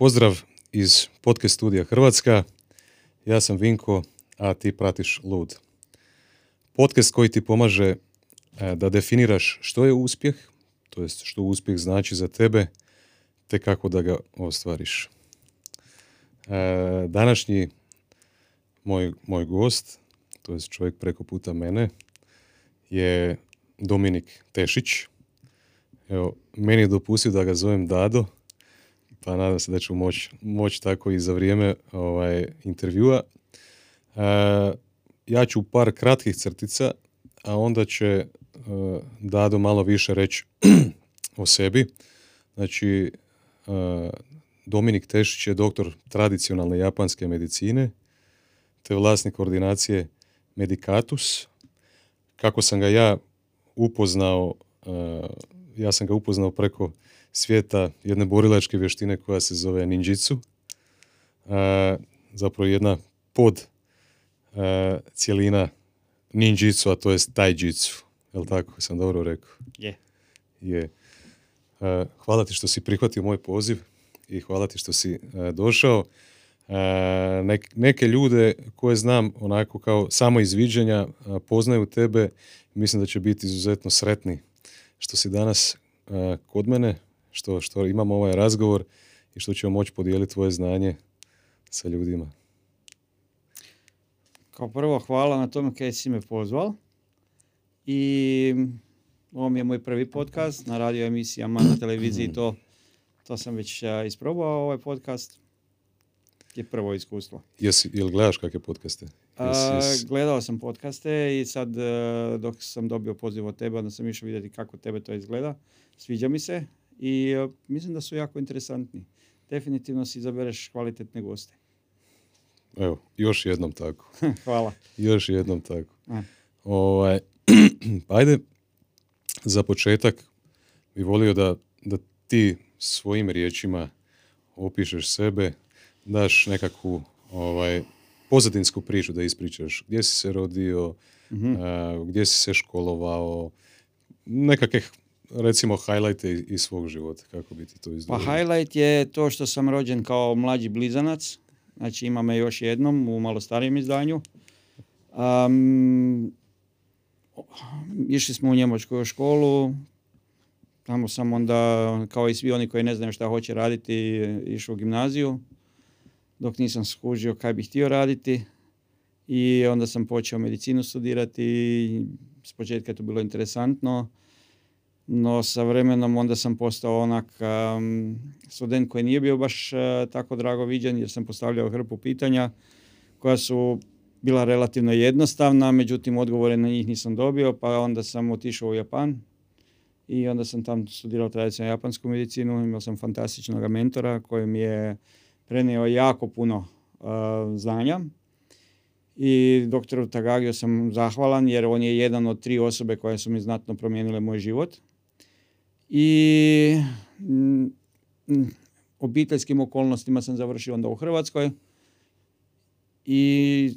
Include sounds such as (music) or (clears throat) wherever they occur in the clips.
Pozdrav iz podcast studija Hrvatska. Ja sam Vinko, a ti pratiš Lud. Podcast koji ti pomaže e, da definiraš što je uspjeh, to jest što uspjeh znači za tebe, te kako da ga ostvariš. E, današnji moj, moj gost, to jest čovjek preko puta mene, je Dominik Tešić. Evo, meni je dopustio da ga zovem Dado, pa nadam se da ću moći moć tako i za vrijeme ovaj, intervjua. E, ja ću par kratkih crtica, a onda će e, Dado malo više reći (clears throat) o sebi. Znači, e, Dominik Tešić je doktor tradicionalne japanske medicine, te vlasnik koordinacije Medicatus. Kako sam ga ja upoznao, ja sam ga upoznao preko svijeta jedne borilačke vještine koja se zove ninjitsu. zapravo jedna pod cijelina ninjitsu, a to je taijitsu. Jel tako? Sam dobro rekao? Je. Je. hvala ti što si prihvatio moj poziv i hvala ti što si došao. neke ljude koje znam onako kao samo izviđanja poznaju tebe mislim da će biti izuzetno sretni što si danas kod mene što, što imamo ovaj razgovor i što ćemo moći podijeliti tvoje znanje sa ljudima. Kao prvo hvala na tome kaj si me pozval i ovo mi je moj prvi podcast na radio emisijama, na televiziji to, to sam već isprobao ovaj podcast je prvo iskustvo. Jesi, jel gledaš kakve podcaste? Gledao sam podcaste i sad e, dok sam dobio poziv od tebe, onda sam išao vidjeti kako tebe to izgleda. Sviđa mi se i e, mislim da su jako interesantni. Definitivno si izabereš kvalitetne goste. Evo, još jednom tako. (laughs) Hvala. Još jednom tako. Ovaj, (clears throat) pa ajde, za početak bi volio da, da ti svojim riječima opišeš sebe, daš nekakvu ovaj, pozadinsku priču da ispričaš. Gdje si se rodio, mm gdje si se školovao, nekakve recimo highlighte iz svog života, kako bi ti to izdvojio? Pa highlight je to što sam rođen kao mlađi blizanac, znači ima me još jednom u malo starijem izdanju. Um, išli smo u njemačku školu, tamo sam onda, kao i svi oni koji ne znaju šta hoće raditi, išao u gimnaziju, dok nisam skužio kaj bih htio raditi. I onda sam počeo medicinu studirati, s početka je to bilo interesantno no sa vremenom onda sam postao onak um, student koji nije bio baš uh, tako drago viđen jer sam postavljao hrpu pitanja koja su bila relativno jednostavna, međutim odgovore na njih nisam dobio, pa onda sam otišao u Japan i onda sam tam studirao tradicionalnu japansku medicinu, imao sam fantastičnog mentora koji mi je prenio jako puno uh, znanja i doktoru Tagagio sam zahvalan jer on je jedan od tri osobe koje su mi znatno promijenile moj život i mm, mm, obiteljskim okolnostima sam završio onda u Hrvatskoj i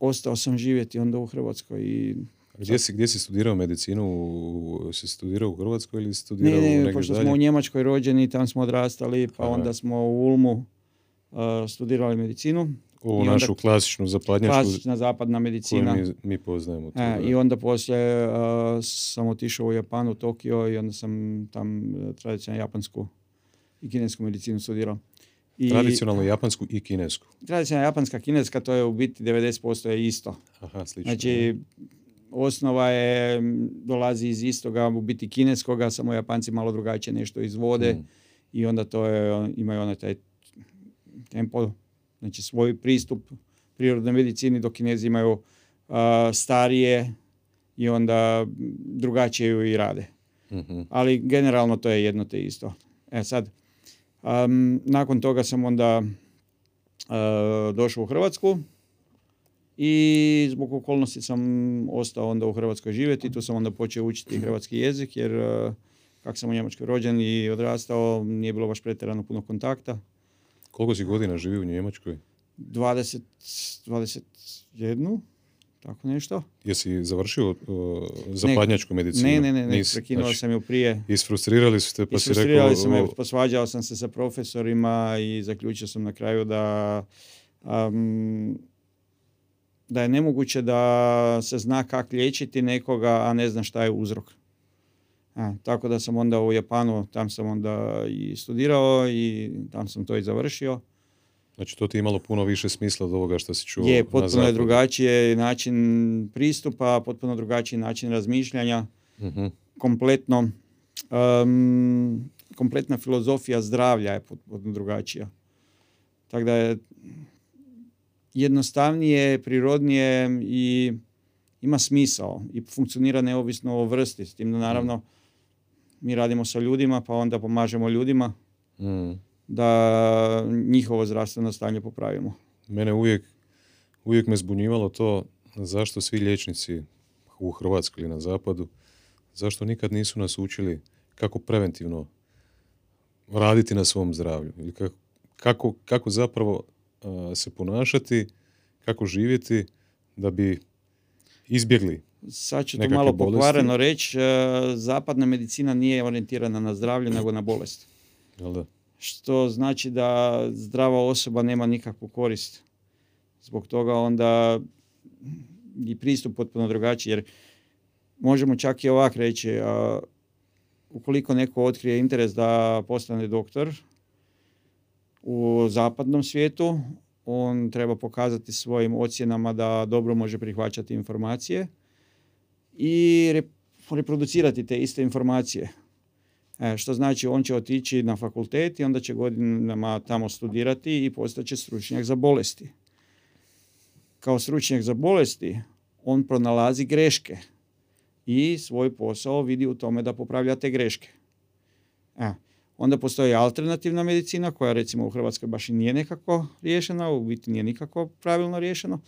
ostao sam živjeti onda u Hrvatskoj. I gdje si, gdje si studirao medicinu? Si studirao u Hrvatskoj ili studirao ne, ne, pošto smo u Njemačkoj rođeni, tamo smo odrastali, pa onda smo u Ulmu uh, studirali medicinu. U našu klasičnu zapadnjačku klasična zapadna medicina. Mi, mi poznajemo. To, e, I onda poslije uh, sam otišao u Japan, u Tokio i onda sam tam uh, tradicionalnu japansku i kinesku medicinu studirao. I, tradicionalnu japansku i kinesku. Tradicionalna japanska kineska to je u biti 90% je isto. Aha, slično. Znači, osnova je, dolazi iz istoga, u biti kineskoga, samo Japanci malo drugačije nešto izvode mm. i onda to je, imaju onaj taj tempo znači svoj pristup prirodnoj medicini, dok kinezi imaju starije i onda drugačije ju i rade. Mhm. Ali generalno to je jedno te isto. E sad, nakon toga sam onda došao u Hrvatsku i zbog okolnosti sam ostao onda u Hrvatskoj živjeti. Tu sam onda počeo učiti hrvatski jezik jer kako sam u Njemačkoj rođen i odrastao, nije bilo baš pretjerano puno kontakta. Koliko si godina živi u Njemačkoj? 20, 21. tako nešto. Jesi završio uh, zapadnjačku medicinu? Ne, ne, ne, ne Nisi, prekinuo znači, sam ju prije. Isfrustrirali su te pa si rekao... su me, posvađao sam se sa profesorima i zaključio sam na kraju da am, da je nemoguće da se zna kako liječiti nekoga, a ne zna šta je uzrok. A, tako da sam onda u Japanu, tam sam onda i studirao i tam sam to i završio. Znači to ti je imalo puno više smisla od ovoga što si čuo Je, potpuno je zapadu. drugačije način pristupa, potpuno drugačiji način razmišljanja, Mhm. kompletno, um, kompletna filozofija zdravlja je potpuno drugačija. Tako da je jednostavnije, prirodnije i ima smisao i funkcionira neovisno o vrsti. S tim da naravno mi radimo sa ljudima pa onda pomažemo ljudima Mm. da njihovo zdravstveno stanje popravimo. Mene uvijek, uvijek me zbunjivalo to zašto svi liječnici u Hrvatskoj ili na zapadu, zašto nikad nisu nas učili kako preventivno raditi na svom zdravlju ili kako, kako, kako zapravo a, se ponašati, kako živjeti da bi izbjegli. Sad ću to malo bolesti. pokvareno reći, e, zapadna medicina nije orijentirana na zdravlje nego na bolest. Jel da? Što znači da zdrava osoba nema nikakvu korist. Zbog toga onda i pristup potpuno drugačiji, jer možemo čak i ovak reći, a, ukoliko neko otkrije interes da postane doktor u zapadnom svijetu, on treba pokazati svojim ocjenama da dobro može prihvaćati informacije i re- reproducirati te iste informacije. E, što znači on će otići na fakultet i onda će godinama tamo studirati i postaće stručnjak za bolesti. Kao stručnjak za bolesti on pronalazi greške i svoj posao vidi u tome da popravlja te greške. E, onda postoji alternativna medicina koja recimo u Hrvatskoj baš i nije nekako riješena, u biti nije nikako pravilno riješeno.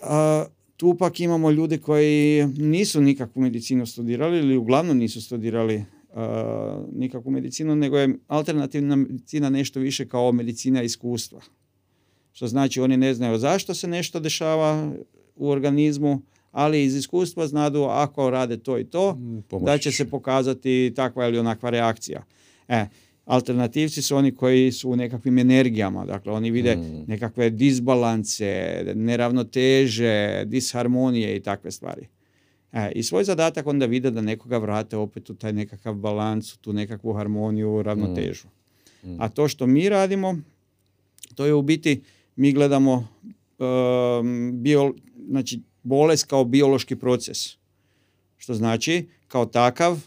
A, tu pak imamo ljude koji nisu nikakvu medicinu studirali ili uglavnom nisu studirali a, nikakvu medicinu, nego je alternativna medicina nešto više kao medicina iskustva. Što znači oni ne znaju zašto se nešto dešava u organizmu, ali iz iskustva znadu ako rade to i to, Mm, pomoći da će će. se pokazati takva ili onakva reakcija. E, alternativci su oni koji su u nekakvim energijama, dakle oni vide Mm. nekakve disbalance, neravnoteže, disharmonije i takve stvari. E, I svoj zadatak onda vide da nekoga vrate opet u taj nekakav balans, u tu nekakvu harmoniju, ravnotežu. Mm. A to što mi radimo, to je u biti, mi gledamo um, bio, znači, bolest kao biološki proces. Što znači, kao takav,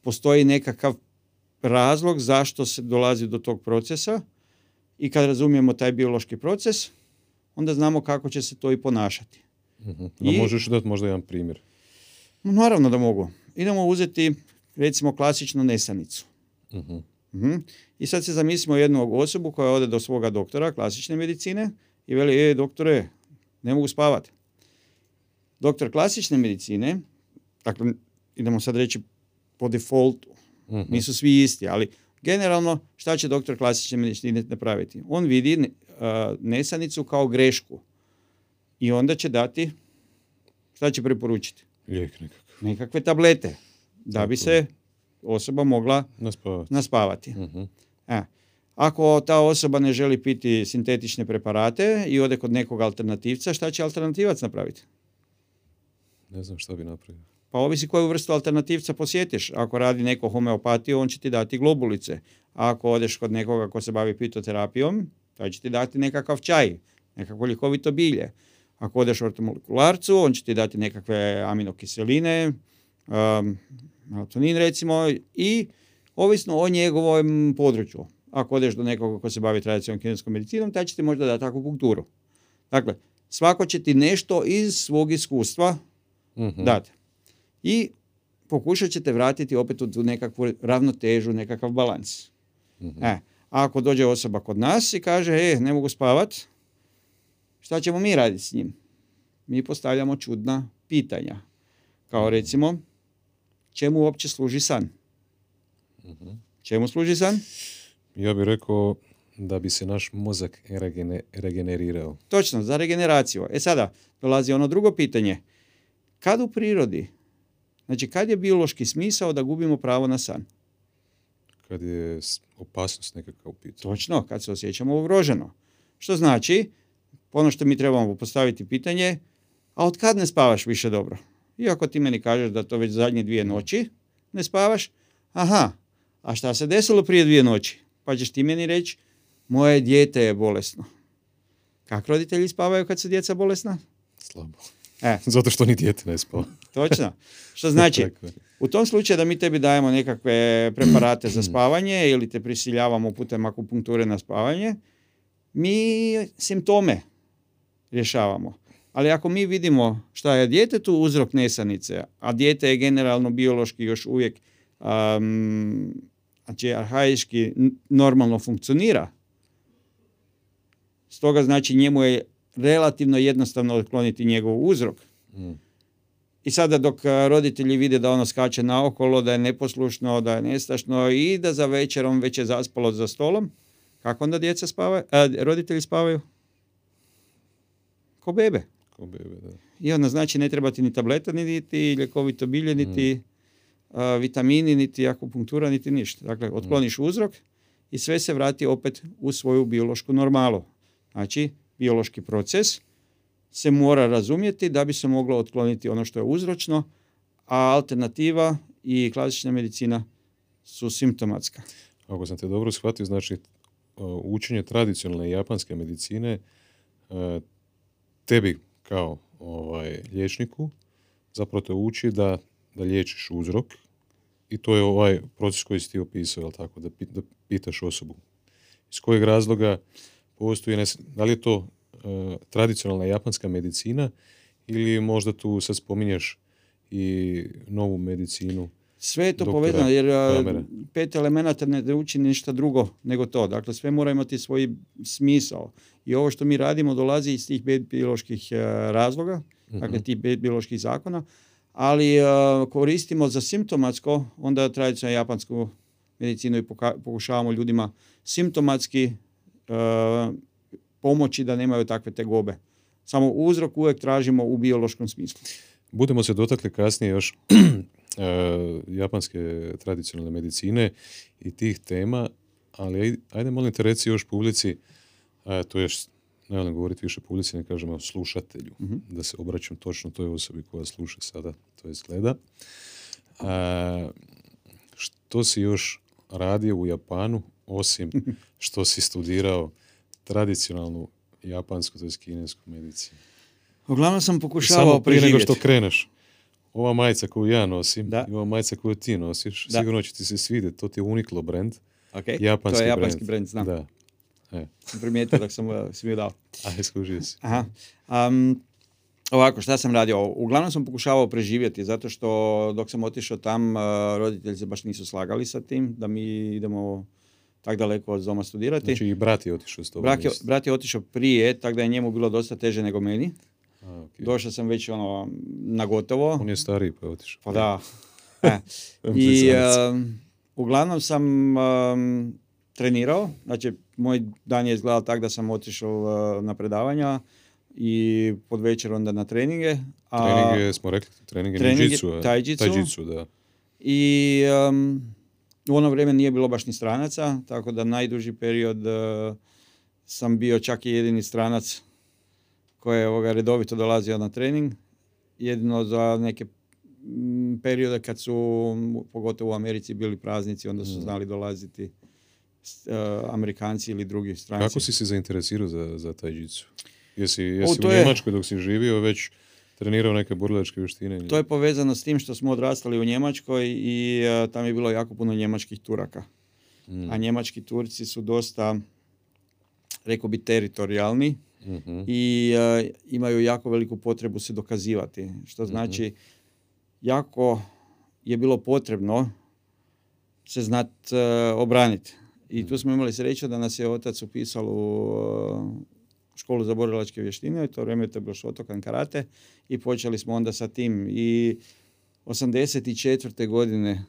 postoji nekakav razlog zašto se dolazi do tog procesa i kad razumijemo taj biološki proces, onda znamo kako će se to i ponašati. No, I- možeš dati možda jedan primjer. Naravno da mogu. Idemo uzeti recimo klasičnu nesanicu. Mhm. Mhm. I sad se zamislimo jednu osobu koja ode do svoga doktora klasične medicine i veli, e, doktore, ne mogu spavati. Doktor klasične medicine, dakle, idemo sad reći po defaultu, Mhm. nisu svi isti, ali generalno šta će doktor klasične medicine napraviti? On vidi a, nesanicu kao grešku i onda će dati, šta će preporučiti? Lijek nekakav. Nekakve tablete da bi se osoba mogla Naspavati. naspavati. Mhm. E, ako ta osoba ne želi piti sintetične preparate i ode kod nekog alternativca, šta će alternativac napraviti? Ne znam šta bi napravio. Pa ovisi koju vrstu alternativca posjetiš. Ako radi neko homeopatiju, on će ti dati globulice. A ako odeš kod nekoga ko se bavi pitoterapijom, taj će ti dati nekakav čaj, nekakvo ljekovito bilje. Ako odeš ortomolekularcu, on će ti dati nekakve aminokiseline, um, melatonin recimo, i ovisno o njegovom području. Ako odeš do nekoga ko se bavi tradicionalnom kineskom medicinom, taj će ti možda dati akupunkturu. Dakle, svako će ti nešto iz svog iskustva Mhm. dati. I pokušat ćete vratiti opet u nekakvu ravnotežu, nekakav balans. Mhm. E, a ako dođe osoba kod nas i kaže, e, ne mogu spavat, šta ćemo mi raditi s njim? Mi postavljamo čudna pitanja. Kao recimo, čemu uopće služi san? Mhm. Čemu služi san? Ja bih rekao da bi se naš mozak regene- regenerirao. Točno, za regeneraciju. E sada, dolazi ono drugo pitanje. Kad u prirodi, znači kad je biološki smisao da gubimo pravo na san? Kad je opasnost nekakav u pitanju. Točno, kad se osjećamo ugroženo. Što znači, ono što mi trebamo postaviti pitanje, a od kad ne spavaš više dobro? Iako ti meni kažeš da to već zadnje dvije noći ne spavaš, aha, a šta se desilo prije dvije noći? Pa ćeš ti meni reći, moje dijete je bolesno. Kako roditelji spavaju kad su djeca bolesna? Slabo. E, (laughs) Zato što ni dijete ne spava. Točno. Što znači, (laughs) u tom slučaju da mi tebi dajemo nekakve preparate za spavanje ili te prisiljavamo putem akupunkture na spavanje, mi simptome rješavamo. Ali ako mi vidimo šta je djetetu uzrok nesanice, a dijete je generalno biološki još uvijek um, znači arhaički normalno funkcionira, stoga znači njemu je relativno jednostavno otkloniti njegov uzrok. Mm. I sada dok a, roditelji vide da ono skače naokolo, da je neposlušno, da je nestašno i da za večerom već je zaspalo za stolom, kako onda djeca spavaju, a, roditelji spavaju? Ko bebe. Ko bebe, da. I onda znači ne treba ti ni tableta, niti ljekovito bilje, niti a, vitamini, niti akupunktura, niti ništa. Dakle, otkloniš uzrok i sve se vrati opet u svoju biološku normalu. Znači, biološki proces se mora razumjeti da bi se moglo otkloniti ono što je uzročno, a alternativa i klasična medicina su simptomatska. Ako sam te dobro shvatio, znači uh, učenje tradicionalne japanske medicine uh, tebi kao ovaj, liječniku zapravo te uči da, da liječiš uzrok i to je ovaj proces koji si ti opisao, jel tako, da, pi- da pitaš osobu. Iz kojeg razloga postoji, da li je to tradicionalna japanska medicina ili možda tu sad spominješ i novu medicinu Sve je to povezano jer Kramera. pet elemenata ne uči ništa drugo nego to. Dakle, sve mora imati svoj smisao. I ovo što mi radimo dolazi iz tih pet bioloških e, razloga, dakle tih pet bioloških zakona, ali e, koristimo za simptomatsko, onda tradicionalnu japansku medicinu i poka- pokušavamo ljudima simptomatski e, pomoći da nemaju takve tegobe. Samo uzrok uvijek tražimo u biološkom smislu. Budemo se dotakli kasnije još (clears throat) e, japanske tradicionalne medicine i tih tema, ali aj- ajde molim te reci još publici, to je, ne volim govoriti više publici, ne kažemo slušatelju, da se obraćam točno toj osobi koja sluša sada, to je gleda. E, što si još radio u Japanu, osim (laughs) što si studirao tradicionalnu japansku, to je kinesku medicinu? Uglavnom sam Samo pokušavao prije nego što kreneš, ova majica koju ja nosim Da. i ova majica koju ti nosiš, Da. sigurno će ti se svidjeti. To ti je Uniqlo brand, Okay. japanski to je japanski brand. brand, znam. Da. E, Sam primijetio dok sam uh, svi dao. aj, skužio si. Aha. Um, ovako, šta sam radio? Uglavnom sam pokušavao preživjeti, zato što dok sam otišao tam, uh, roditelji se baš nisu slagali sa tim, da mi idemo tak daleko od doma studirati. Znači i brat je otišao s tobom. brat, je, isto. brat je otišao prije, tako da je njemu bilo dosta teže nego meni. A, ok. Došao sam već ono, na gotovo. On je stariji pa je otišao. Pa da. (laughs) E. I um, uglavnom sam um, trenirao, znači moj dan je izgledao tako da sam otišao uh, na predavanja i pod večer onda na treninge. A, Trening je, smo rekli, trening je trening je ninjitsu, a- taijitsu. taijitsu, da. I um, u ono vrijeme nije bilo baš ni stranaca, tako da najduži period uh, sam bio čak i jedini stranac koji je ovoga redovito dolazio na trening. Jedino za neke mm, periode kad su, pogotovo u Americi, bili praznici, onda Mm. su znali dolaziti uh, Amerikanci ili drugi stranci. Kako si se zainteresirao za, za? Jesi, O, jesi to u je- Njemačkoj dok si živio već trenirao neke borilačke vještine? To je povezano s tim što smo odrastali u Njemačkoj i uh, tam je bilo jako puno njemačkih Turaka. Mm. a njemački Turci su dosta, rekao bi, teritorijalni Mhm. i e, imaju jako veliku potrebu se dokazivati. Što znači, jako je bilo potrebno se znat e, obraniti. I tu smo imali sreću da nas je otac upisao u školu za borilačke vještine, u to vrijeme to bilo Shotokan karate i počeli smo onda sa tim. I 84. godine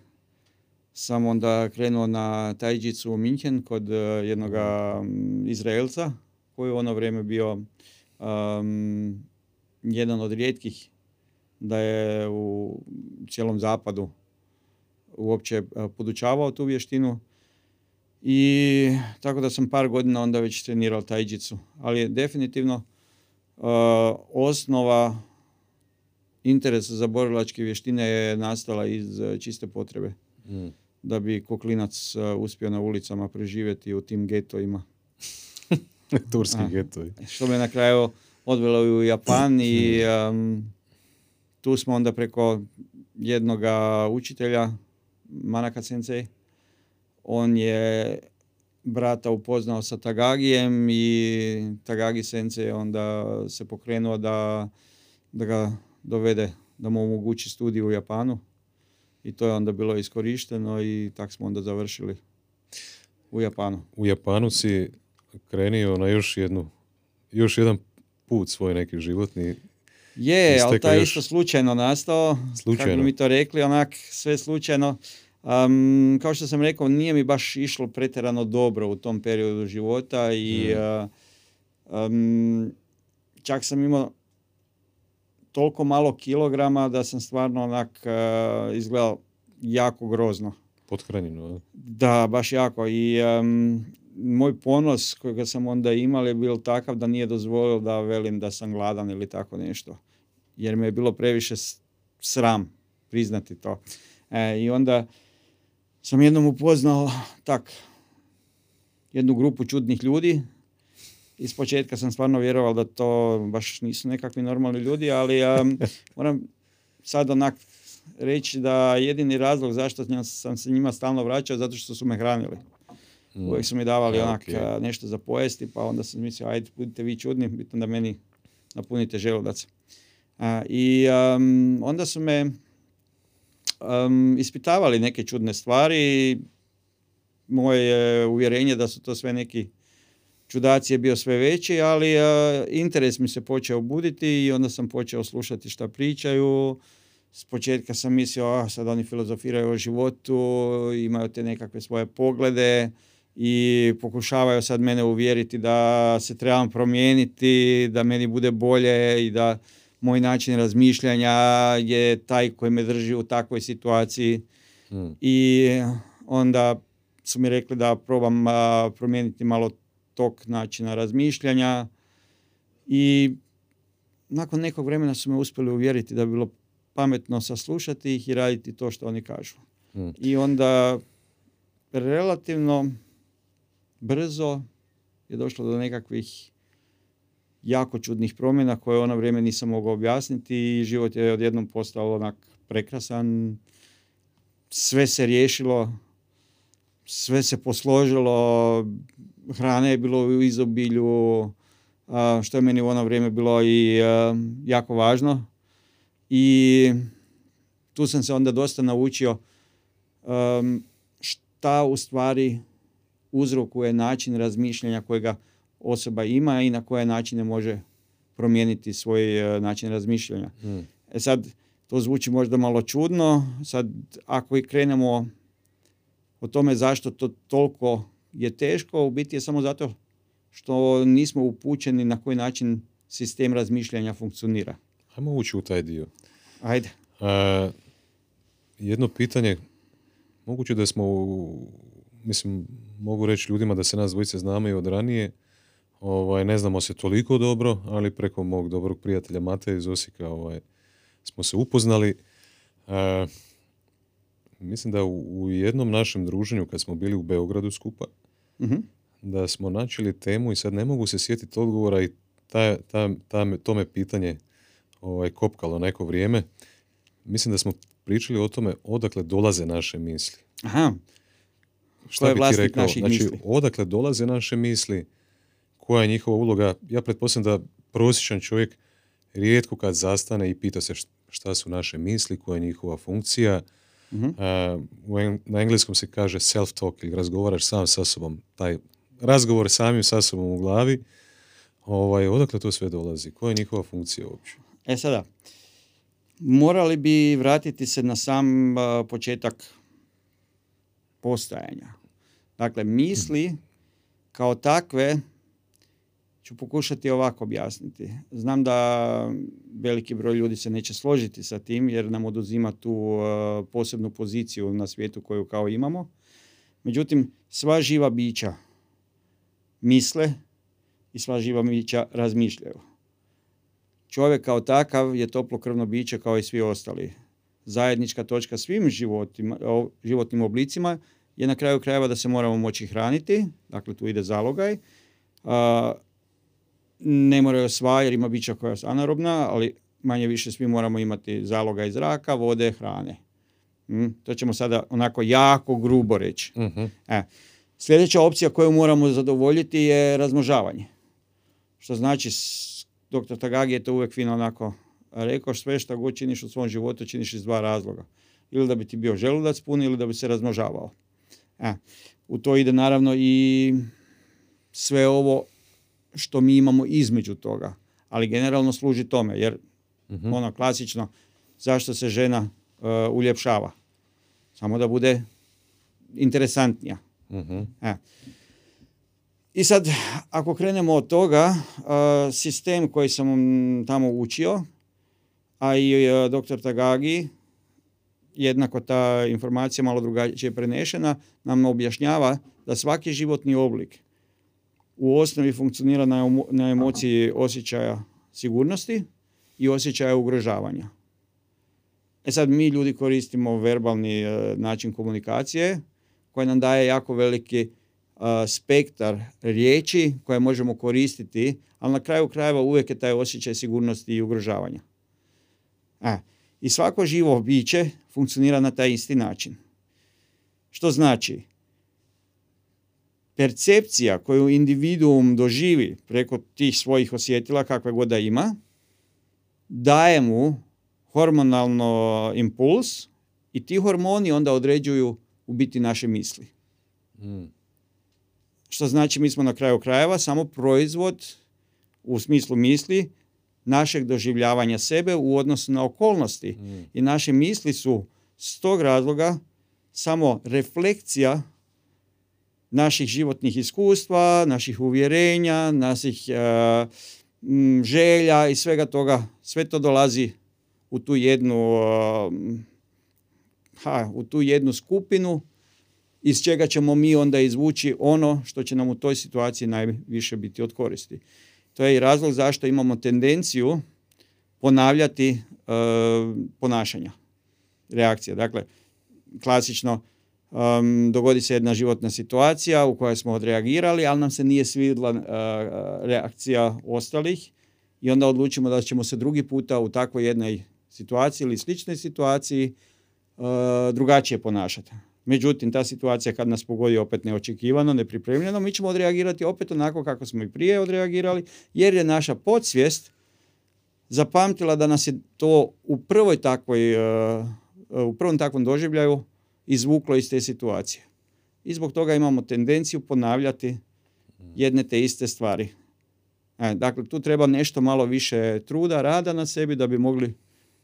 sam onda krenuo na tajđicu u Minhen kod uh, jednog Izraelca koji je u ono vrijeme bio jedan od rijetkih da je u cijelom zapadu uopće podučavao tu vještinu. I tako da sam par godina onda već trenirao tajđicu. Ali definitivno uh, osnova interesa za borilačke vještine je nastala iz čiste potrebe. Mm. Da bi koklinac uspio na ulicama preživjeti u tim getovima. (laughs) Turski getovi. Što me na kraju odvelo u Japan i um, tu smo onda preko jednog učitelja, Manaka Sensei, on je brata upoznao sa Tagagijem i Tagagi Sensei onda se pokrenuo da, da ga dovede, da mu omogući studiju u Japanu. I to je onda bilo iskorišteno i tak smo onda završili u Japanu. U Japanu si krenio na još jednu, još jedan put svoj neki životni je, ali taj isto slučajno nastao, slučajno. kako bi mi to rekli, onak sve slučajno. Um, kao što sam rekao, nije mi baš išlo pretjerano dobro u tom periodu života i um, čak sam imao toliko malo kilograma da sam stvarno onak uh, izgledao jako grozno. Pothranjeno, Da, baš jako. I um, moj ponos kojega sam onda imao je bio takav da nije dozvolio da velim da sam gladan ili tako nešto. Jer me je bilo previše sram priznati to. E, I onda sam jednom upoznao tak jednu grupu čudnih ljudi. Iz početka sam stvarno vjerovao da to baš nisu nekakvi normalni ljudi, ali um, (laughs) moram sad onak reći da jedini razlog zašto sam se njima stalno vraćao zato što su me hranili. Mm. Uvijek su mi davali onak nešto za pojesti, pa onda sam mislio, ajde, budite vi čudni, bitno da meni napunite želudac. I onda su me um, ispitavali neke čudne stvari. Moje uvjerenje da su to sve neki čudaci je bio sve veći, ali interes mi se počeo buditi i onda sam počeo slušati šta pričaju. S početka sam mislio, a sad oni filozofiraju o životu, imaju te nekakve svoje poglede i pokušavaju sad mene uvjeriti da se trebam promijeniti, da meni bude bolje i da moj način razmišljanja je taj koji me drži u takvoj situaciji. Hmm. I onda su mi rekli da probam promijeniti malo tog načina razmišljanja i nakon nekog vremena su me uspjeli uvjeriti da bi bilo pametno saslušati ih i raditi to što oni kažu. Hmm. I onda relativno brzo je došlo do nekakvih jako čudnih promjena koje ono vrijeme nisam mogao objasniti i život je odjednom postao onak prekrasan. Sve se riješilo, sve se posložilo, hrane je bilo u izobilju, što je meni u ono vrijeme bilo i jako važno. I tu sam se onda dosta naučio šta u stvari uzrokuje način razmišljanja kojega osoba ima i na koje načine može promijeniti svoj e, način razmišljanja. Hmm. E sad, to zvuči možda malo čudno, sad ako i krenemo o tome zašto to toliko je teško, u biti je samo zato što nismo upućeni na koji način sistem razmišljanja funkcionira. Hajmo ući u taj dio. Ajde. jedno pitanje, moguće da smo, mislim, mogu reći ljudima da se nas dvojice znamo i od ranije, Ovaj, ne znamo se toliko dobro, ali preko mog dobrog prijatelja Mateja iz Osijeka ovaj, smo se upoznali. E, mislim da u, jednom našem druženju, kad smo bili u Beogradu skupa, mhm. da smo načeli temu i sad ne mogu se sjetiti odgovora i ta, ta, ta, to me pitanje ovaj, kopkalo neko vrijeme. Mislim da smo pričali o tome odakle dolaze naše misli. Aha. Šta je bi ti rekao? Znači, odakle dolaze naše misli, koja je njihova uloga. Ja pretpostavljam da prosječan čovjek rijetko kad zastane i pita se šta su naše misli, koja je njihova funkcija. uh na engleskom se kaže self-talk ili razgovaraš sam sa sobom. Taj razgovor samim sa sobom u glavi. Ovaj, odakle to sve dolazi? Koja je njihova funkcija uopće? E sada, morali bi vratiti se na sam početak postojanja. Dakle, misli kao takve ću pokušati ovako objasniti. Znam da veliki broj ljudi se neće složiti sa tim jer nam oduzima tu uh, posebnu poziciju na svijetu koju kao imamo. Međutim, sva živa bića misle i sva živa bića razmišljaju. Čovjek kao takav je toplokrvno biće kao i svi ostali. Zajednička točka svim životima, životnim oblicima je na kraju krajeva da se moramo moći hraniti, dakle tu ide zalogaj. Ne moraju sva jer ima bića koja su anaerobna, ali manje više svi moramo imati zalogaj zraka, vode, hrane. Hm, to ćemo sada onako jako grubo reći. uh E, sljedeća opcija koju moramo zadovoljiti je razmnožavanje. Što znači, dr. Tagagi je to uvijek fino onako rekao, sve što god činiš u svom životu činiš iz dva razloga. Ili da bi ti bio želudac pun ili da bi se razmnožavao. E, u to ide naravno i sve ovo što mi imamo između toga. Ali generalno služi tome, jer uh ono klasično, zašto se žena uh, uljepšava? Samo da bude interesantnija. uh E. I sad, ako krenemo od toga, uh, sistem koji sam tamo učio, a i uh, doktor Tagagi jednako ta informacija malo drugačije prenešena, nam objašnjava da svaki životni oblik u osnovi funkcionira na, na emociji osjećaja sigurnosti i osjećaja ugrožavanja. E sad mi ljudi koristimo verbalni e, način komunikacije koji nam daje jako veliki e, spektar riječi koje možemo koristiti, ali na kraju krajeva uvijek je taj osjećaj sigurnosti i ugrožavanja. E, i svako živo biće funkcionira na taj isti način. Što znači, percepcija koju individuum doživi preko tih svojih osjetila kakve god da ima, daje mu hormonalno impuls i ti hormoni onda određuju u biti naše misli. Mm. Što znači mi smo na kraju krajeva samo proizvod u smislu misli našeg doživljavanja sebe u odnosu na okolnosti. Mm. I naše misli su s tog razloga samo reflekcija naših životnih iskustva, naših uvjerenja, naših uh, želja i svega toga. Sve to dolazi u tu jednu uh, ha, u tu jednu skupinu iz čega ćemo mi onda izvući ono što će nam u toj situaciji najviše biti od koristi. To je i razlog zašto imamo tendenciju ponavljati e, ponašanja, reakcije. Dakle, klasično dogodi se jedna životna situacija u kojoj smo odreagirali, ali nam se nije svidla uh, reakcija ostalih i onda odlučimo da ćemo se drugi puta u takvoj jednoj situaciji ili sličnoj situaciji drugačije ponašati. Međutim, ta situacija kad nas pogodi opet neočekivano, nepripremljeno, mi ćemo odreagirati opet onako kako smo i prije odreagirali, jer je naša podsvijest zapamtila da nas je to u prvoj takvoj, e, u prvom takvom doživljaju izvuklo iz te situacije. I zbog toga imamo tendenciju ponavljati jedne te iste stvari. E, dakle, tu treba nešto malo više truda, rada na sebi da bi mogli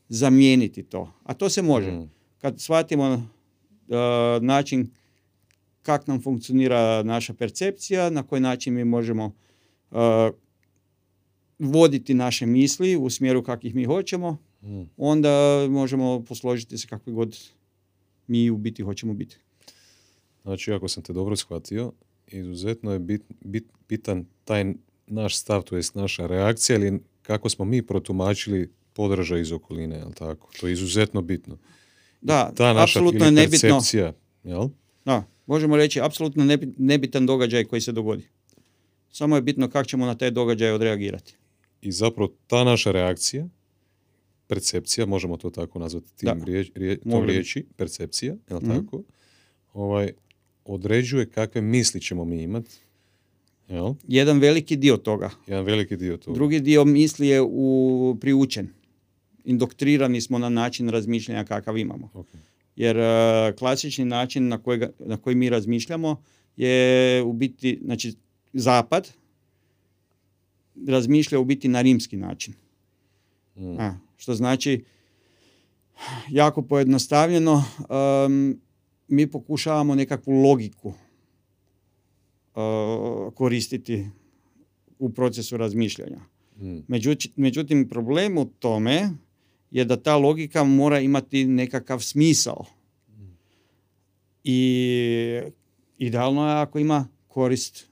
zamijeniti to. A to se može. Mm. Kad shvatimo E, način kako nam funkcionira naša percepcija, na koji način mi možemo uh, voditi naše misli u smjeru kakvih mi hoćemo, hmm. onda možemo posložiti se kakvi god mi u biti hoćemo biti. Znači, ako sam te dobro shvatio, izuzetno je bit, bit, bitan taj naš stav, to jest naša reakcija ili kako smo mi protumačili podražaj iz okoline, jel tako? To je izuzetno bitno. Da, ta naša apsolutno je nebitno. Jel? Da, možemo reći apsolutno nebitan događaj koji se dogodi. Samo je bitno kako ćemo na taj događaj odreagirati. I zapravo ta naša reakcija, percepcija, možemo to tako nazvati tim riječ, riječi, percepcija, jel mm tako? Ovaj, određuje kakve misli ćemo mi imati. Jel? Jedan veliki dio toga. Jedan veliki dio toga. Drugi dio misli je u, priučen indoktrirani smo na način razmišljanja kakav imamo. Jer uh, klasični način na, kojega, na koji mi razmišljamo je u biti, znači zapad razmišlja u biti na rimski način. Mm. A, što znači jako pojednostavljeno um, mi pokušavamo nekakvu logiku uh, koristiti u procesu razmišljanja. Mm. Međutim, međutim, problem u tome je da ta logika mora imati nekakav smisao. I idealno je ako ima korist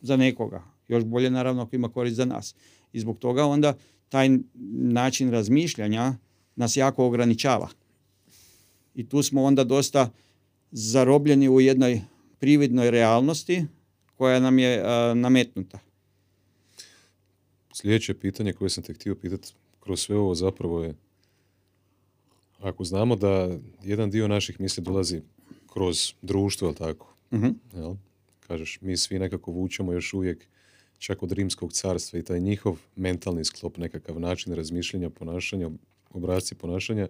za nekoga. Još bolje naravno ako ima korist za nas. I zbog toga onda taj način razmišljanja nas jako ograničava. I tu smo onda dosta zarobljeni u jednoj prividnoj realnosti koja nam je a, nametnuta. Sljedeće pitanje koje sam te htio pitati kroz sve ovo zapravo je ako znamo da jedan dio naših misli dolazi kroz društvo, jel tako? Mhm. Jel? Kažeš, mi svi nekako vučemo još uvijek čak od rimskog carstva i taj njihov mentalni sklop, nekakav način razmišljanja, ponašanja, obrazci ponašanja,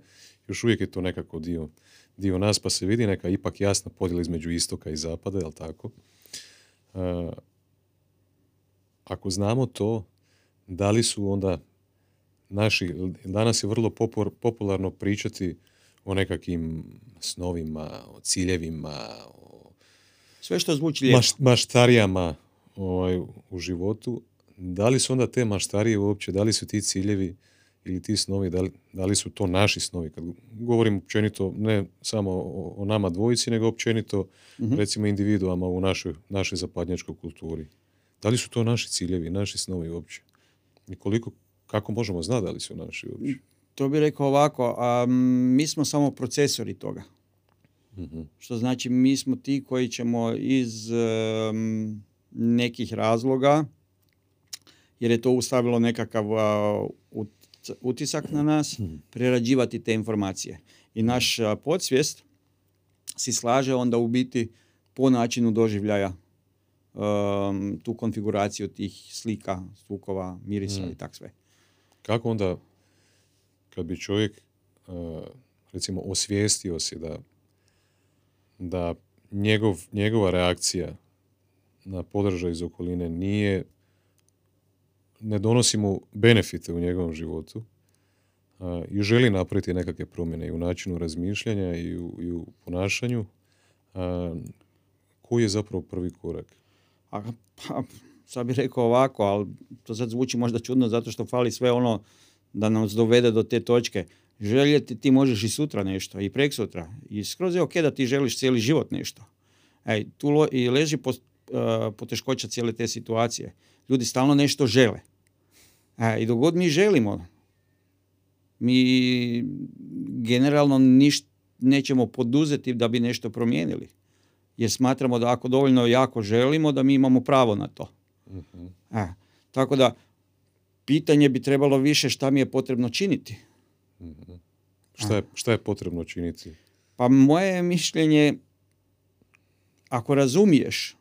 još uvijek je to nekako dio, dio nas, pa se vidi neka ipak jasna podjela između istoka i zapada, jel tako? E, ako znamo to, da li su onda naši, danas je vrlo popor- popularno pričati o nekakvim snovima, o ciljevima, o Sve što zvuči lijepo. maš, maštarijama ovaj, u životu. Da li su onda te maštarije uopće, da li su ti ciljevi ili ti snovi, da li, da li su to naši snovi? Kad govorim općenito ne samo o, o nama dvojici, nego općenito Mhm. recimo individuama u našoj, našoj zapadnjačkoj kulturi. Da li su to naši ciljevi, naši snovi uopće? I koliko, kako možemo znati da li su naši uopće? To bi rekao ovako, a, mi smo samo procesori toga. Mhm. Što znači mi smo ti koji ćemo iz em, nekih razloga, jer je to ustavilo nekakav utisak na nas, prerađivati te informacije. I naš podsvijest si slaže onda u biti po načinu doživljaja em, tu konfiguraciju tih slika, zvukova, mirisa Mm. i tak sve. Kako onda, kad bi čovjek, uh, recimo, osvijestio se da, da njegov, njegova reakcija na podržaj iz okoline nije, ne donosi mu benefite u njegovom životu uh, i želi napraviti nekakve promjene i u načinu razmišljanja i u, i u ponašanju, uh, koji je zapravo prvi korak? A, pa, sad bih rekao ovako, ali to sad zvuči možda čudno zato što fali sve ono da nas dovede do te točke. Željeti ti možeš i sutra nešto, i prek sutra. I skroz je ok da ti želiš cijeli život nešto. Ej, tu lo- i leži po, poteškoća cijele te situacije. Ljudi stalno nešto žele. E, I dok god mi želimo, mi generalno niš, nećemo poduzeti da bi nešto promijenili jer smatramo da ako dovoljno jako želimo da mi imamo pravo na to. Mhm. E, tako da pitanje bi trebalo više šta mi je potrebno činiti. Mhm. Šta je, šta je potrebno činiti? Pa moje je mišljenje ako razumiješ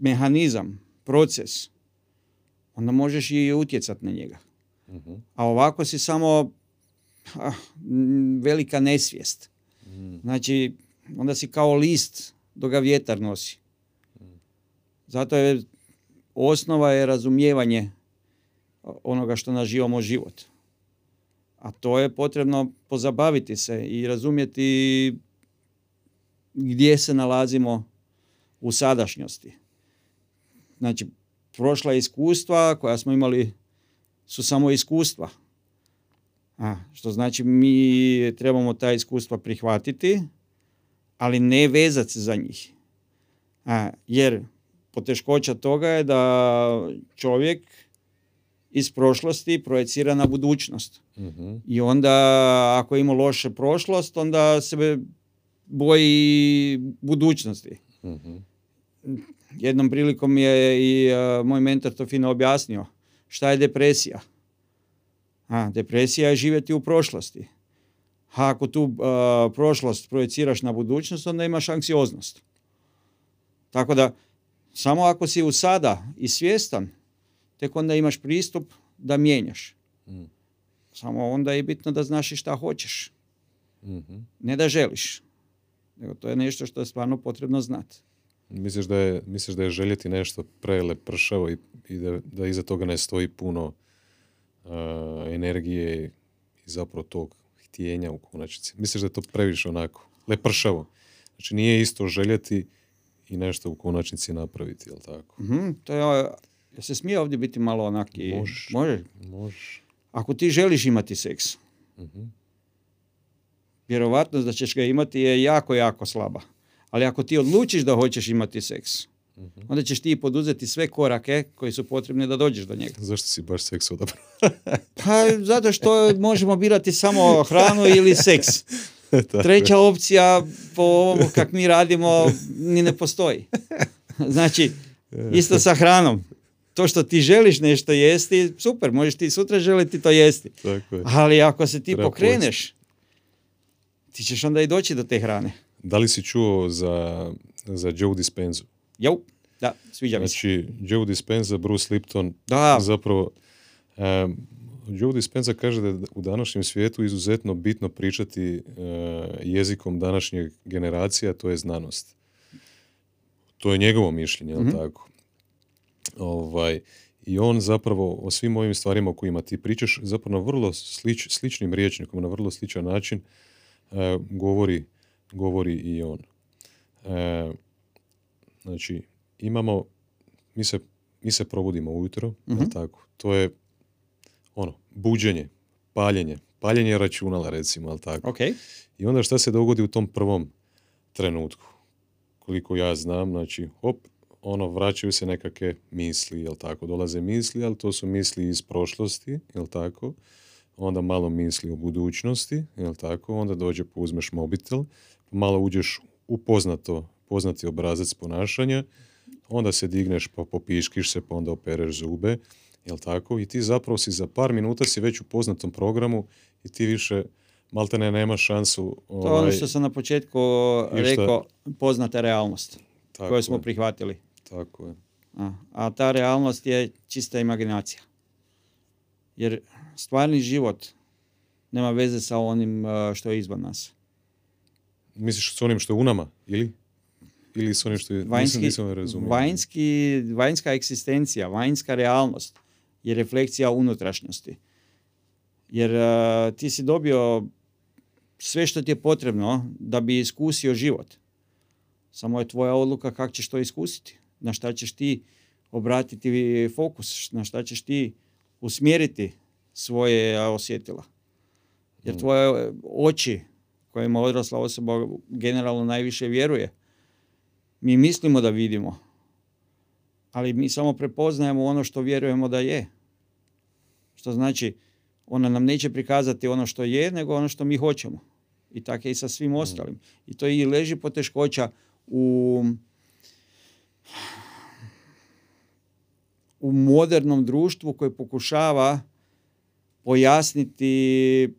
mehanizam, proces, onda možeš i utjecati na njega. Mhm. A ovako si samo ah, velika nesvijest. Mhm. Znači, onda si kao list dok ga vjetar nosi. Zato je osnova je razumijevanje onoga što naživamo život. A to je potrebno pozabaviti se i razumjeti gdje se nalazimo u sadašnjosti. Znači, prošla iskustva koja smo imali su samo iskustva. A, što znači mi trebamo ta iskustva prihvatiti, ali ne vezati se za njih. A, jer poteškoća toga je da čovjek iz prošlosti projecira na budućnost. Mhm. I onda ako ima loše prošlost, onda se boji budućnosti. Mhm. Jednom prilikom je i a, moj mentor to fino objasnio. Šta je depresija? A, depresija je živjeti u prošlosti. A ako tu a, prošlost projeciraš na budućnost, onda imaš anksioznost. Tako da, samo ako si u sada i svjestan, tek onda imaš pristup da mijenjaš. Mm. Samo onda je bitno da znaš i šta hoćeš. Mhm. Ne da želiš. Nego to je nešto što je stvarno potrebno znati. Misliš da je, misliš da je željeti nešto prelepršavo i, i da, da iza toga ne stoji puno a, energije i zapravo tog htjenja u konačnici? Misliš da je to previše onako? lepršavo. Znači nije isto željeti i nešto u konačnici napraviti, jel tako? Mhm, to je, ja se smije ovdje biti malo onak i... Možeš. Može. Možeš. Ako ti želiš imati seks, Mhm. vjerovatnost da ćeš ga imati je jako, jako slaba. Ali ako ti odlučiš da hoćeš imati seks, Mhm. onda ćeš ti poduzeti sve korake koji su potrebni da dođeš do njega. Zašto si baš seks odabrao? (laughs) Pa zato što možemo birati samo hranu ili seks. (laughs) Treća opcija po ovomu kak mi radimo ni ne postoji. Znači, (laughs) isto sa hranom. To što ti želiš nešto jesti, super, možeš ti sutra želiti to jesti. Tako je. Ali ako se ti Treba pokreneš, ti ćeš onda i doći do te hrane. Da li si čuo za, za Joe Dispenzu? Jau, da, sviđa mi se. Znači, Joe Dispenza, Bruce Lipton, Da, zapravo em, Joe Dispenza kaže da je u današnjem svijetu izuzetno bitno pričati e, jezikom današnje generacije, a to je znanost. To je njegovo mišljenje, Mhm. tako? Ovaj, I on zapravo o svim ovim stvarima o kojima ti pričaš, zapravo na vrlo slič, sličnim rječnikom, na vrlo sličan način e, govori, govori i on. E, znači, imamo, mi se, mi se probudimo ujutro, Mhm. tako? To je ono, buđenje, paljenje, paljenje računala recimo, jel tako? ok. I onda šta se dogodi u tom prvom trenutku? Koliko ja znam, znači, hop, ono, vraćaju se nekakve misli, jel tako? Dolaze misli, ali to su misli iz prošlosti, jel tako? Onda malo misli o budućnosti, jel tako? Onda dođe, pa uzmeš mobitel, malo uđeš u poznato, poznati obrazac ponašanja, onda se digneš, pa popiškiš se, pa onda opereš zube, jel tako? I ti zapravo si za par minuta si već u poznatom programu i ti više maltene nema šansu To je ono ovaj, što sam na početku rekao, poznata realnost tako koju smo je, prihvatili. tako je. A, a ta realnost je čista imaginacija. Jer stvarni život nema veze sa onim a, što je izvan nas. Misliš s onim što je u nama, ili? Ili s onim što je... nisam, Vanjski, nisam razumio. vanjski, vanjska eksistencija, vanjska realnost je refleksija unutrašnjosti. Jer a, ti si dobio sve što ti je potrebno da bi iskusio život. Samo je tvoja odluka kako ćeš to iskusiti. Na šta ćeš ti obratiti fokus, na šta ćeš ti usmjeriti svoje osjetila. Jer Mm. tvoje oči kojima odrasla osoba generalno najviše vjeruje, mi mislimo da vidimo, ali mi samo prepoznajemo ono što vjerujemo da je. Što znači, ona nam neće prikazati ono što je, nego ono što mi hoćemo. I tako je i sa svim ostalim. I to i leži poteškoća u u modernom društvu koje pokušava pojasniti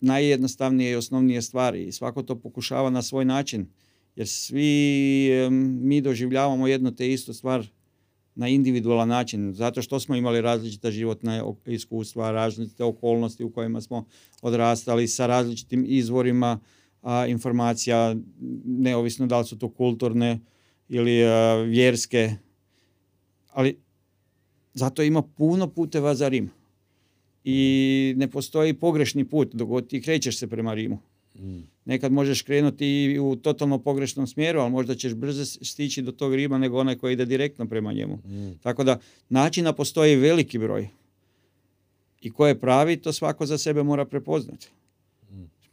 najjednostavnije i osnovnije stvari. I svako to pokušava na svoj način. Jer svi mi doživljavamo jednu te istu stvar na individualan način. Zato što smo imali različita životna iskustva, različite okolnosti u kojima smo odrastali sa različitim izvorima a, informacija neovisno da li su to kulturne ili a, vjerske. Ali zato ima puno puteva za Rim i ne postoji pogrešni put dok god ti krećeš se prema Rimu. Mm. Nekad možeš krenuti i u totalno pogrešnom smjeru, ali možda ćeš brže stići do tog Rima nego onaj koji ide direktno prema njemu. Mm. Tako da načina postoji veliki broj. I ko je pravi, to svako za sebe mora prepoznati.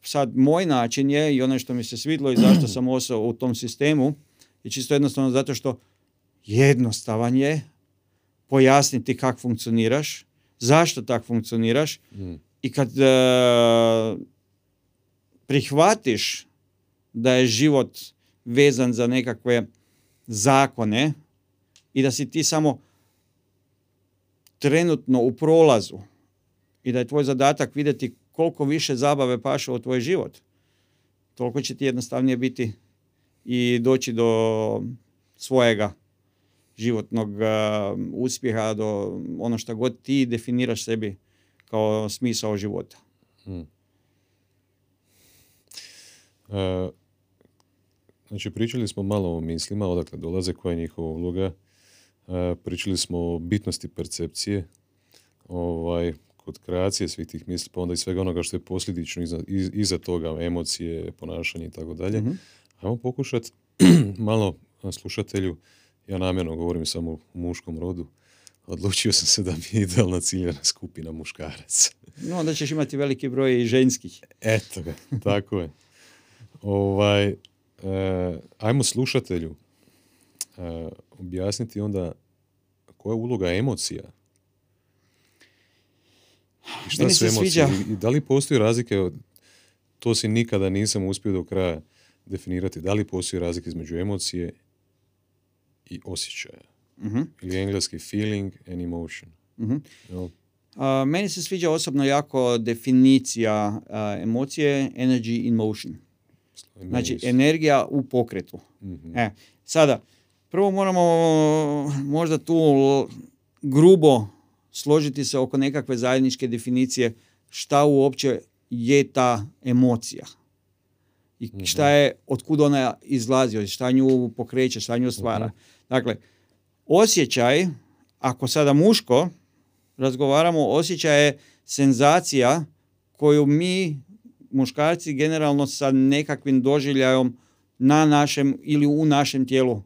Sad, moj način je, i ono što mi se svidlo i zašto sam (clears throat) ostao u tom sistemu, je čisto jednostavno zato što jednostavan je pojasniti kako funkcioniraš, zašto tak funkcioniraš Mm. i kad e, prihvatiš da je život vezan za nekakve zakone i da si ti samo trenutno u prolazu i da je tvoj zadatak vidjeti koliko više zabave paše u tvoj život, toliko će ti jednostavnije biti i doći do svojega životnog uh, uspjeha, do ono što god ti definiraš sebi kao smisao života. Mm. E, znači, pričali smo malo o mislima, odakle dolaze, koja je njihova uloga. E, pričali smo o bitnosti percepcije, ovaj, kod kreacije svih tih misli, pa onda i svega onoga što je posljedično iza, iz- iza toga, emocije, ponašanje i tako dalje, Mhm. ajmo pokušati (clears throat) malo slušatelju, ja namjerno govorim samo u muškom rodu, odlučio sam se da mi je idealna ciljana skupina muškaraca. No, onda ćeš imati veliki broj i ženskih. Eto ga, tako je. Ovaj, e, ajmo slušatelju e, objasniti onda koja je uloga emocija. I šta Meni su se emocije? sviđa- I, I da li postoji razlike, od- to si nikada nisam uspio do kraja definirati, da li postoji razlika između emocije i osjećaja. Mhm, Ili engleski feeling and emotion. mhm. Jel? A, meni se sviđa osobno jako definicija a, emocije energy in motion. Znači, energija u pokretu. Mhm. E, sada, prvo moramo možda tu l- grubo složiti se oko nekakve zajedničke definicije šta uopće je ta emocija. I šta je, otkud ona izlazi, šta nju pokreće, šta nju stvara. Dakle, osjećaj, ako sada muško razgovaramo, osjećaj je senzacija koju mi, muškarci, generalno sa nekakvim doživljajom na našem ili u našem tijelu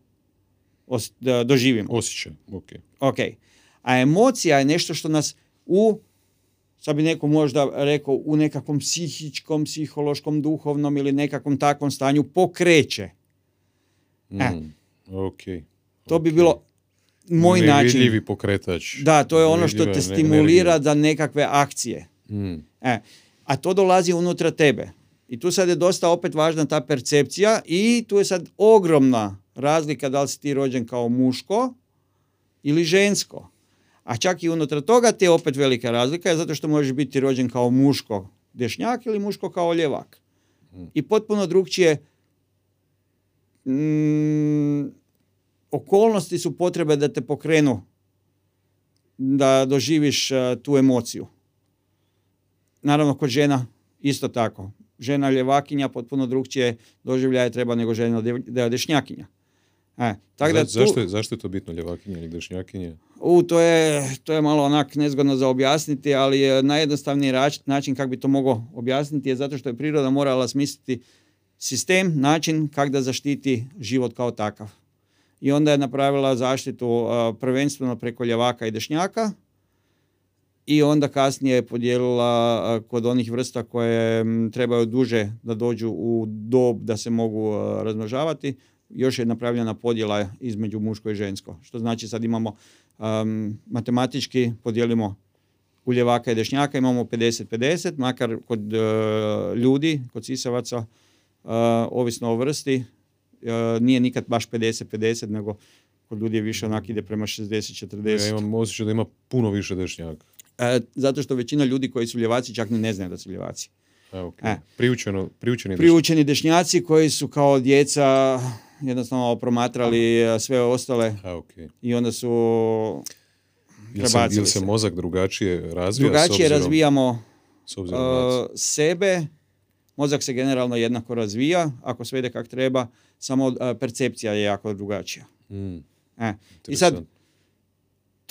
os- doživimo. Osjećaj, ok. Ok. A emocija je nešto što nas u, sad bi neko možda rekao, u nekakvom psihičkom, psihološkom, duhovnom ili nekakvom takvom stanju pokreće. E. Mm, ok. To bi ok. bilo moj način. Nevidljivi pokretač. Da, to je ono što te stimulira za nekakve akcije. Mm, E, a to dolazi unutra tebe. I tu sad je dosta opet važna ta percepcija i tu je sad ogromna razlika da li si ti rođen kao muško ili žensko. A čak i unutar toga te je opet velika razlika je zato što možeš biti rođen kao muško dešnjak ili muško kao ljevak. I potpuno drugčije mm, okolnosti su potrebe da te pokrenu da doživiš eh, tu emociju. Naravno, kod žena isto tako. Žena ljevakinja potpuno drugčije doživljaje treba nego žena de- de- dešnjakinja. E, tako da tu, zašto, je, zašto je to bitno, ljevakinja ili dešnjakinja? u, to, je, to je malo onak nezgodno za objasniti, ali je najjednostavniji način kako bi to mogao objasniti je zato što je priroda morala smisliti sistem, način kako da zaštiti život kao takav. I onda je napravila zaštitu a, prvenstveno preko ljevaka i dešnjaka i onda kasnije je podijelila a, kod onih vrsta koje trebaju duže da dođu u dob da se mogu a, razmnožavati, još je napravljena podjela između muško i žensko. Što znači sad imamo um, matematički podijelimo u ljevaka i dešnjaka imamo 50-50, makar kod e, ljudi, kod sisavaca, e, ovisno o vrsti, e, nije nikad baš 50-50, nego kod ljudi je više onak ide prema 60-40. Ja imam osjećaj da ima puno više dešnjaka. E, zato što većina ljudi koji su ljevaci čak ni ne znaju da su ljevaci. A, ok. E. Priučeno, priučeni Priučeni dešnjaci koji su kao djeca jednostavno promatrali e, sve ostale. A, ok. i onda su Jel se, jel se se. mozak drugačije razvija? s drugačije obzirom- razvijamo S obzirom na- Uh, sebe, mozak se generalno jednako razvija, ako sve ide kak treba, samo uh, percepcija je jako drugačija. Mm, E. I sad.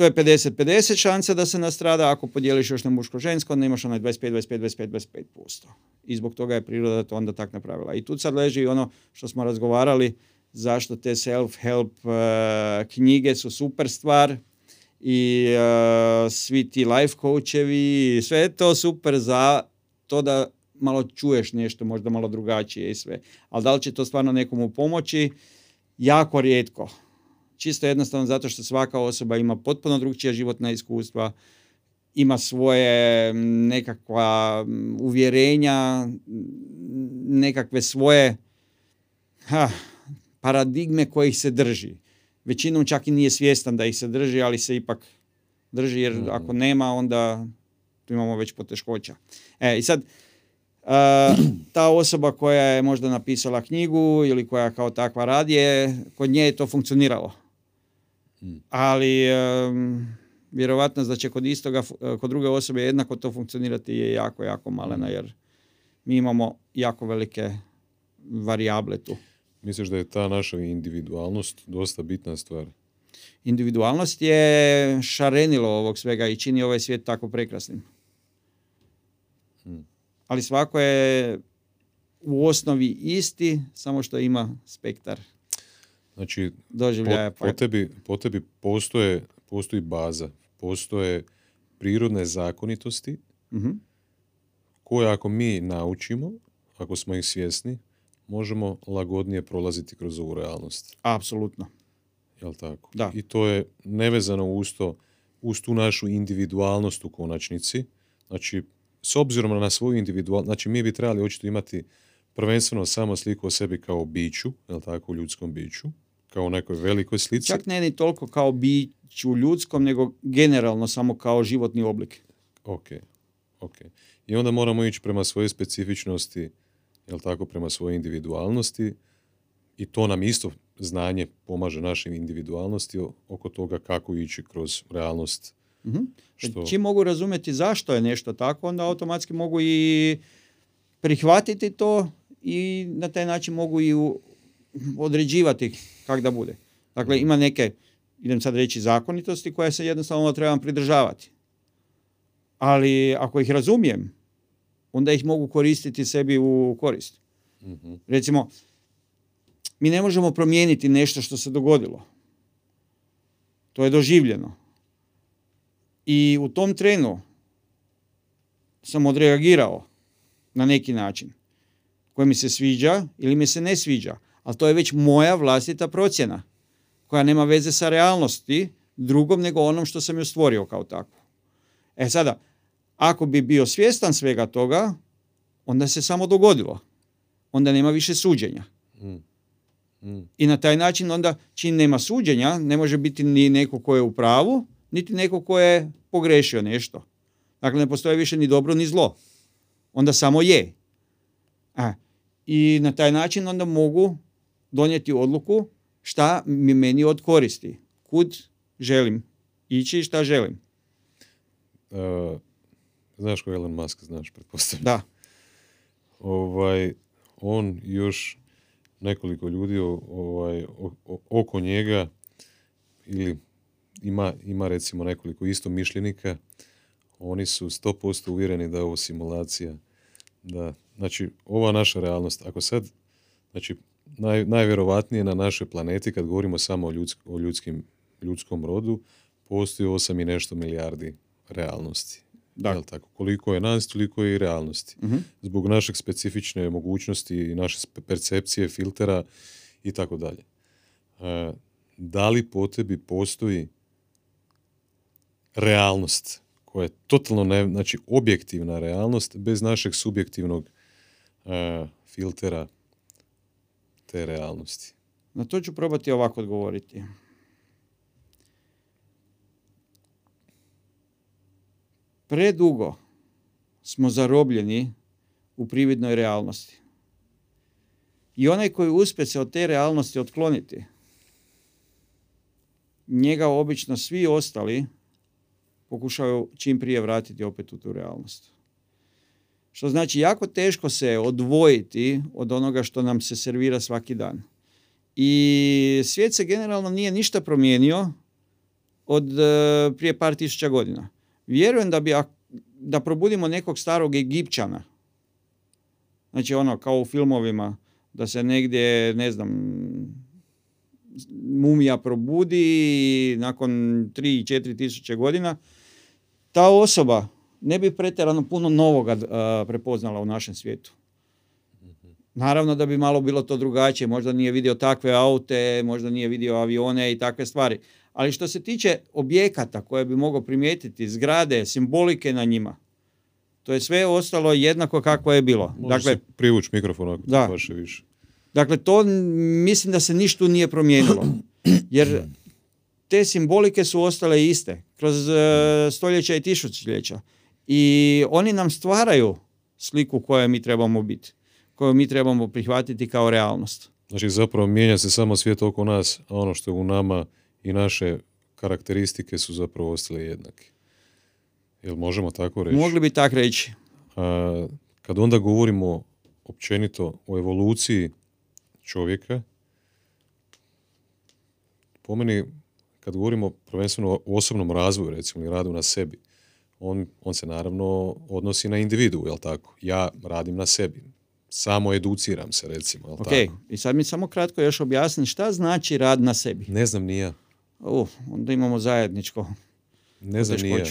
To je 50-50 šansa da se nastrada, ako podijeliš još na muško-žensko, onda imaš onaj 25-25-25-25%. I zbog toga je priroda to onda tak napravila. I tu sad leži ono što smo razgovarali, zašto te self-help uh, knjige su super stvar i uh, svi ti life coachevi, sve je to super za to da malo čuješ nešto, možda malo drugačije i sve. Ali da li će to stvarno nekomu pomoći? Jako rijetko. Čisto jednostavno zato što svaka osoba ima potpuno drugčija životna iskustva, ima svoje nekakva uvjerenja, nekakve svoje ha, paradigme kojih se drži. Većinom čak i nije svjestan da ih se drži, ali se ipak drži jer ako nema onda tu imamo već poteškoća. E, i sad, a, (clears throat) ta osoba koja je možda napisala knjigu ili koja kao takva radi je, kod nje je to funkcioniralo. Ali em, vjerovatnost da će kod istoga, kod druge osobe jednako to funkcionirati je jako, jako malena jer mi imamo jako velike varijable tu. Misliš da je ta naša individualnost dosta bitna stvar? Individualnost je šarenilo ovog svega i čini ovaj svijet tako prekrasnim. ali svako je u osnovi isti, samo što ima spektar Znači, doživljaja. po, po, tebi, po tebi postoje, postoji baza, postoje prirodne zakonitosti Mhm. koje ako mi naučimo, ako smo ih svjesni, možemo lagodnije prolaziti kroz ovu realnost. Apsolutno. Jel tako? Da. I to je nevezano uz to, uz tu našu individualnost u konačnici. Znači, s obzirom na svoju individualnost, znači mi bi trebali očito imati prvenstveno samo sliku o sebi kao biću, jel tako, u ljudskom biću, kao u nekoj velikoj slici. Čak ne ni toliko kao biću ljudskom, nego generalno samo kao životni oblik. Ok, ok. I onda moramo ići prema svojoj specifičnosti, jel tako, prema svojoj individualnosti i to nam isto znanje pomaže našoj individualnosti oko toga kako ići kroz realnost. Mhm. Što, Čim mogu razumjeti zašto je nešto tako, onda automatski mogu i prihvatiti to i na taj način mogu i određivati kak da bude. Dakle, ima neke, idem sad reći, zakonitosti koje se jednostavno trebam pridržavati. Ali ako ih razumijem, onda ih mogu koristiti sebi u korist. Mhm, Recimo, mi ne možemo promijeniti nešto što se dogodilo. To je doživljeno. I u tom trenu sam odreagirao na neki način koji mi se sviđa ili mi se ne sviđa. Ali to je već moja vlastita procjena koja nema veze sa realnosti drugom nego onom što sam ju stvorio kao takvu. E sada, ako bi bio svjestan svega toga, onda se samo dogodilo. Onda nema više suđenja. mm, mm. I na taj način onda čim nema suđenja, ne može biti ni neko ko je u pravu, niti neko ko je pogrešio nešto. Dakle, ne postoji više ni dobro ni zlo. Onda samo je. A, I na taj način onda mogu donijeti odluku šta mi meni od koristi. Kud želim ići i šta želim. E, znaš ko je Elon Musk, znaš, pretpostavljam. Da. ovaj, on još nekoliko ljudi ovaj, oko njega ili ima, ima recimo nekoliko isto mišljenika, oni su 100% uvjereni da je ovo simulacija. Da, znači, ova naša realnost, ako sad, znači, naj, najvjerovatnije na našoj planeti, kad govorimo samo o, ljudsk- o ljudskim, ljudskom rodu, postoji 8 i nešto milijardi realnosti. Da. Jel tako? Koliko je nas, toliko je i realnosti. Mhm. Zbog našeg specifične mogućnosti i naše percepcije, filtera i tako dalje. E, Da li po tebi postoji realnost koja je totalno ne, znači objektivna realnost bez našeg subjektivnog e, filtera te realnosti. Na to ću probati ovako odgovoriti. Predugo smo zarobljeni u prividnoj realnosti. I onaj koji uspje se od te realnosti otkloniti, njega obično svi ostali pokušaju čim prije vratiti opet u tu realnost. Što znači jako teško se odvojiti od onoga što nam se servira svaki dan. I svijet se generalno nije ništa promijenio od e, prije par tisuća godina. Vjerujem da bi da probudimo nekog starog Egipćana. Znači ono kao u filmovima da se negdje, ne znam, mumija probudi i nakon 3-4 tisuće godina ta osoba ne bi pretjerano puno novoga a, prepoznala u našem svijetu. Naravno da bi malo bilo to drugačije, možda nije vidio takve aute, možda nije vidio avione i takve stvari. Ali što se tiče objekata koje bi mogao primijetiti, zgrade, simbolike na njima, to je sve ostalo jednako kako je bilo. Može Dakle, se privući mikrofon ako Da. paše više. Dakle, to mislim da se ništa nije promijenilo. Jer te simbolike su ostale iste kroz e, stoljeća i tisućljeća. I oni nam stvaraju sliku koje mi trebamo biti, koju mi trebamo prihvatiti kao realnost. Znači zapravo mijenja se samo svijet oko nas, a ono što je u nama i naše karakteristike su zapravo ostale jednake. Jel možemo tako reći? Mogli bi tak reći. A, kad onda govorimo općenito o evoluciji čovjeka, po meni, kad govorimo prvenstveno o osobnom razvoju, recimo, i radu na sebi, on, on se naravno odnosi na individu, jel tako? Ja radim na sebi. Samo educiram se, recimo, jel Ok, tako? i sad mi samo kratko još objasni šta znači rad na sebi. Ne znam ni ja. Uh, onda imamo zajedničko. Ne znam ni ja.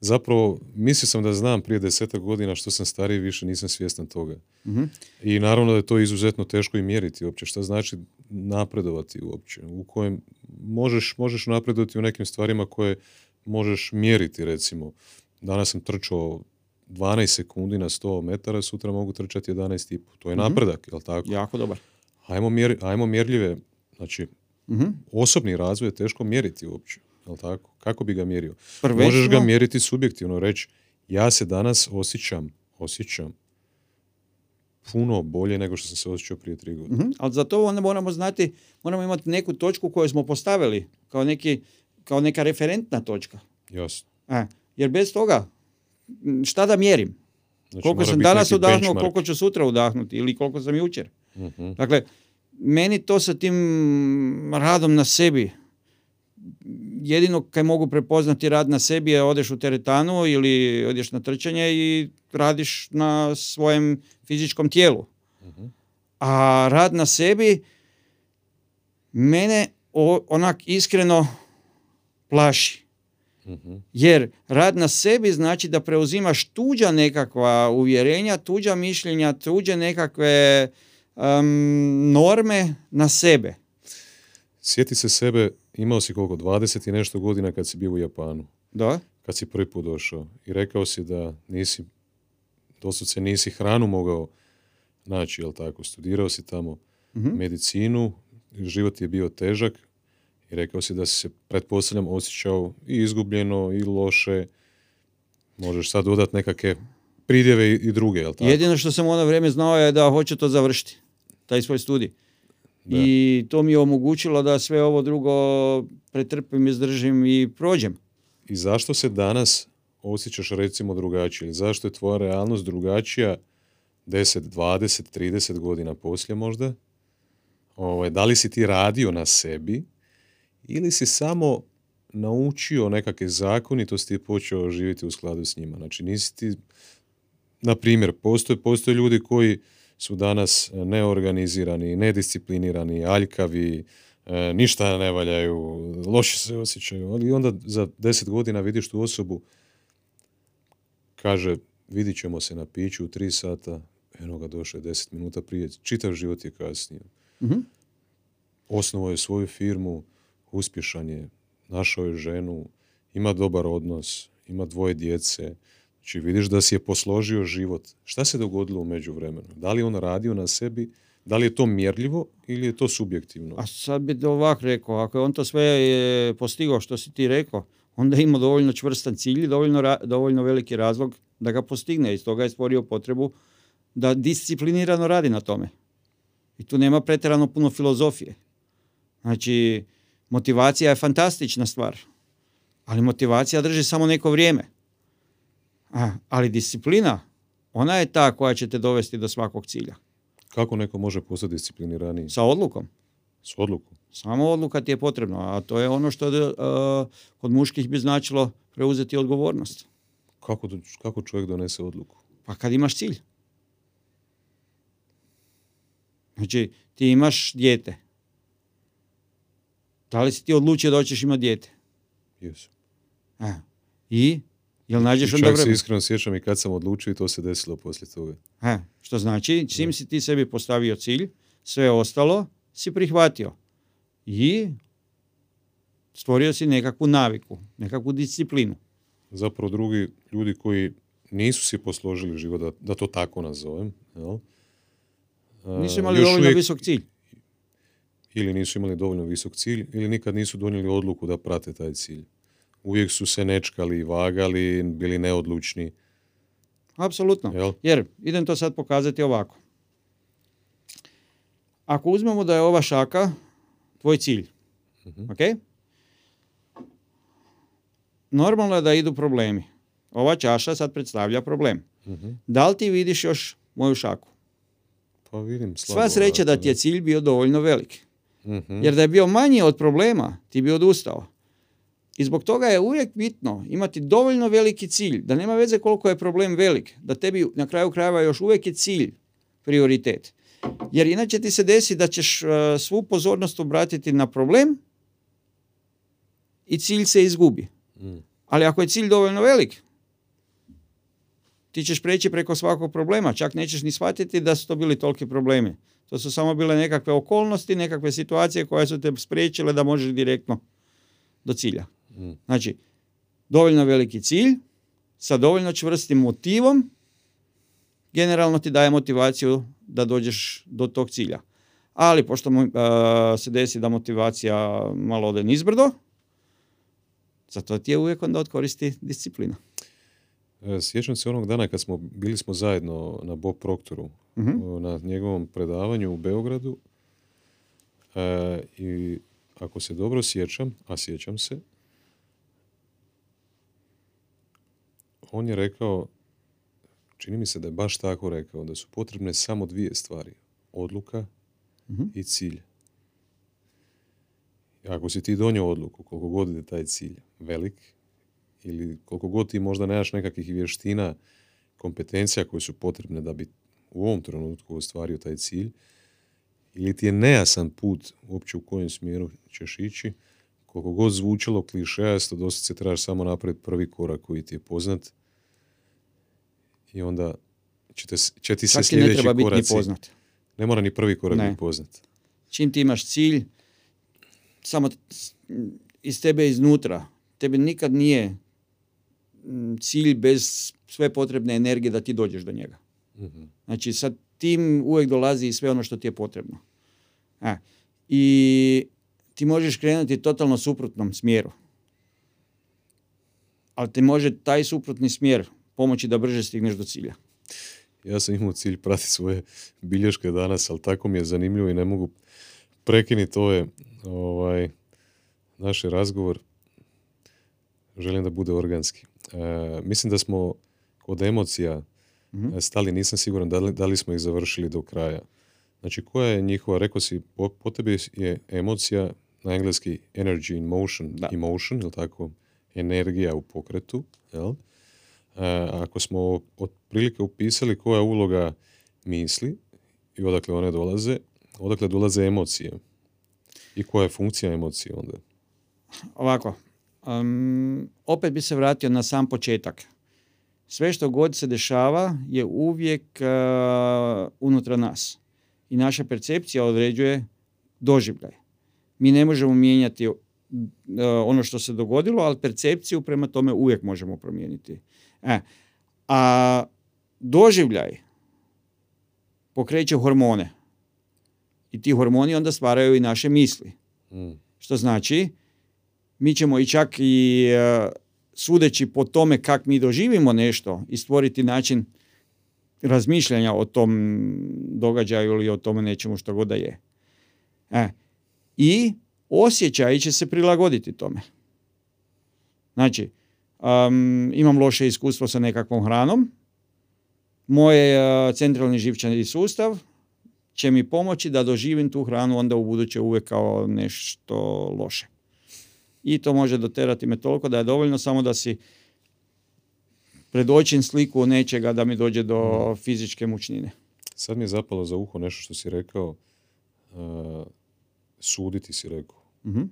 Zapravo, mislio sam da znam prije desetak godina što sam stariji, više nisam svjestan toga. Mhm. I naravno da je to izuzetno teško i mjeriti uopće. Šta znači napredovati uopće? U kojem možeš, možeš napredovati u nekim stvarima koje možeš mjeriti, recimo. Danas sam trčao 12 sekundi na 100 metara, sutra mogu trčati 11 i po. To je Mhm. napredak, jel tako? Jako dobar. Ajmo, mjeri, ajmo mjerljive, znači, Mhm. osobni razvoj je teško mjeriti uopće, jel tako? Kako bi ga mjerio? Prvenstveno- Možeš ga mjeriti subjektivno, reći ja se danas osjećam, osjećam puno bolje nego što sam se osjećao prije tri godine. Mhm, Ali za to onda moramo znati, moramo imati neku točku koju smo postavili kao, neki, kao neka referentna točka. Jasno. E, jer bez toga, šta da mjerim? Znači, koliko sam danas udahnuo, benchmark. koliko ću sutra udahnuti ili koliko sam jučer. Mhm. Dakle, meni to sa tim radom na sebi, jedino kaj mogu prepoznati rad na sebi je odeš u teretanu ili odeš na trčanje i radiš na svojem fizičkom tijelu. Mhm. A rad na sebi mene o- onak iskreno plaši. Jer rad na sebi znači da preuzimaš tuđa nekakva uvjerenja, tuđa mišljenja, tuđe nekakve em, norme na sebe. Sjeti se sebe, imao si koliko, 20 i nešto godina kad si bio u Japanu, Da? kad si prvi put došao i rekao si da nisi, doslovce nisi hranu mogao naći, jel tako? Studirao si tamo Mhm. medicinu, život je bio težak i rekao si da si se, pretpostavljam, osjećao i izgubljeno i loše. Možeš sad dodati nekakve pridjeve i, druge, jel tako? Jedino što sam u ono vrijeme znao je da hoću to završiti, taj svoj studij. Da. I to mi je omogućilo da sve ovo drugo pretrpim, izdržim i prođem. I zašto se danas osjećaš recimo drugačije? Zašto je tvoja realnost drugačija 10, 20, 30 godina poslije možda? Ovaj, da li si ti radio na sebi ili si samo naučio nekakve zakonitosti i počeo živjeti u skladu s njima? Znači nisi ti, na primjer, postoje, postoje ljudi koji su danas neorganizirani, nedisciplinirani, aljkavi, e, ništa ne valjaju, loše se osjećaju, ali onda za deset godina vidiš tu osobu, kaže, vidit ćemo se na piću u tri sata, eno ga došao je deset minuta prije, čitav život je kasnije. Mhm. Osnovao je svoju firmu, uspješan je, našao je ženu, ima dobar odnos, ima dvoje djece, znači vidiš da si je posložio život. Šta se dogodilo u međuvremenu? Da li on radio na sebi, da li je to mjerljivo ili je to subjektivno? A sad bi ovako rekao, ako je on to sve je postigao što si ti rekao, onda je imao dovoljno čvrstan cilj i dovoljno, dovoljno veliki razlog da ga postigne. I stoga je stvorio potrebu da disciplinirano radi na tome. I tu nema pretjerano puno filozofije. Znači, motivacija je fantastična stvar, ali motivacija drži samo neko vrijeme. A, ali disciplina, ona je ta koja će te dovesti do svakog cilja. Kako neko može postati discipliniraniji? Sa odlukom. S odlukom. Samo odluka ti je potrebna, a to je ono što e, kod muških bi značilo preuzeti odgovornost. Kako, kako čovjek donese odluku? Pa kad imaš cilj. Znači, ti imaš dijete. Da li si ti odlučio da hoćeš imati dijete? Jesu. A, I? Jel nađeš I onda čak se vremena? iskreno sjećam i kad sam odlučio i to se desilo poslije toga. A, što znači, čim si ti sebi postavio cilj, sve ostalo si prihvatio. I stvorio si nekakvu naviku, nekakvu disciplinu. Zapravo drugi ljudi koji nisu si posložili život, da, da to tako nazovem, jel? Nisu imali još dovoljno uvijek- visok cilj. Ili nisu imali dovoljno visok cilj, ili nikad nisu donijeli odluku da prate taj cilj. Uvijek su se nečkali, vagali, bili neodlučni. Apsolutno. Jel? Jer, idem to sad pokazati ovako. Ako uzmemo da je ova šaka tvoj cilj, Mhm. ok? Normalno je da idu problemi. Ova čaša sad predstavlja problem. Mhm. Da li ti vidiš još moju šaku? Pa vidim, slabo. Sva sreća da ti je cilj bio dovoljno velik. Mhm. Jer da je bio manji od problema, ti bi odustao. I zbog toga je uvijek bitno imati dovoljno veliki cilj, da nema veze koliko je problem velik, da tebi na kraju krajeva još uvijek je cilj prioritet. Jer inače ti se desi da ćeš uh, svu pozornost obratiti na problem i cilj se izgubi. Mm. Ali ako je cilj dovoljno velik, ti ćeš preći preko svakog problema, čak nećeš ni shvatiti da su to bili toliki problemi. To su samo bile nekakve okolnosti, nekakve situacije koje su te spriječile da možeš direktno do cilja. Mm. Znači, dovoljno veliki cilj, sa dovoljno čvrstim motivom, generalno ti daje motivaciju da dođeš do tog cilja. Ali pošto mu, a, se desi da motivacija malo ode nizbrdo, zato ti je uvijek onda od koristi disciplina. E, Sjećam se onog dana kad smo bili smo zajedno na Bob Proctoru o, na njegovom predavanju u Beogradu E, i ako se dobro sjećam, a sjećam se, on je rekao, čini mi se da je baš tako rekao, da su potrebne samo dvije stvari, odluka Mhm. i cilj. Ako si ti donio odluku, koliko god je taj cilj velik, ili koliko god ti možda nemaš nekakvih vještina, kompetencija koje su potrebne da bi u ovom trenutku ostvario taj cilj, ili ti je nejasan put uopće u kojem smjeru ćeš ići, koliko god zvučalo klišejasto, doslovce trebaš samo napraviti prvi korak koji ti je poznat i onda će, te, će ti se Čak ti ne sljedeći treba biti ni koraci... poznat. Ne mora ni prvi korak biti poznat. Čim ti imaš cilj, samo iz tebe iznutra, tebi nikad nije cilj bez sve potrebne energije da ti dođeš do njega. Mhm. Znači sa tim uvijek dolazi i sve ono što ti je potrebno. E, I ti možeš krenuti totalno suprotnom smjeru. Ali ti može taj suprotni smjer pomoći da brže stigneš do cilja. Ja sam imao cilj pratiti svoje bilješke danas, ali tako mi je zanimljivo i ne mogu prekinuti ovo je ovaj, naš razgovor. Želim da bude organski. E, mislim da smo kod emocija Mhm. e, stali, nisam siguran da li, da li smo ih završili do kraja. Znači, koja je njihova, rekao si, po, po tebi je emocija, na engleski energy in motion, Da. emotion, ili tako, energija u pokretu, jel? E, ako smo otprilike upisali koja je uloga misli i odakle one dolaze, odakle dolaze emocije i koja je funkcija emocije onda. Ovako, um, opet bi se vratio na sam početak. Sve što god se dešava je uvijek uh, unutra nas. I naša percepcija određuje doživljaj. Mi ne možemo mijenjati uh, ono što se dogodilo, ali percepciju prema tome uvijek možemo promijeniti. E, a doživljaj pokreće hormone. I ti hormoni onda stvaraju i naše misli. Mm. Što znači, mi ćemo i čak i e, sudeći po tome kak mi doživimo nešto i stvoriti način razmišljanja o tom događaju ili o tome nečemu što god da je. E, I osjećaj će se prilagoditi tome. Znači, um, imam loše iskustvo sa nekakvom hranom, moj e, centralni živčani sustav će mi pomoći da doživim tu hranu onda u buduće uvijek kao nešto loše. I to može doterati me toliko da je dovoljno samo da si predočim sliku nečega da mi dođe do fizičke mučnine. Sad mi je zapalo za uho nešto što si rekao, uh, suditi si rekao. Mhm.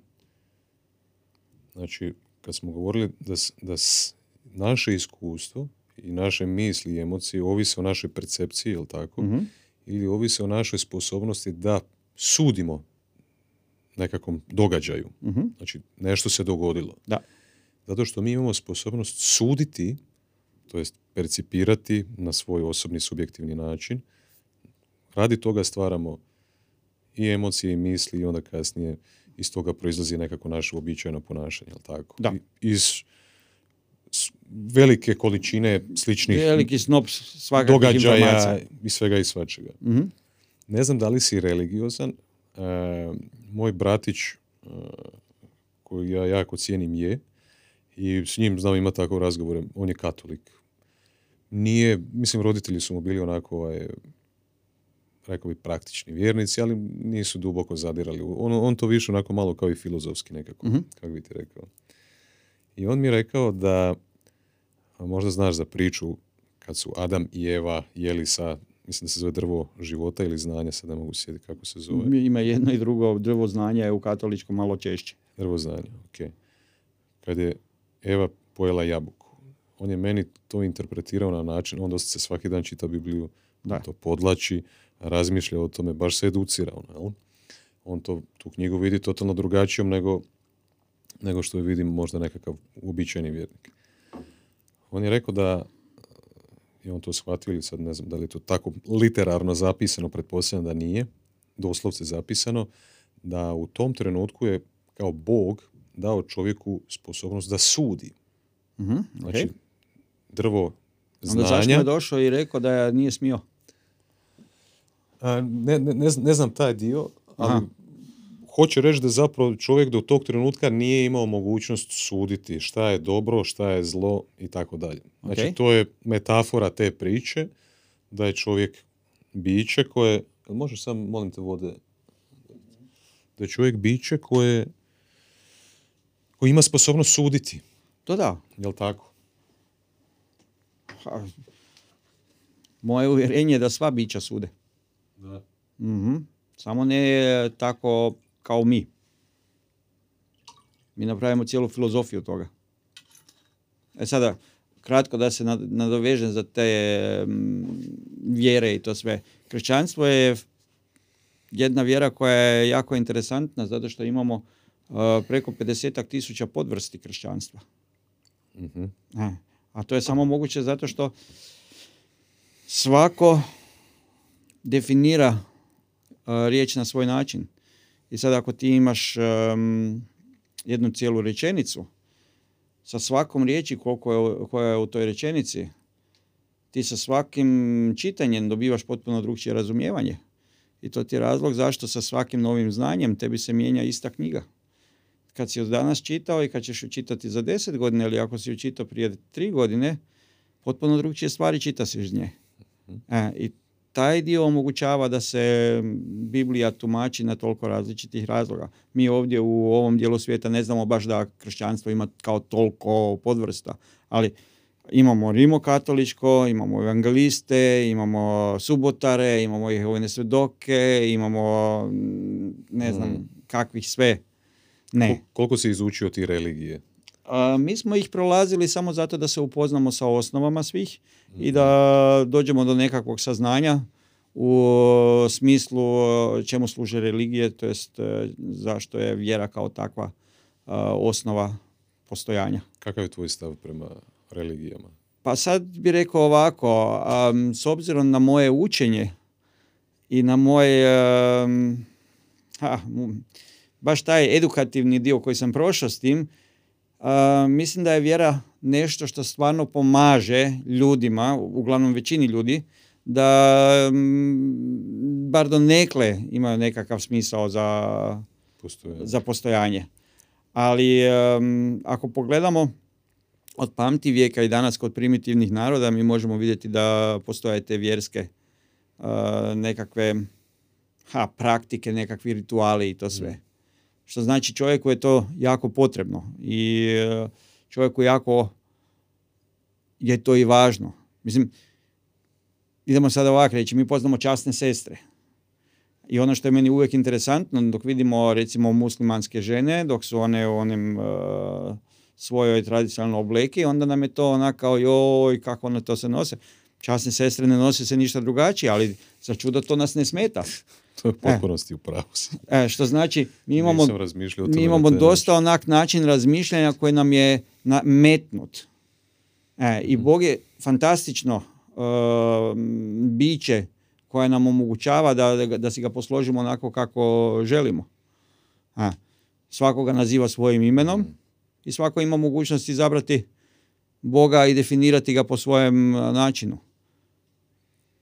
Znači, kad smo govorili da, da s- naše iskustvo i naše misli i emocije ovise o našoj percepciji, jel tako? Mhm. Ili ovise o našoj sposobnosti da sudimo nekakvom događaju. Mhm. Znači, nešto se dogodilo. Da. Zato što mi imamo sposobnost suditi, to jest percipirati na svoj osobni subjektivni način. Radi toga stvaramo i emocije i misli i onda kasnije iz toga proizlazi nekako naše uobičajeno ponašanje, jel tako? Da. I- Iz velike količine sličnih Veliki snop događaja informacija. i svega i svačega. Mhm. Ne znam da li si religiozan. Moj bratić, e, koji ja jako cijenim, je. I s njim znam ima takav razgovor. On je katolik. Nije, mislim, roditelji su mu bili onako, ovaj, rekao bi, praktični vjernici, ali nisu duboko zadirali. On, on to više onako malo kao i filozofski nekako, Mhm. kako bi ti rekao. I on mi je rekao da, možda znaš za priču, kad su Adam i Eva jeli sa, mislim da se zove drvo života ili znanja, sad ne mogu sjetiti kako se zove. Ima jedno i drugo, drvo znanja je u katoličkom malo češće. Drvo znanja, ok. Kad je Eva pojela jabuku, on je meni to interpretirao na način, on dosta se svaki dan čita Bibliju, Da. to podlači, razmišlja o tome, baš se educira. jel? On to, tu knjigu vidi totalno drugačijom nego, nego što je vidim možda nekakav uobičajeni vjernik. On je rekao da je on to shvatio ili sad ne znam da li je to tako literarno zapisano, pretpostavljam da nije, doslovce zapisano, da u tom trenutku je kao Bog dao čovjeku sposobnost da sudi. Mhm, Znači, ok. drvo Onda zašto znanja... je došao i rekao da je nije smio? A, ne, ne, ne znam taj dio, ali Aha. Hoće reći da zapravo čovjek do tog trenutka nije imao mogućnost suditi šta je dobro, šta je zlo i tako dalje. Znači, Ok. to je metafora te priče, da je čovjek biće koje... Možeš sam, molim te, vode... Da je čovjek biće koje... koji ima sposobnost suditi. To da. Jel tako? Ha, Moje uvjerenje je da sva bića sude. Da. Mhm. Samo ne tako kao mi. Mi napravimo cijelu filozofiju toga. E sada, kratko da se nad- nadovežem za te mm, vjere i to sve. Kršćanstvo je jedna vjera koja je jako interesantna zato što imamo uh, preko 50 tisuća podvrsti kršćanstva. Mhm. E, A to je samo moguće zato što svako definira uh, riječ na svoj način. I sad ako ti imaš um, jednu cijelu rečenicu, sa svakom riječi koliko je, koja je u toj rečenici, ti sa svakim čitanjem dobivaš potpuno drugčije razumijevanje. I to ti je razlog zašto sa svakim novim znanjem tebi se mijenja ista knjiga. Kad si ju danas čitao i kad ćeš ju čitati za deset godina ili ako si ju čitao prije tri godine, potpuno drugčije stvari čitaš iz nje. E, I taj dio omogućava da se Biblija tumači na toliko različitih razloga. Mi ovdje u ovom dijelu svijeta ne znamo baš da kršćanstvo ima kao toliko podvrsta, ali imamo rimokatoličko, imamo evangeliste, imamo subotare, imamo Jehovine svedoke, imamo ne znam Mm. kakvih sve. Ne. Kol- Koliko si izučio ti religije? A, mi smo ih prolazili samo zato da se upoznamo sa osnovama svih i da dođemo do nekakvog saznanja u smislu čemu služe religije, to jest zašto je vjera kao takva e, osnova postojanja. Kakav je tvoj stav prema religijama? Pa sad bi rekao ovako, am, s obzirom na moje učenje i na moj, am, ha, baš taj edukativni dio koji sam prošao s tim, mislim da je vjera nešto što stvarno pomaže ljudima, uglavnom većini ljudi, da mm, bar do nekle imaju nekakav smisao za, Postoje. za postojanje. Ali em, ako pogledamo od pamti vijeka i danas kod primitivnih naroda mi možemo vidjeti da postoje te vjerske e, nekakve ha, praktike, nekakvi rituali i to sve. Što znači čovjeku je to jako potrebno i e, čovjeku jako je to i važno. Mislim, idemo sada ovako reći, mi poznamo časne sestre. I ono što je meni uvijek interesantno, dok vidimo recimo muslimanske žene, dok su one u onim e, svojoj tradicionalnoj obleki, onda nam je to onak kao joj, kako one to se nose. Časne sestre ne nose se ništa drugačije, ali za čudo to nas ne smeta. To je u potpunosti u pravu. E, što znači, mi imamo, mi na imamo dosta onak način razmišljanja koji nam je nametnut. E, I Bog je fantastično e, biće koje nam omogućava da, da, da si ga posložimo onako kako želimo. E, svako ga naziva svojim imenom i svako ima mogućnost izabrati Boga i definirati ga po svojem e, načinu.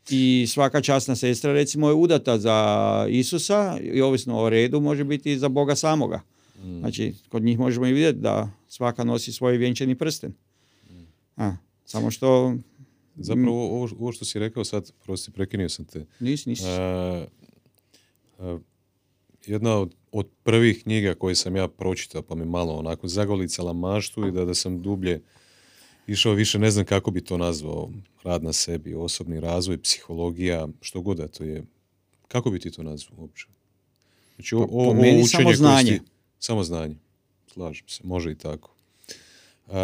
I svaka časna sestra recimo je udata za Isusa i ovisno o redu može biti i za Boga samoga. Mm. Znači, kod njih možemo i vidjeti da svaka nosi svoj vjenčani prsten. A, samo što Zapravo ovo, ovo što si rekao sad, prosti, prekinio sam te. nis, nis. A, a, jedna od, od prvih knjiga koje sam ja pročitao, pa mi malo onako zagolicala maštu i da, da sam dublje išao više, ne znam kako bi to nazvao, rad na sebi, osobni razvoj, psihologija, što god da to je. Kako bi ti to nazvao uopće? Znači, o, Po- po o- ovo meni učenje samo znanje. ti- samo znanje. Slažem se, može i tako. A,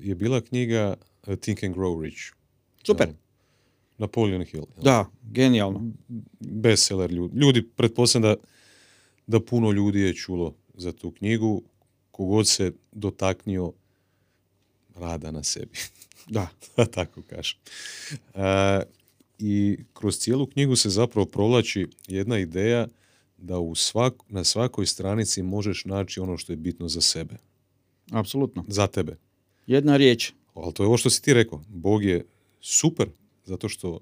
je bila knjiga uh, Think and Grow Rich. Super. Da. Napoleon Hill. jel? Da, genijalno. bestseller ljudi. Ljudi, pretpostavljam da, da puno ljudi je čulo za tu knjigu, kogod se dotaknio rada na sebi, (laughs) Da. tako kažem. E, I kroz cijelu knjigu se zapravo provlači jedna ideja da u svak, na svakoj stranici možeš naći ono što je bitno za sebe, Apsolutno. za tebe. Jedna riječ. Ali to je ovo što si ti rekao. Bog je super, zato što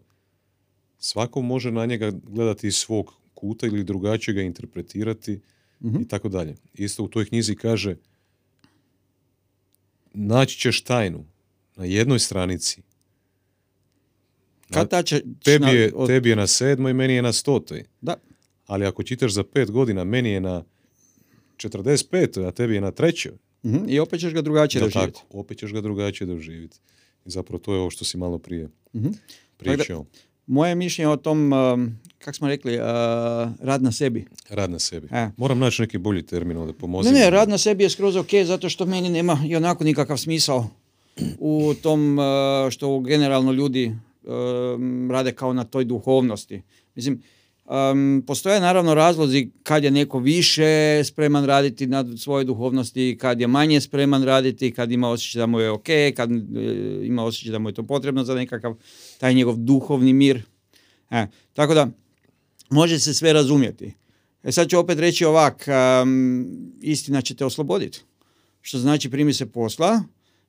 svako može na njega gledati iz svog kuta ili drugačije ga interpretirati Mhm. i tako dalje. Isto u toj knjizi kaže naći ćeš tajnu na jednoj stranici. Kad ta će... Tebi je, od- tebi je na sedmoj, meni je na stotoj. Da. Ali ako čitaš za pet godina, meni je na 45, a tebi je na trećoj. Mhm, I opet ćeš ga drugačije Jel doživjeti. tako? Opet ćeš ga drugačije doživjeti. I zapravo to je ovo što si malo prije Mhm. pričao. Moje mišljenje o tom, um, kak smo rekli, uh, rad na sebi. Rad na sebi. E. Moram naći neki bolji termin ovdje, pomozi. Ne, ne, rad na sebi je skroz ok, zato što meni nema i onako nikakav smisao u tom uh, što generalno ljudi um, rade kao na toj duhovnosti. Mislim, um, postoje naravno razlozi kad je neko više spreman raditi na svojoj duhovnosti, kad je manje spreman raditi, kad ima osjećaj da mu je ok, kad e, ima osjećaj da mu je to potrebno za nekakav taj njegov duhovni mir. E, tako da, može se sve razumjeti. E sad ću opet reći ovak, um, istina će te osloboditi. Što znači primi se posla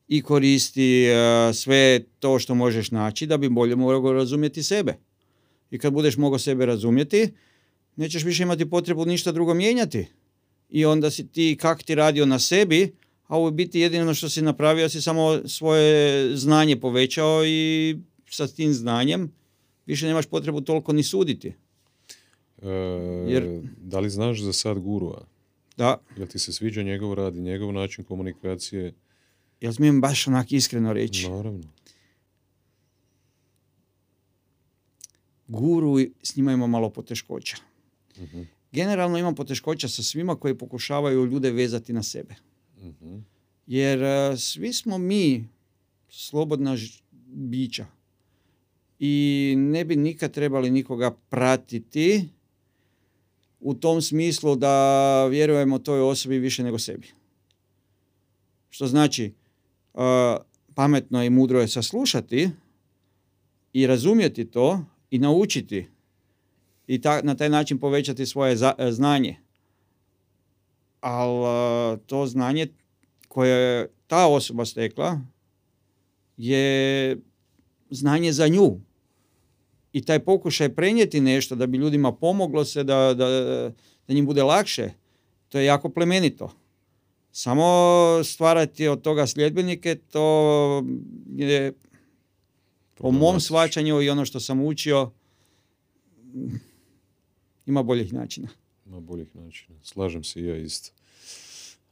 i koristi uh, sve to što možeš naći da bi bolje mogao razumjeti sebe. I kad budeš mogao sebe razumjeti, nećeš više imati potrebu ništa drugo mijenjati. I onda si ti kak ti radio na sebi, a u biti jedino što si napravio si samo svoje znanje povećao i sa tim znanjem više nemaš potrebu toliko ni suditi. E, Jer- Da li znaš za sad gurua? Da, Jel ti se sviđa njegov rad i njegov način komunikacije? jel smijem baš onak iskreno reći? Naravno. Guru, s njima ima malo poteškoća. Mhm, Generalno imam poteškoća sa svima koji pokušavaju ljude vezati na sebe. mhm. Jer e, svi smo mi slobodna bića. I ne bi nikad trebali nikoga pratiti u tom smislu da vjerujemo toj osobi više nego sebi. Što znači, e, pametno i mudro je saslušati i razumjeti to i naučiti i ta, na taj način povećati svoje za- e, znanje. Ali to znanje koje je ta osoba stekla je znanje za nju. I taj pokušaj prenijeti nešto da bi ljudima pomoglo se da, da, da njim bude lakše, to je jako plemenito. Samo stvarati od toga sljedbenike, to je po mom shvaćanju i ono što sam učio, ima boljih načina. Ima boljih načina. Slažem se i ja isto.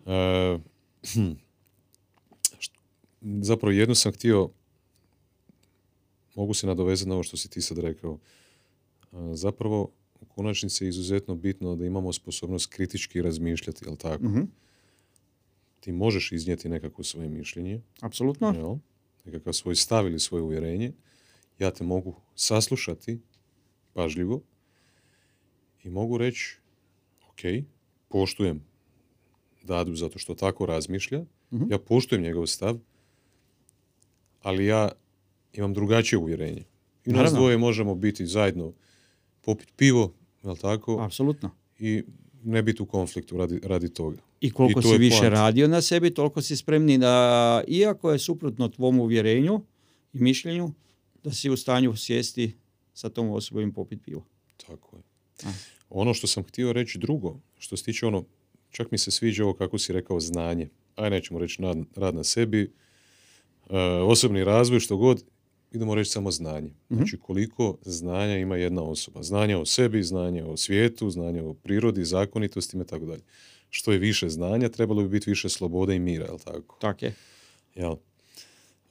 E, (clears throat) zapravo jedno sam htio, mogu se nadovezati na ovo što si ti sad rekao. Zapravo, u konačnici je izuzetno bitno da imamo sposobnost kritički razmišljati, jel tako? Mhm, Ti možeš iznijeti nekako svoje mišljenje, Apsolutno. jel? nekakav svoj stav ili svoje uvjerenje. Ja te mogu saslušati pažljivo i mogu reći, ok, poštujem Dadu zato što tako razmišlja, Mhm. ja poštujem njegov stav, ali ja imam drugačije uvjerenje. I nas dvoje možemo biti zajedno, popiti pivo, jel tako, Apsolutno. i ne biti u konfliktu radi, radi toga. I koliko I to si više poanta. radio na sebi, toliko si spremni da, iako je suprotno tvom uvjerenju i mišljenju, da si u stanju sjesti sa tom osobom i popiti pivo. Tako je. A. Ono što sam htio reći drugo, što se tiče ono, čak mi se sviđa ovo kako si rekao znanje. Aj nećemo reći nad- rad na sebi, e, osobni razvoj, što god. Idemo reći samo znanje. Mhm. Znači koliko znanja ima jedna osoba. Znanje o sebi, znanje o svijetu, znanje o prirodi, zakonitostima i tako dalje. Što je više znanja, trebalo bi biti više slobode i mira, jel tako? Tak je. Jel?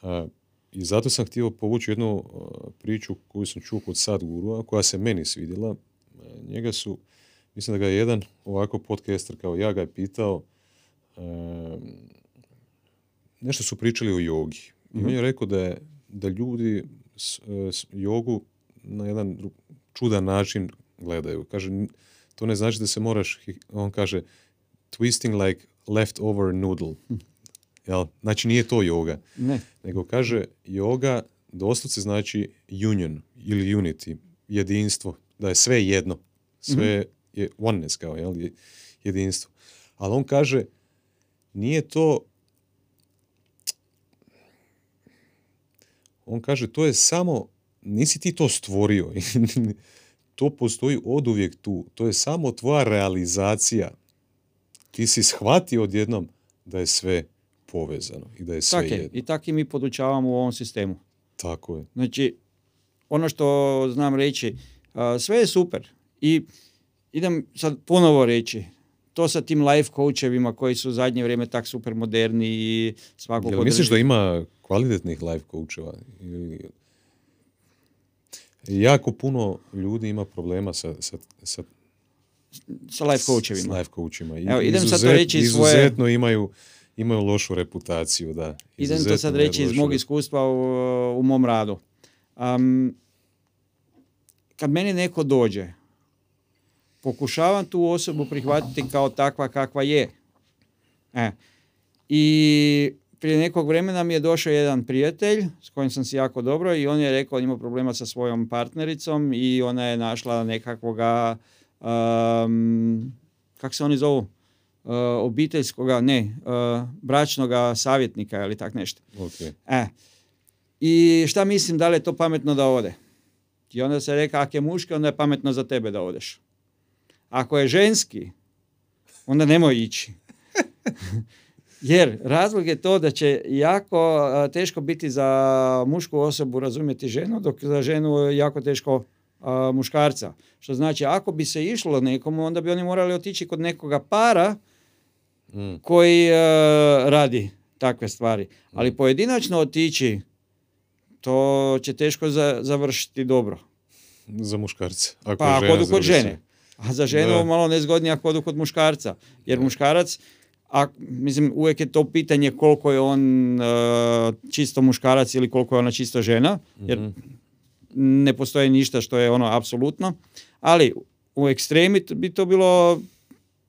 A, I zato sam htio povući jednu a, priču koju sam čuo kod Sadgurua, koja se meni svidjela. A, njega su, mislim da ga je jedan ovako podcaster kao ja ga je pitao, a, nešto su pričali o jogi. I on je rekao da, je, da ljudi s, s jogu na jedan čudan način gledaju. Kaže, "N- to ne znači da se moraš, on kaže, twisting like leftover noodle. (laughs) Jel? Znači nije to joga. Ne. Nego kaže yoga doslovce znači union ili unity, jedinstvo, da je sve jedno. Sve je oneness kao, jel? je- jedinstvo. Ali on kaže, nije to on kaže, to je samo, nisi ti to stvorio. (laughs) to postoji oduvijek tu. To je samo tvoja realizacija. Ti si shvatio odjednom da je sve povezano i da je sve Tak je. jedno. I tak i mi podučavamo u ovom sistemu. Tako je. Znači, ono što znam reći, a, sve je super. I idem sad ponovo reći, to sa tim life coachevima koji su u zadnje vrijeme tak super moderni i svako Jel misliš da ima kvalitetnih life coacheva? Jako puno ljudi ima problema sa, sa, sa, sa life coachevima. s life coachima. I Evo, idem sad to reći iz svoje- Izuzetno imaju, imaju lošu reputaciju, da. Idem to sad reći iz mog iskustva u, u mom radu. Am, kad meni neko dođe, pokušavam tu osobu prihvatiti kao takva kakva je. E. I prije nekog vremena mi je došao jedan prijatelj s kojim sam si jako dobro i on je rekao on ima problema sa svojom partnericom i ona je našla nekakvoga um, kak se oni zovu? Uh, obiteljskoga, ne, uh, bračnoga savjetnika ili tak nešto. Ok. E. I šta mislim da li je to pametno da ode? I onda se reka, ako je muški, onda je pametno za tebe da odeš. Ako je ženski, onda nemoj ići. Jer razlog je to da će jako a, teško biti za mušku osobu razumjeti ženu, dok za ženu je jako teško a, muškarca. Što znači, ako bi se išlo nekomu, onda bi oni morali otići kod nekoga para Mm. koji e, radi takve stvari. Ali pojedinačno otići, to će teško za, završiti dobro. Za muškarce. Ako Pa je žena, kod druge žene. A za ženu Da. malo nezgodnije ako odu kod muškarca. Jer muškarac, a, mislim, uvijek je to pitanje koliko je on e, čisto muškarac ili koliko je ona čisto žena. Jer Mhm. ne postoji ništa što je ono apsolutno. Ali u ekstremi bi to bilo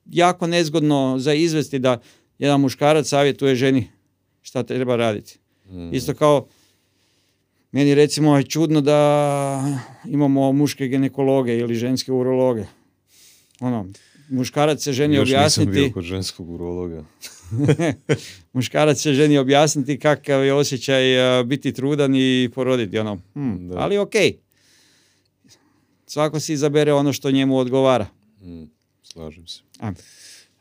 jako nezgodno za izvesti da jedan muškarac savjetuje ženi šta treba raditi. Mm. Isto kao meni recimo je čudno da imamo muške ginekologe ili ženske urologe. Ono, muškarac se ženi Još nisam bio objasniti, kod ženskog urologa. (laughs) muškarac se ženi objasniti kakav je osjećaj a, biti trudan i poroditi. Ono, hm, Da. ali ok. Svako si izabere ono što njemu odgovara. Mm. Slažem se. A.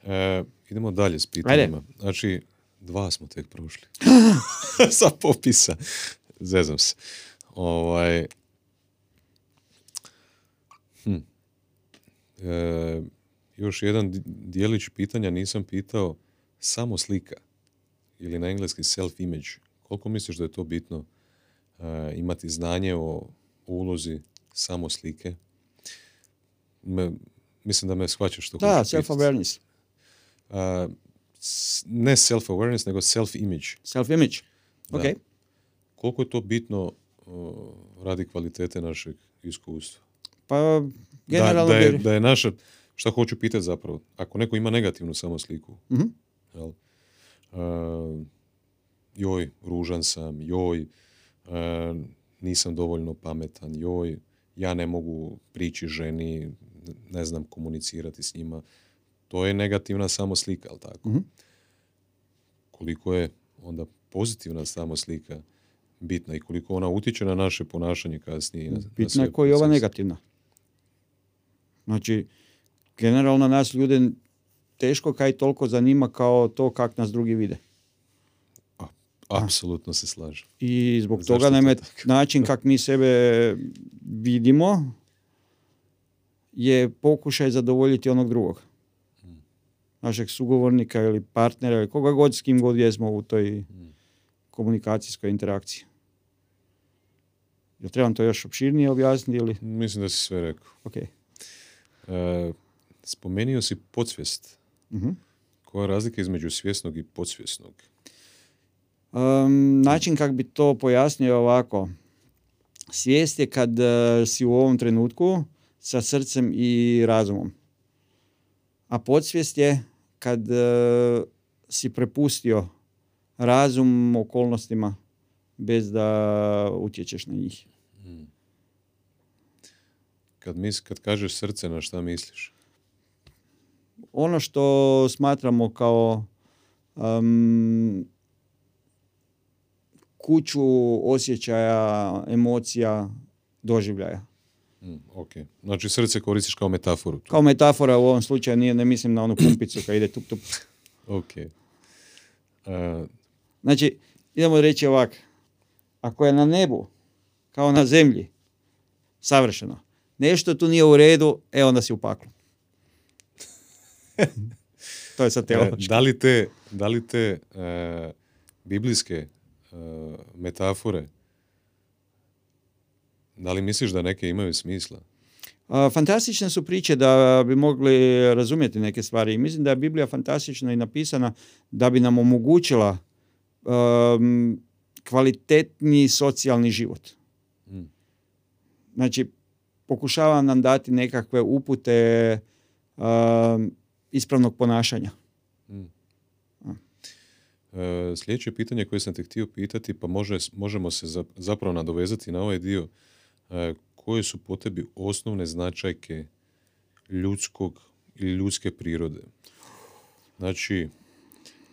E, idemo dalje s pitanjima. Znači, dva smo tek prošli. (gasps) (laughs) Sa popisa. Zezam se. Ovaj, hm. E, još jedan di- dijelić pitanja nisam pitao. Samo slika. Ili na engleski self-image. Koliko misliš da je to bitno e, imati znanje o, ulozi samo slike? Me, mislim da me shvaćaš što Da, hoću pitat. self-awareness. A, s- ne self-awareness, nego self-image. Self-image. Da. Ok. Koliko je to bitno o, radi kvalitete našeg iskustva? Pa generalno da, je, bi- da je naša, šta hoću pitati zapravo, ako neko ima negativnu samosliku, Mhm. jel, a, joj, ružan sam, joj, a, nisam dovoljno pametan, joj, ja ne mogu prići ženi, ne znam komunicirati s njima. To je negativna samoslika, jel tako? Mhm. Koliko je onda pozitivna samoslika bitna i koliko ona utječe na naše ponašanje kasnije. Na, na Bitno sve je koji je ova negativna. Znači, generalno nas ljude teško kaj toliko zanima kao to kak nas drugi vide. Apsolutno se slažem. I zbog Zašto toga to nam je tako? (laughs) način kak mi sebe vidimo je pokušaj zadovoljiti onog drugog. Našeg sugovornika ili partnera ili koga god s kim god jesmo u toj komunikacijskoj interakciji. Jel trebam to još opširnije objasniti ili? Mislim da si sve rekao. Ok. E, spomenio si podsvijest. Mhm. Koja je razlika između svjesnog i podsvjesnog? Um, način kako bi to pojasnio je ovako. Svijest je kad eh, si u ovom trenutku sa srcem i razumom. A podsvijest je kad eh, si prepustio razum okolnostima bez da utječeš na njih. Kad, mis, kad kažeš srce, na šta misliš? Ono što smatramo kao um, kuću osjećaja, emocija, doživljaja. Mm, ok. Znači srce koristiš kao metaforu. tu. Kao metafora u ovom slučaju nije, ne mislim na onu pumpicu kad ide tup tup. (laughs) Ok. E, Znači, idemo reći ovak. Ako je na nebu, kao na zemlji, savršeno, nešto tu nije u redu, e onda si u paklu. (laughs) to je sad e, teološki. da li te, da li te e, biblijske e, metafore da li misliš da neke imaju smisla? A, Fantastične su priče da bi mogli razumjeti neke stvari. I mislim da je Biblija fantastična i napisana da bi nam omogućila um, kvalitetni socijalni život. Mm. Znači, pokušava nam dati nekakve upute um, ispravnog ponašanja. E, sljedeće pitanje koje sam te htio pitati, pa može, možemo se za- zapravo nadovezati na ovaj dio. E, koje su po tebi osnovne značajke ljudskog ili ljudske prirode? Znači,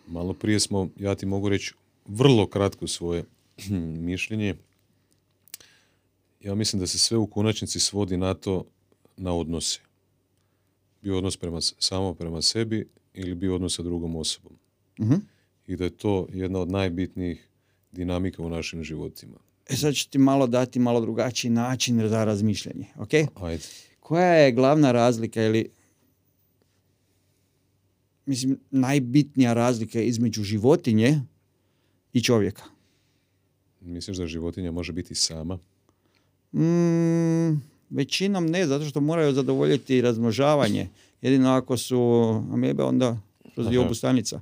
malo prije smo, ja ti mogu reći vrlo kratko svoje (clears throat) mišljenje. Ja mislim da se sve u konačnici svodi na to, na odnose. Bio odnos prema, samo prema sebi ili bio odnos sa drugom osobom Mhm. i da je to jedna od najbitnijih dinamika u našim životima. E sad ću ti malo dati malo drugačiji način za razmišljanje. ok? Ajde. Koja je glavna razlika ili mislim najbitnija razlika između životinje i čovjeka? Misliš da životinja može biti sama? Mm, većinom ne, zato što moraju zadovoljiti razmnožavanje. Jedino ako su amebe, onda kroz diobu stanica.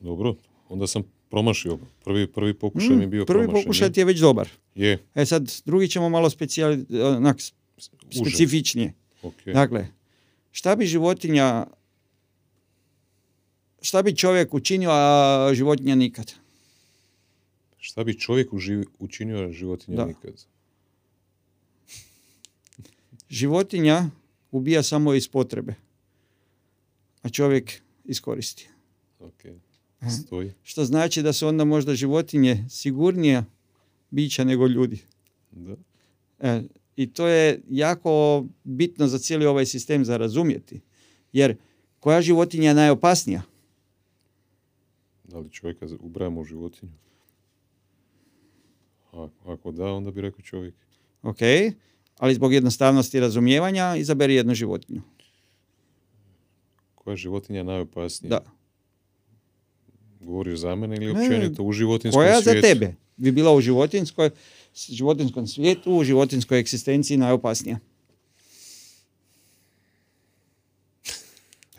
Dobro, onda sam promašio. Prvi, prvi pokušaj mi je bio Mm, prvi promašen. pokušaj ti je već dobar. Je, E sad, drugi ćemo malo specijali, onak, specifičnije. Ok. Dakle, šta bi životinja, šta bi čovjek učinio, a životinja nikad? Šta bi čovjek učinio, a životinja Da. nikad? Životinja ubija samo iz potrebe, a čovjek iskoristi. Ok, stoji. Što znači da su onda možda životinje sigurnija bića nego ljudi. Da. E, I to je jako bitno za cijeli ovaj sistem za razumjeti. Jer koja životinja je najopasnija? Da li čovjeka ubrajamo u životinju? Ako da, onda bi rekao čovjek. Ok, ali zbog jednostavnosti razumijevanja izaberi jednu životinju. Koja je životinja najopasnija? Da. Govoriš za mene ili općenito u životinskom Koja za svijetu? tebe bi bila u životinskoj, životinskom svijetu, u životinskoj eksistenciji najopasnija? (laughs)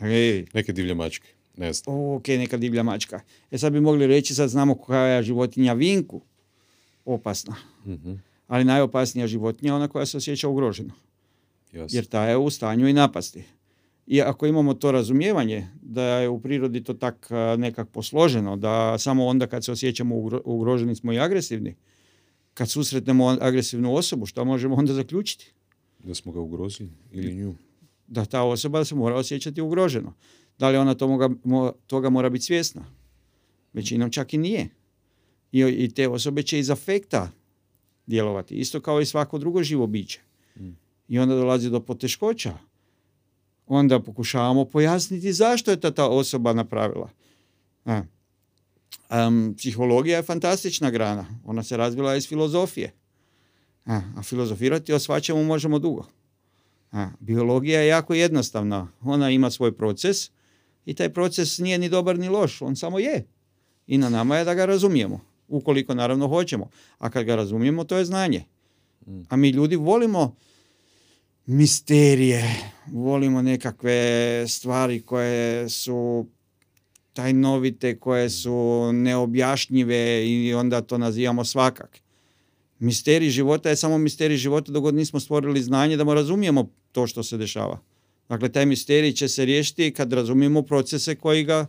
Neke divlje mačke, ne znam. ok, neka divlja mačka. E sad bi mogli reći, sad znamo koja je životinja vinku opasna. Mhm, Ali najopasnija životinja je ona koja se osjeća ugroženo. jasno. Jer ta je u stanju i napasti. I ako imamo to razumijevanje da je u prirodi to tak nekak posloženo, da samo onda kad se osjećamo ugro- ugroženi smo i agresivni, kad susretnemo agresivnu osobu, što možemo onda zaključiti? Da smo ga ugrozili ili nju. Da ta osoba se mora osjećati ugroženo. Da li ona toga, toga mora biti svjesna? Većinom čak i nije. I, I te osobe će iz afekta djelovati. Isto kao i svako drugo živo biće. Mm. I onda dolazi do poteškoća. Onda pokušavamo pojasniti zašto je ta, ta osoba napravila. A. Um, psihologija je fantastična grana. Ona se razvila iz filozofije. A, a filozofirati o svačemu možemo dugo. A, biologija je jako jednostavna. Ona ima svoj proces i taj proces nije ni dobar ni loš. On samo je. I na nama je da ga razumijemo. Ukoliko naravno hoćemo. A kad ga razumijemo, to je znanje. A mi ljudi volimo misterije, volimo nekakve stvari koje su tajnovite, koje su neobjašnjive i onda to nazivamo svakak. Misterij života je samo misterij života dok god nismo stvorili znanje da mu razumijemo to što se dešava. Dakle, taj misterij će se riješiti kad razumijemo procese koji ga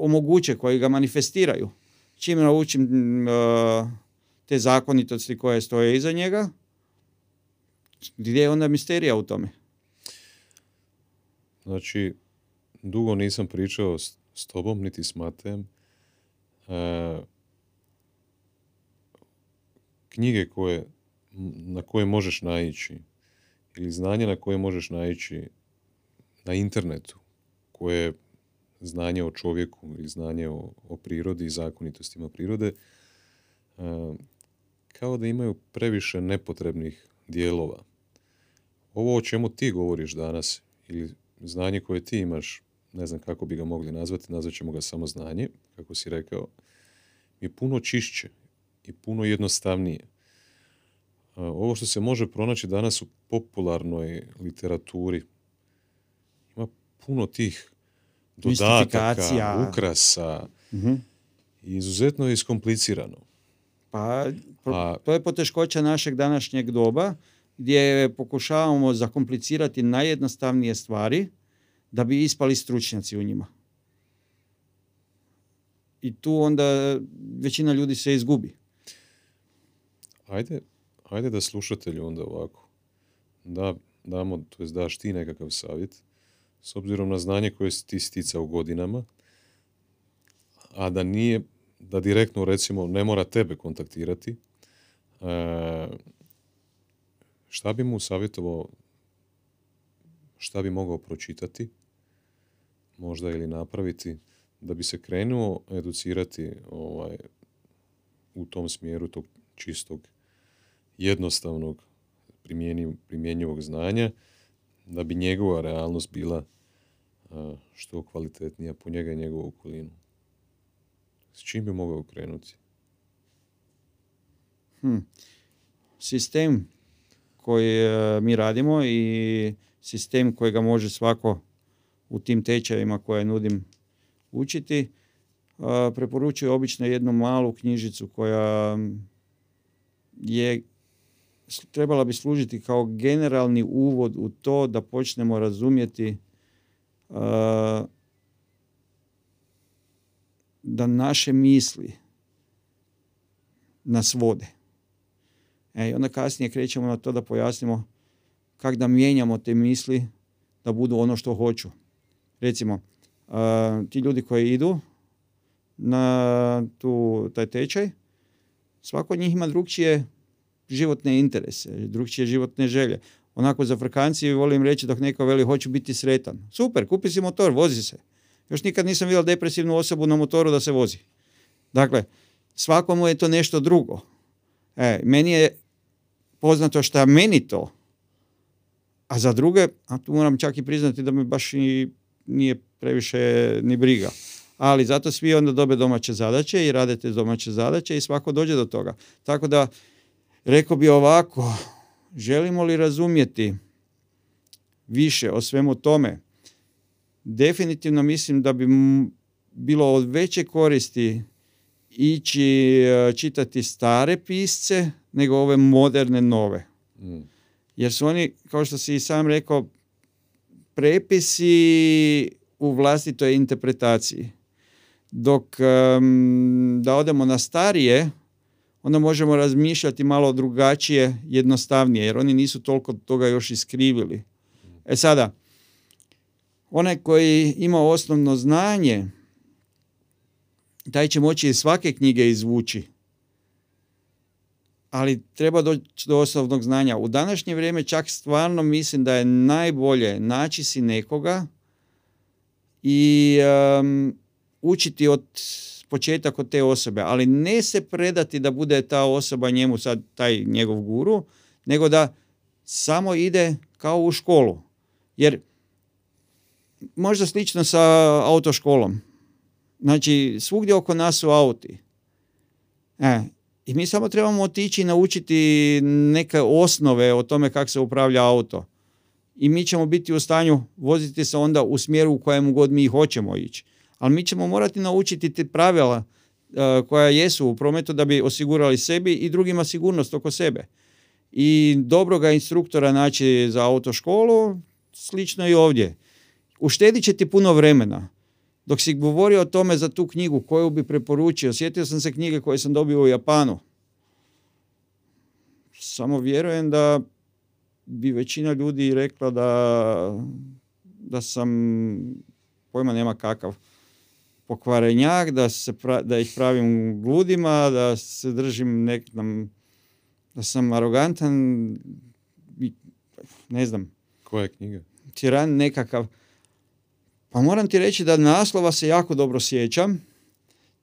omoguće, koji ga manifestiraju. Čim naučim te zakonitosti koje stoje iza njega, gdje je onda misterija u tome? Znači, dugo nisam pričao s, s tobom, niti s Matejem. E, knjige koje, na koje možeš naići ili znanje na koje možeš naići na internetu, koje znanje o čovjeku ili znanje o, o prirodi i zakonitostima prirode, e, kao da imaju previše nepotrebnih dijelova. Ovo o čemu ti govoriš danas ili znanje koje ti imaš, ne znam kako bi ga mogli nazvati, nazvat ćemo ga samo znanje, kako si rekao, je puno čišće i puno jednostavnije. Ovo što se može pronaći danas u popularnoj literaturi, ima puno tih dodataka, ukrasa, uh i izuzetno je iskomplicirano. Pa, to je poteškoća našeg današnjeg doba, gdje pokušavamo zakomplicirati najjednostavnije stvari da bi ispali stručnjaci u njima. I tu onda većina ljudi se izgubi. Ajde, ajde da slušatelju onda ovako da damo, to jest daš ti nekakav savjet, s obzirom na znanje koje si ti sticao godinama, a da nije, da direktno recimo ne mora tebe kontaktirati, e, šta bi mu savjetovao, šta bi mogao pročitati, možda ili napraviti, da bi se krenuo educirati ovaj, u tom smjeru tog čistog, jednostavnog, primjenjivog znanja, da bi njegova realnost bila što kvalitetnija po njega i njegovu okolinu. S čim bi mogao krenuti? Hmm. Sistem koji e, mi radimo i sistem kojega može svako u tim tečajevima koje nudim učiti, e, preporučuju obično jednu malu knjižicu koja je trebala bi služiti kao generalni uvod u to da počnemo razumjeti e, da naše misli nas vode. E, onda kasnije krećemo na to da pojasnimo kako da mijenjamo te misli da budu ono što hoću. Recimo, uh, ti ljudi koji idu na tu, taj tečaj, svako od njih ima drugčije životne interese, drugčije životne želje. Onako za frkanci volim reći dok neko veli hoću biti sretan. Super, kupi si motor, vozi se. Još nikad nisam vidio depresivnu osobu na motoru da se vozi. Dakle, svakomu je to nešto drugo. E, meni je poznato šta meni to, a za druge, a tu moram čak i priznati da me baš i nije previše ni briga. Ali zato svi onda dobe domaće zadaće i rade te domaće zadaće i svako dođe do toga. Tako da, rekao bi ovako, želimo li razumjeti više o svemu tome, definitivno mislim da bi bilo od veće koristi ići e, čitati stare pisce nego ove moderne nove. Mm. Jer su oni, kao što si i sam rekao, prepisi u vlastitoj interpretaciji. Dok da odemo na starije, onda možemo razmišljati malo drugačije, jednostavnije, jer oni nisu toliko toga još iskrivili. E sada, onaj koji ima osnovno znanje, taj će moći iz svake knjige izvući. Ali treba doći do osnovnog znanja. U današnje vrijeme čak stvarno mislim da je najbolje naći si nekoga i učiti od početak od te osobe, ali ne se predati da bude ta osoba njemu sad taj njegov guru, nego da samo ide kao u školu. Jer možda slično sa autoškolom. Znači, svugdje oko nas su auti. E, I mi samo trebamo otići i naučiti neke osnove o tome kako se upravlja auto. I mi ćemo biti u stanju voziti se onda u smjeru u kojem god mi hoćemo ići. Ali mi ćemo morati naučiti te pravila uh, koja jesu u prometu da bi osigurali sebi i drugima sigurnost oko sebe. I dobroga instruktora naći za autoškolu, slično i ovdje. Uštedit će ti puno vremena. Dok si govorio o tome za tu knjigu koju bi preporučio, sjetio sam se knjige koje sam dobio u Japanu. Samo vjerujem da bi većina ljudi rekla da, da sam, pojma nema kakav, pokvarenjak, da, se da ih pravim gludima, da se držim nek, da sam arogantan, ne znam. Koja je knjiga? Tiran nekakav. Pa moram ti reći da naslova se jako dobro sjećam.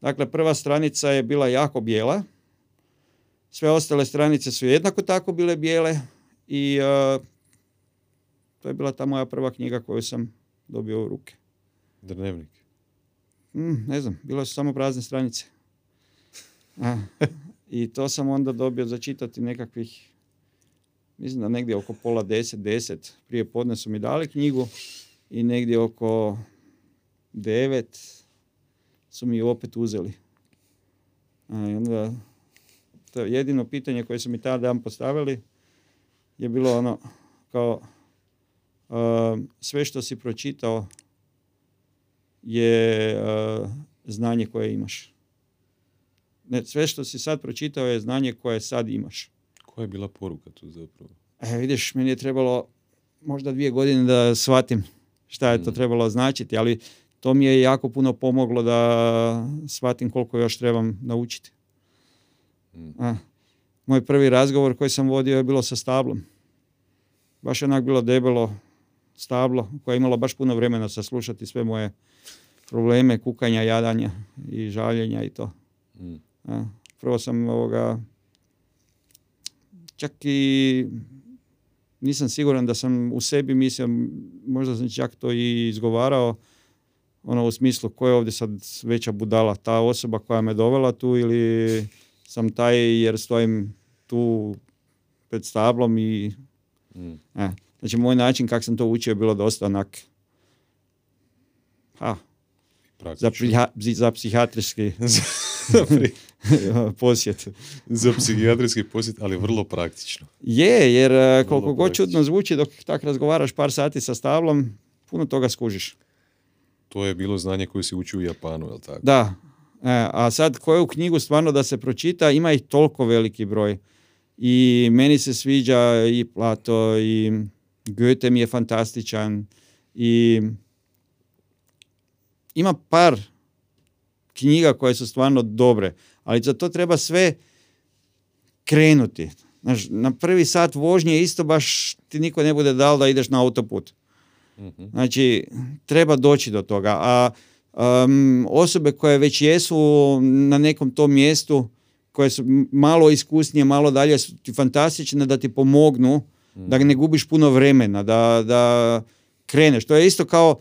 Dakle, prva stranica je bila jako bijela. Sve ostale stranice su jednako tako bile bijele i uh, to je bila ta moja prva knjiga koju sam dobio u ruke. Dnevnik? Mm, ne znam, bilo su samo prazne stranice. A, I to sam onda dobio začitati nekakvih, mislim da negdje oko pola deset, deset. Prije podne su mi dali knjigu i negdje oko devet su mi opet uzeli. A, onda, to jedino pitanje koje su mi tada dan postavili je bilo ono kao sve što si pročitao je znanje koje imaš. Ne, sve što si sad pročitao je znanje koje sad imaš. Koja je bila poruka tu zapravo? E, vidiš, meni je trebalo možda dvije godine da shvatim šta je to mm. trebalo značiti, ali to mi je jako puno pomoglo da shvatim koliko još trebam naučiti. Mm. A, moj prvi razgovor koji sam vodio je bilo sa stablom. Baš onak bilo debelo stablo koje je imalo baš puno vremena saslušati sve moje probleme, kukanja, jadanja i žaljenja i to. Mm. A, prvo sam ovoga čak i nisam siguran da sam u sebi mislio, možda sam čak to i izgovarao, ono u smislu ko je ovdje sad veća budala, ta osoba koja me dovela tu ili sam taj jer stojim tu pred stablom i mm. e, znači moj način kako sam to učio je bilo dosta onak ha, za, za psihijatrijski (laughs) (laughs) posjet. za psihijatrijski posjet, ali vrlo praktično. Je, jer e, koliko god čudno zvuči dok tak razgovaraš par sati sa stablom, puno toga skužiš. To je bilo znanje koje si učio u Japanu, je li tako? Da. E, a sad koju knjigu stvarno da se pročita, ima ih toliko veliki broj. I meni se sviđa i Plato i Goethe mi je fantastičan i ima par knjiga koje su stvarno dobre, ali za to treba sve krenuti. Znaš, na prvi sat vožnje isto baš ti niko ne bude dal da ideš na autoput. Mhm. Znači, treba doći do toga. A osobe koje već jesu na nekom tom mjestu, koje su malo iskusnije, malo dalje, su ti fantastične da ti pomognu, da ne gubiš puno vremena, da, da kreneš. To je isto kao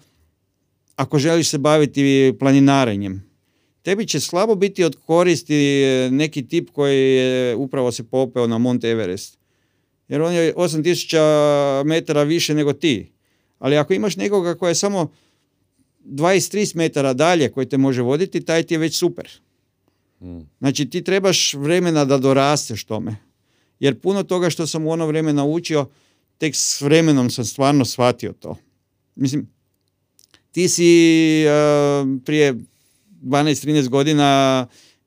ako želiš se baviti planinarenjem. Tebi će slabo biti od koristi neki tip koji je upravo se popeo na Mont Everest. Jer on je 8000 metara više nego ti. Ali ako imaš nekoga koji je samo 20-30 metara dalje koji te može voditi, taj ti je već super. Hmm. Znači ti trebaš vremena da dorasteš tome. Jer puno toga što sam u ono vrijeme naučio, tek s vremenom sam stvarno shvatio to. Mislim, ti si uh, prije 12-13 godina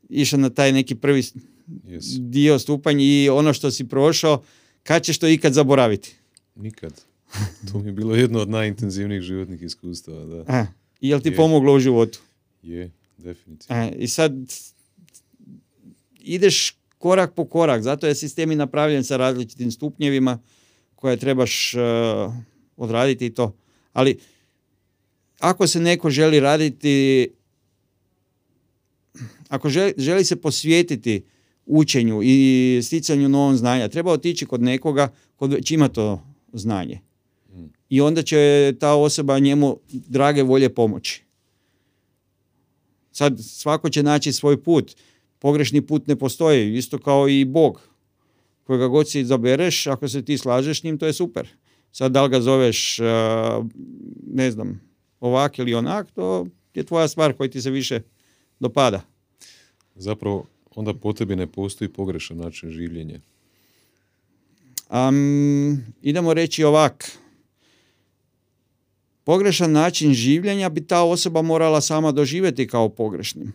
išao na taj neki prvi yes. dio stupanj i ono što si prošao, kad ćeš to ikad zaboraviti? Nikad. (laughs) To mi je bilo jedno od najintenzivnijih životnih iskustava. Da. A, I jel ti je. pomoglo u životu? Je, definitivno. A, I sad ideš korak po korak, zato je sistem i napravljen sa različitim stupnjevima koje trebaš uh, odraditi i to. Ali ako se neko želi raditi ako želi, želi se posvijetiti učenju i sticanju novom znanja, treba otići kod nekoga kod već ima to znanje. I onda će ta osoba njemu drage volje pomoći. Sad svako će naći svoj put. Pogrešni put ne postoji, isto kao i Bog. Kojega god si izabereš, ako se ti slažeš s njim, to je super. Sad da li ga zoveš, ne znam, ovak ili onak, to je tvoja stvar koja ti se više dopada. Zapravo, onda po tebi ne postoji pogrešan način življenja. Um, idemo reći ovak. Pogrešan način življenja bi ta osoba morala sama doživjeti kao pogrešnim.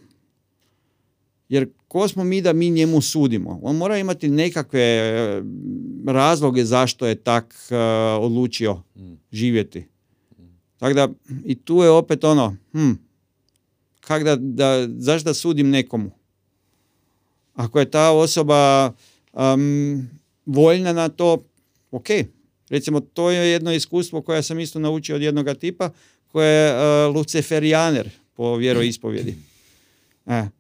Jer ko smo mi da mi njemu sudimo? On mora imati nekakve e, razloge zašto je tak uh, odlučio živjeti. Tako da i tu je opet ono, hm, kak da, da, zašto da sudim nekomu? Ako je ta osoba um, voljna na to, ok. Recimo, to je jedno iskustvo koje sam isto naučio od jednoga tipa, koje je uh, luciferijaner po vjeroispovjedi. (clears throat) E.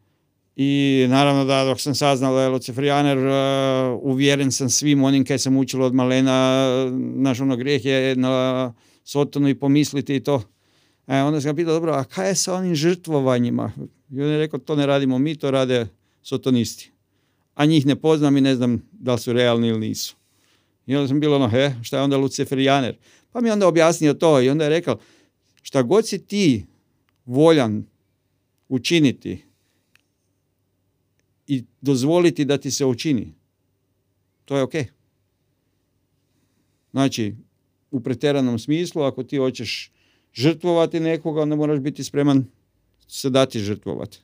I naravno da dok sam je luciferijaner, uh, uvjeren sam svim onim kaj sam učilo od malena, naš ono grijeh je na sotonu i pomisliti i to. E, onda sam ga pitao, dobro, a kaj je sa onim žrtvovanjima? I on je rekao, to ne radimo mi, to rade sotonisti a njih ne poznam i ne znam da li su realni ili nisu. I onda sam bilo ono, he, šta je onda luciferijaner? Pa mi je onda objasnio to i onda je rekao, šta god si ti voljan učiniti i dozvoliti da ti se učini, to je ok. Znači, u pretjeranom smislu, ako ti hoćeš žrtvovati nekoga, onda moraš biti spreman se dati žrtvovati.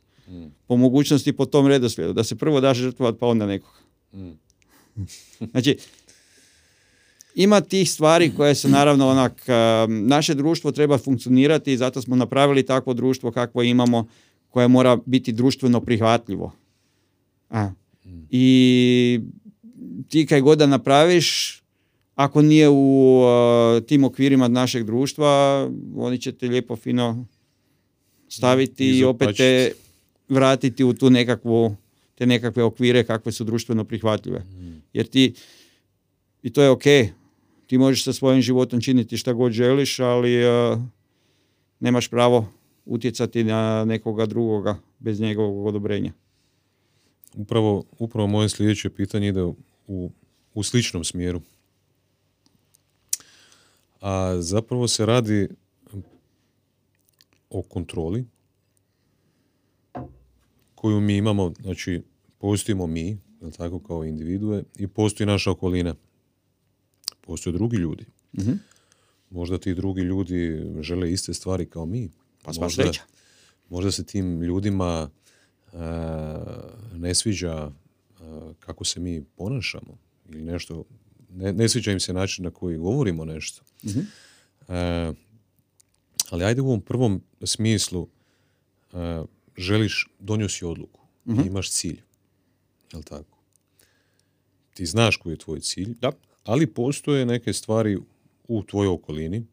Po mogućnosti po tom redoslijedu. Da se prvo daš žrtvovat pa onda nekoga. (laughs) (laughs) znači, ima tih stvari koje su naravno onak, naše društvo treba funkcionirati i zato smo napravili takvo društvo kakvo imamo koje mora biti društveno prihvatljivo. A. I ti kaj god da napraviš, ako nije u tim okvirima našeg društva, oni će te lijepo fino staviti i opet te vratiti u tu nekakvu, te nekakve okvire kakve su društveno prihvatljive. Mm. Jer ti, i to je ok, ti možeš sa svojim životom činiti šta god želiš, ali uh, nemaš pravo utjecati na nekoga drugoga bez njegovog odobrenja. Upravo, upravo moje sljedeće pitanje ide u, u sličnom smjeru. A zapravo se radi o kontroli koju mi imamo, znači postojimo mi, tako kao individue, i postoji naša okolina. Postoje drugi ljudi. mm Možda ti drugi ljudi žele iste stvari kao mi. Pa možda, možda se tim ljudima ne sviđa uh, kako se mi ponašamo ili nešto, ne, ne sviđa im se način na koji govorimo nešto. mm ali ajde u ovom prvom smislu želiš, donio si odluku i mhm. imaš cilj. Jel tako? Ti znaš koji je tvoj cilj, da. ali postoje neke stvari u tvojoj okolini,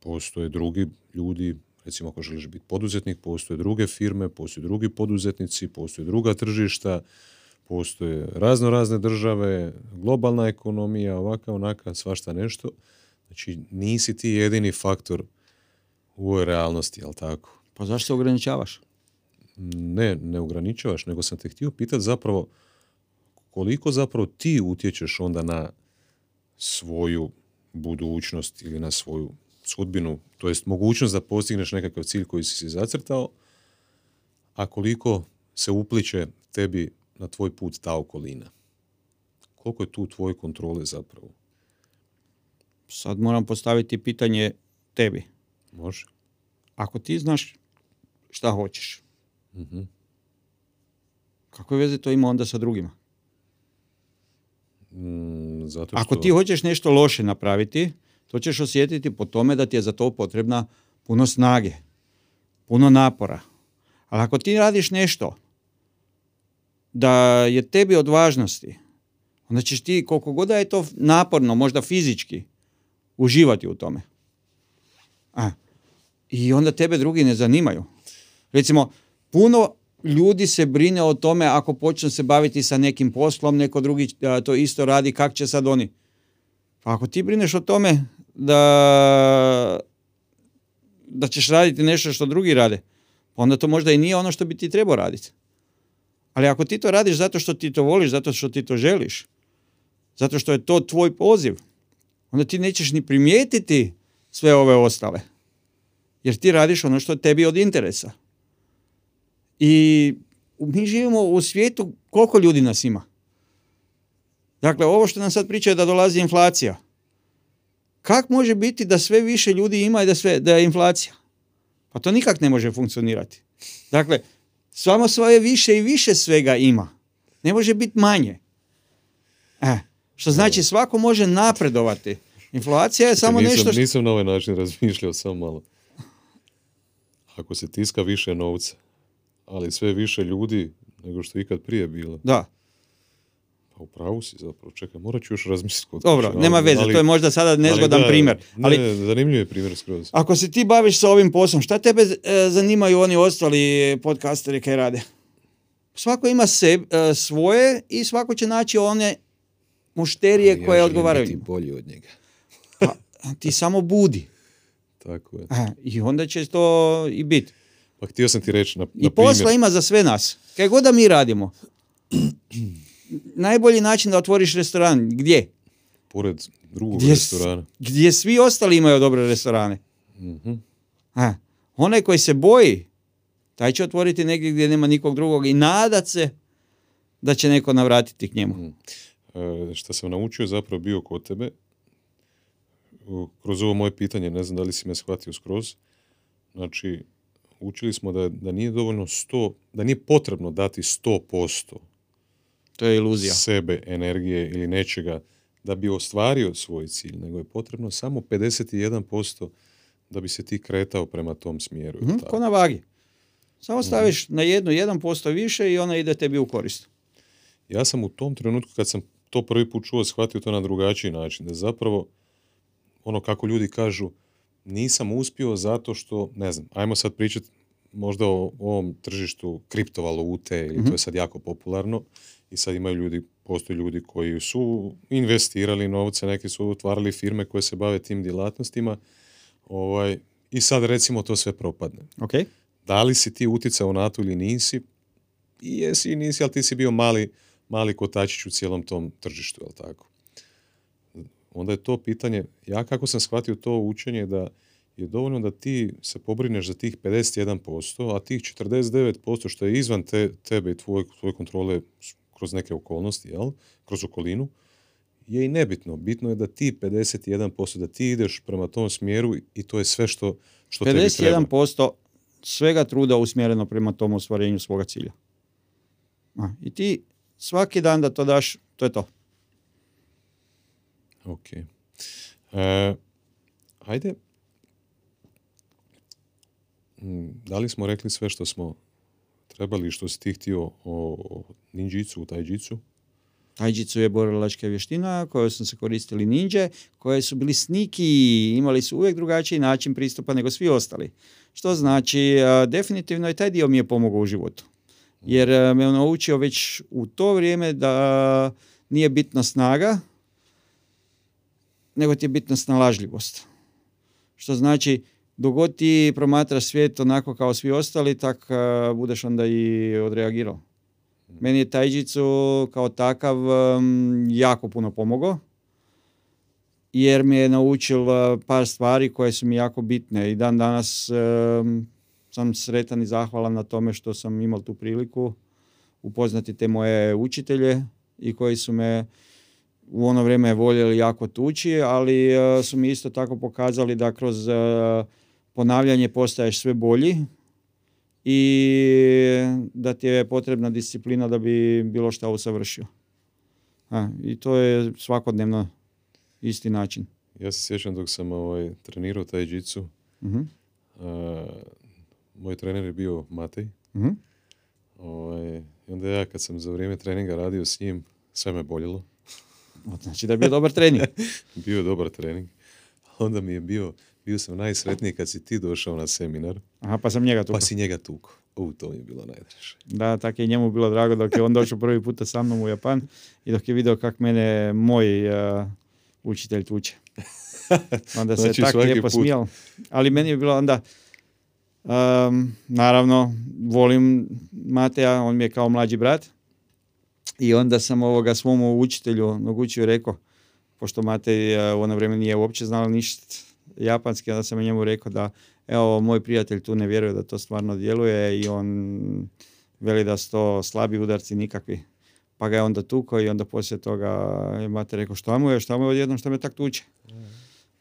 postoje drugi ljudi, recimo ako želiš biti poduzetnik, postoje druge firme, postoje drugi poduzetnici, postoje druga tržišta, postoje razno razne države, globalna ekonomija, ovaka, onaka, svašta nešto. Znači, nisi ti jedini faktor u ovoj realnosti, jel tako? Pa zašto se ograničavaš? ne, ne ograničavaš, nego sam te htio pitati zapravo koliko zapravo ti utječeš onda na svoju budućnost ili na svoju sudbinu, to jest mogućnost da postigneš nekakav cilj koji si si zacrtao, a koliko se upliče tebi na tvoj put ta okolina. Koliko je tu tvoje kontrole zapravo? Sad moram postaviti pitanje tebi. Može. Ako ti znaš šta hoćeš, mm Kakve veze to ima onda sa drugima? Mm, zato što... Ako ti hoćeš nešto loše napraviti, to ćeš osjetiti po tome da ti je za to potrebna puno snage, puno napora. Ali ako ti radiš nešto da je tebi od važnosti, onda ćeš ti, koliko god da je to naporno, možda fizički, uživati u tome. A, I onda tebe drugi ne zanimaju. Recimo, puno ljudi se brine o tome ako počnu se baviti sa nekim poslom, neko drugi to isto radi, kak će sad oni? Ako ti brineš o tome da, da ćeš raditi nešto što drugi rade, pa onda to možda i nije ono što bi ti trebao raditi. Ali ako ti to radiš zato što ti to voliš, zato što ti to želiš, zato što je to tvoj poziv, onda ti nećeš ni primijetiti sve ove ostale. Jer ti radiš ono što je tebi od interesa. I mi živimo u svijetu, koliko ljudi nas ima? Dakle, ovo što nam sad pričaju da dolazi inflacija. Kak može biti da sve više ljudi ima i da, sve, da je inflacija? Pa to nikak ne može funkcionirati. Dakle, samo svoje više i više svega ima. Ne može biti manje. E, što znači svako može napredovati. Inflacija je samo nisam, nešto što... Nisam na ovaj način razmišljao, samo malo. Ako se tiska više novca, ali sve više ljudi nego što je ikad prije bilo. Da. Pa u pravu si zapravo, čekaj, morat ću još razmisliti. Dobro, kuće, nema ali- veze, ali- to je možda sada nezgodan ali da, primjer. Ali Ne, zanimljiv je primjer skroz. ako se ti baviš sa ovim poslom, šta tebe e, zanimaju oni ostali podcasteri kaj rade? Svako ima se, e, svoje i svako će naći one mušterije Ali ja koje odgovaraju. njemu. bolji od njega. Pa, ti samo budi. (laughs) Tako je. E, I onda će to i biti. Pa htio sam ti reći na, I na posla primjer. ima za sve nas. Kaj god da mi radimo. (clears throat) Najbolji način da otvoriš restoran, gdje? pored drugog Gdje restorana. Gdje svi ostali imaju dobre restorane. Mhm. A, onaj koji se boji, taj će otvoriti negdje gdje nema nikog drugog i nadat se da će neko navratiti k njemu. E, što sam naučio zapravo bio kod tebe, kroz ovo moje pitanje, ne znam da li si me shvatio skroz, znači, učili smo da, da nije dovoljno 100, da nije potrebno dati 100% To je iluzija. sebe, energije ili nečega da bi ostvario svoj cilj, nego je potrebno samo 51% da bi se ti kretao prema tom smjeru. Mhm, tako? ko na vagi. Samo staviš na jednu 1% više i ona ide tebi u korist. Ja sam u tom trenutku kad sam to prvi put čuo shvatio to na drugačiji način, da zapravo ono kako ljudi kažu nisam uspio zato što, ne znam, ajmo sad pričati možda o ovom tržištu kriptovalute ili to je sad jako popularno i sad imaju ljudi, postoje ljudi koji su investirali novce, neki su otvarali firme koje se bave tim djelatnostima ovaj, i sad recimo to sve propadne. Ok? Da li si ti uticao na to ili nisi? I jesi i nisi, ali ti si bio mali, mali kotačić u cijelom tom tržištu, jel tako? Onda je to pitanje, ja kako sam shvatio to učenje da je dovoljno da ti se pobrineš za tih 51%, a tih 49% što je izvan te, tebe i tvoje, tvoje kontrole kroz neke okolnosti, jel? kroz okolinu, je i nebitno. Bitno je da ti 51%, da ti ideš prema tom smjeru i to je sve što, što tebi treba. 51% svega truda usmjereno prema tom ostvarenju svoga cilja. A, I ti svaki dan da to daš, to je to. Ok. E, ajde. Mm, Da li smo rekli sve što smo trebali, što si ti htio o, o ninjitsu, taijitsu? Taijitsu je borilačka vještina koju su se koristili ninđe, koje su bili sniki, imali su uvijek drugačiji način pristupa nego svi ostali. Što znači, a, definitivno i taj dio mi je pomogao u životu. Jer a, me naučio već u to vrijeme da nije bitna snaga, nego ti je bitna snalažljivost. Što znači, dogod ti promatraš svijet onako kao svi ostali, tak a, budeš onda i odreagirao. Meni je taijitsu kao takav um, jako puno pomogao jer mi je naučil uh, par stvari koje su mi jako bitne i dan danas um, sam sretan i zahvalan na tome što sam imao tu priliku upoznati te moje učitelje i koji su me u ono vrijeme voljeli jako tući, ali uh, su mi isto tako pokazali da kroz uh, ponavljanje postaješ sve bolji i da ti je potrebna disciplina da bi bilo šta usavršio. A, I to je svakodnevno isti način. Ja se sjećam dok sam ovaj, trenirao taijitsu, Mhm, a, moj trener je bio Matej. mhm. Ovaj, I onda ja kad sam za vrijeme treninga radio s njim, sve me boljelo. Znači da je bio dobar trening. (laughs) Bio je dobar trening. Onda mi je bio, bio sam najsretniji kad si ti došao na seminar, Aha, pa sam njega tu. pa si njega tuko. U, to mi je bilo najdraže. Da, tako je njemu bilo drago dok je on došao prvi puta sa mnom u Japan i dok je vidio kak mene moj uh, učitelj tuče. (laughs) Onda se Znači, tako lijepo smijal. Ali meni je bilo onda, um, naravno, volim Mateja, on mi je kao mlađi brat. I onda sam ovoga svom učitelju omogućio i rekao, pošto Matej uh, u ono vrijeme nije uopće znao ništa japanski, onda sam njemu rekao da evo, moj prijatelj tu ne vjeruje da to stvarno djeluje i on veli da su to slabi udarci nikakvi. Pa ga je onda tukao i onda poslije toga je Mate rekao šta mu je, šta mu je odjednom, šta me tak tuče.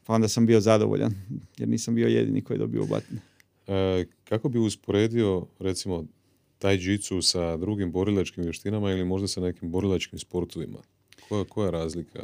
Pa onda sam bio zadovoljan, jer nisam bio jedini koji je dobio batine. E, kako bi usporedio, recimo, taj jitsu sa drugim borilačkim vještinama ili možda sa nekim borilačkim sportovima? Koja, koja je razlika?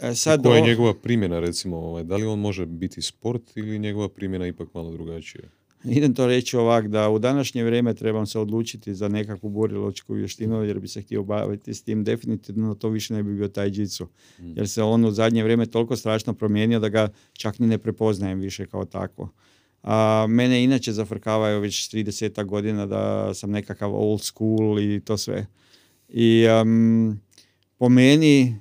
E, I sad, koja je njegova primjena, recimo, ovaj, da li on može biti sport ili njegova primjena ipak malo drugačija? idem to reći ovak, da u današnje vrijeme trebam se odlučiti za nekakvu borilačku vještinu, jer bi se htio baviti s tim. Definitivno to više ne bi bio taj jitsu. Mm. Jer se on u zadnje vrijeme toliko strašno promijenio da ga čak ni ne prepoznajem više kao takvo. A mene inače zafrkavaju već 30 godina da sam nekakav old school i to sve. I em, po meni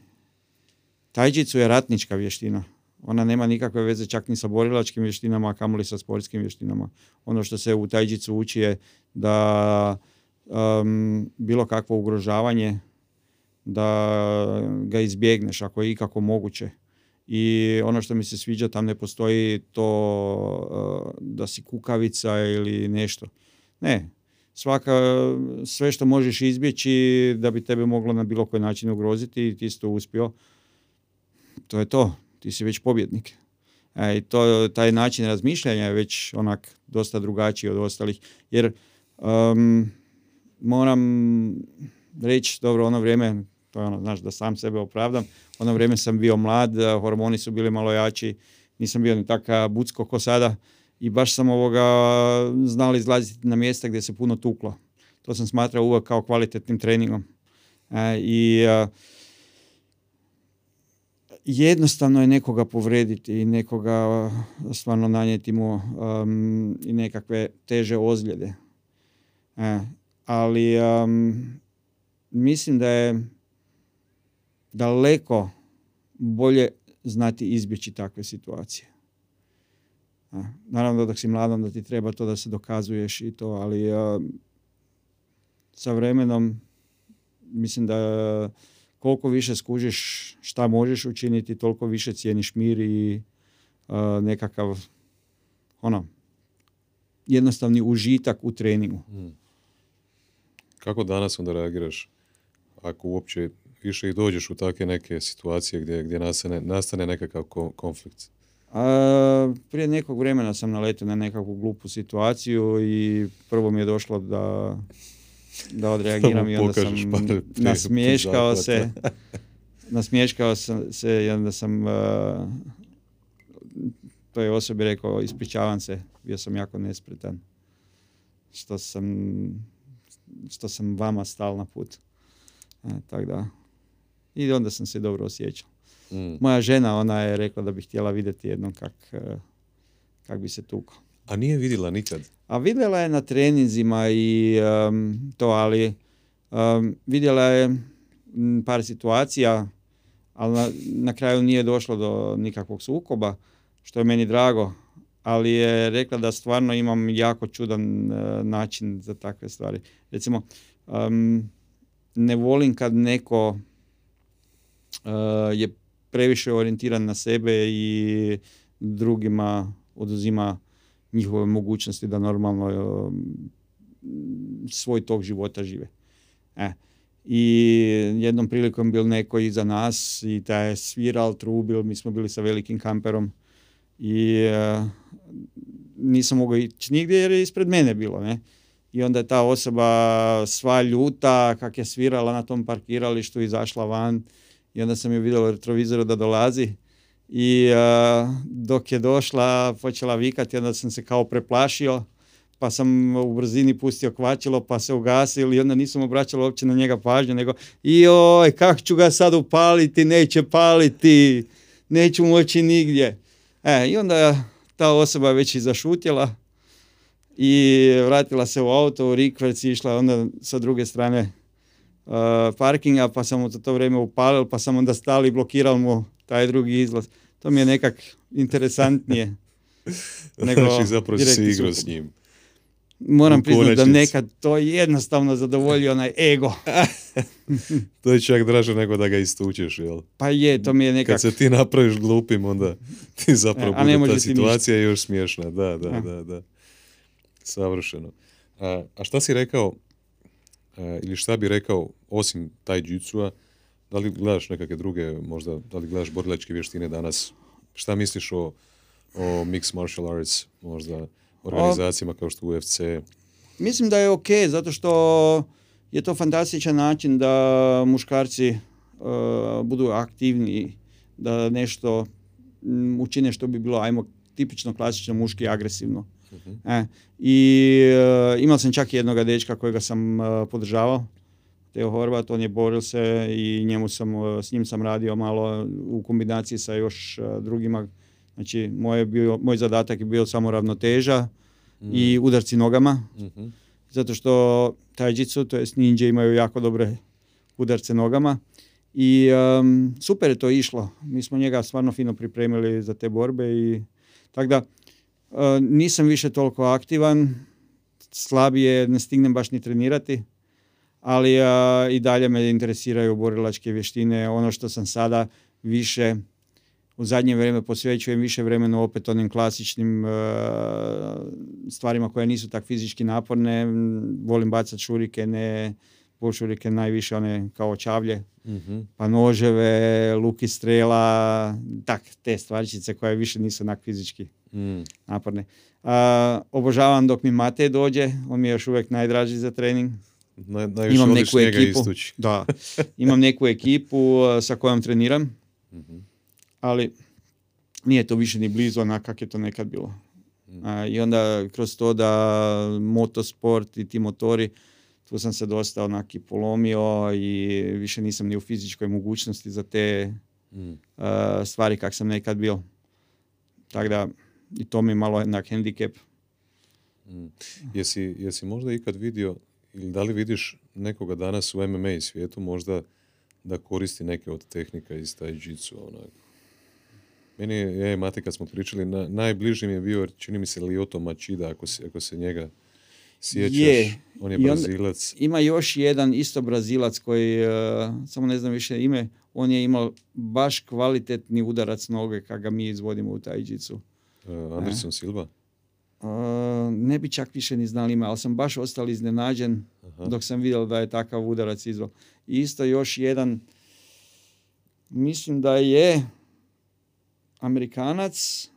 tajđicu je ratnička vještina. Ona nema nikakve veze čak ni sa borilačkim vještinama, a kamoli sa sportskim vještinama. Ono što se u tajđicu uči je da em, bilo kakvo ugrožavanje da ga izbjegneš ako je ikako moguće. I ono što mi se sviđa, tam ne postoji to uh, da si kukavica ili nešto. Ne, svaka, sve što možeš izbjeći da bi tebe moglo na bilo koji način ugroziti i ti si to uspio, to je to, ti si već pobjednik. E, i to, taj način razmišljanja je već onak dosta drugačiji od ostalih, jer um, moram reći, dobro, ono vrijeme, to je ono, znaš, da sam sebe opravdam, ono vrijeme sam bio mlad, a hormoni su bili malo jači, nisam bio ni taka bucko ko sada i baš sam ovoga znal izlaziti na mjesta gdje se puno tuklo. To sam smatrao uvijek kao kvalitetnim treningom. E, I a, jednostavno je nekoga povrediti i nekoga stvarno nanijeti mu um, i nekakve teže ozljede. E, ali um, mislim da je daleko bolje znati izbjeći takve situacije. A, naravno dok si mladan da ti treba to da se dokazuješ i to, ali a, sa vremenom mislim da koliko više skužiš šta možeš učiniti, toliko više cijeniš mir i a, nekakav ono, jednostavni užitak u treningu. Mm. Kako danas onda reagiraš ako uopće više i dođeš u takve neke situacije gdje, gdje nastane, nastane nekakav ko- konflikt? A, prije nekog vremena sam naletio na nekakvu glupu situaciju i prvo mi je došlo da, da odreagiram i onda sam nasmiješkao se. Nasmiješkao sam se i onda sam a, toj osobi rekao ispričavam se, bio sam jako nespretan. Što sam, što sam vama stal na put. E, tako da. I onda sam se dobro osjećao. Mm. Moja žena, ona je rekla da bi htjela vidjeti jednom kak, eh, kak bi se tukao. A nije vidjela nikad? A vidjela je na treninzima i em, to, ali em, vidjela je par situacija, ali na, na kraju nije došlo do nikakvog sukoba, što je meni drago, ali je rekla da stvarno imam jako čudan eh, način za takve stvari. Recimo, em, ne volim kad neko eh, je previše orijentiran na sebe i drugima oduzima njihove mogućnosti da normalno um, svoj tog života žive. E. I jednom prilikom bil neko iza nas i taj je sviral, trubil, mi smo bili sa velikim kamperom i e, nisam mogao ići nigdje jer je ispred mene bilo, ne. I onda je ta osoba sva ljuta kak je svirala na tom parkiralištu, izašla van i onda sam ju vidjela u retrovizoru da dolazi i a, dok je došla počela vikati, onda sam se kao preplašio, pa sam u brzini pustio kvačilo, pa se ugasili i onda nisam obraćala uopće na njega pažnju, nego joj, kako ću ga sad upaliti, neće paliti, neću moći nigdje. E, i onda ta osoba već i zašutjela i vratila se u auto, u rikverc išla onda sa druge strane uh, parkinga, pa sam za to vrijeme upalil, pa sam onda stali i blokirao mu taj drugi izlaz. To mi je nekak interesantnije. (laughs) nego znači, zapravo si igrao s njim. Moram priznati da nekad to jednostavno zadovolji onaj ego. (laughs) To je čak draže nego da ga istučeš, jel? Pa je, to mi je nekak... Kad se ti napraviš glupim, onda (laughs) ti zapravo E, bude ta situacija još smiješna. Da, da, A. da, da. Savršeno. A, a šta si rekao, a, ili šta bi rekao, osim taj a da li gledaš nekakve druge, možda, da li gledaš borilačke vještine danas? Šta misliš o, o mixed martial arts, možda organizacijama kao što UFC? Mislim da je ok, zato što je to fantastičan način da muškarci uh, budu aktivniji, da nešto učine što bi bilo, ajmo, tipično klasično muški agresivno. Mhm. E, I uh, imao sam čak jednoga dečka kojega sam uh, podržavao, Teo Horvat, on je boril se i njemu sam, uh, s njim sam radio malo u kombinaciji sa još uh, drugima. Znači, moj, je bio, moj zadatak je bio samo ravnoteža i udarci nogama Mhm. zato što taijitsu, to jest ninja imaju jako dobre udarce nogama i um, super je to išlo. Mi smo njega stvarno fino pripremili za te borbe i tako da uh, nisam više toliko aktivan, slabije ne stignem baš ni trenirati, ali uh, i dalje me interesiraju borilačke vještine, ono što sam sada više u zadnje vrijeme posvećujem više vremena opet onim klasičnim e, stvarima koje nisu tak fizički naporne. Volim bacati šurikene, pošurike najviše one kao čavlje, Mhm. pa noževe, luk i strela, tak, te stvarčice koje više nisu onak fizički Mm. naporne. A, obožavam dok mi Mate dođe, on mi je još uvijek najdraži za trening. Naj, najviše Imam neku ekipu. istući. (laughs) Da, (laughs) imam neku ekipu sa kojom treniram, Mhm. ali nije to više ni blizu onak kak je to nekad bilo. A, I onda kroz to da motosport i ti motori, tu sam se dosta onak i polomio i više nisam ni u fizičkoj mogućnosti za te Mm. a, stvari kak sam nekad bio. Tako da i to mi je malo jednak hendikep. Mm. Jesi, jesi možda ikad vidio ili da li vidiš nekoga danas u MMA svijetu možda da koristi neke od tehnika iz taijitsu onak. Meni je, ja i Mati kad smo pričali, na, najbliži mi je bio, čini mi se, Lioto Machida, ako se, ako se njega sjećaš. Je. On je I Brazilac. Ima još jedan isto Brazilac koji, e, samo ne znam više ime, on je imao baš kvalitetni udarac noge kak ga mi izvodimo u taijitsu. uh, Anderson Silva. Uh, ne bi čak više ni znali ime, ali sam baš ostao iznenađen Aha. dok sam vidio da je takav udarac izveo. I isto još jedan, mislim da je Amerikanac,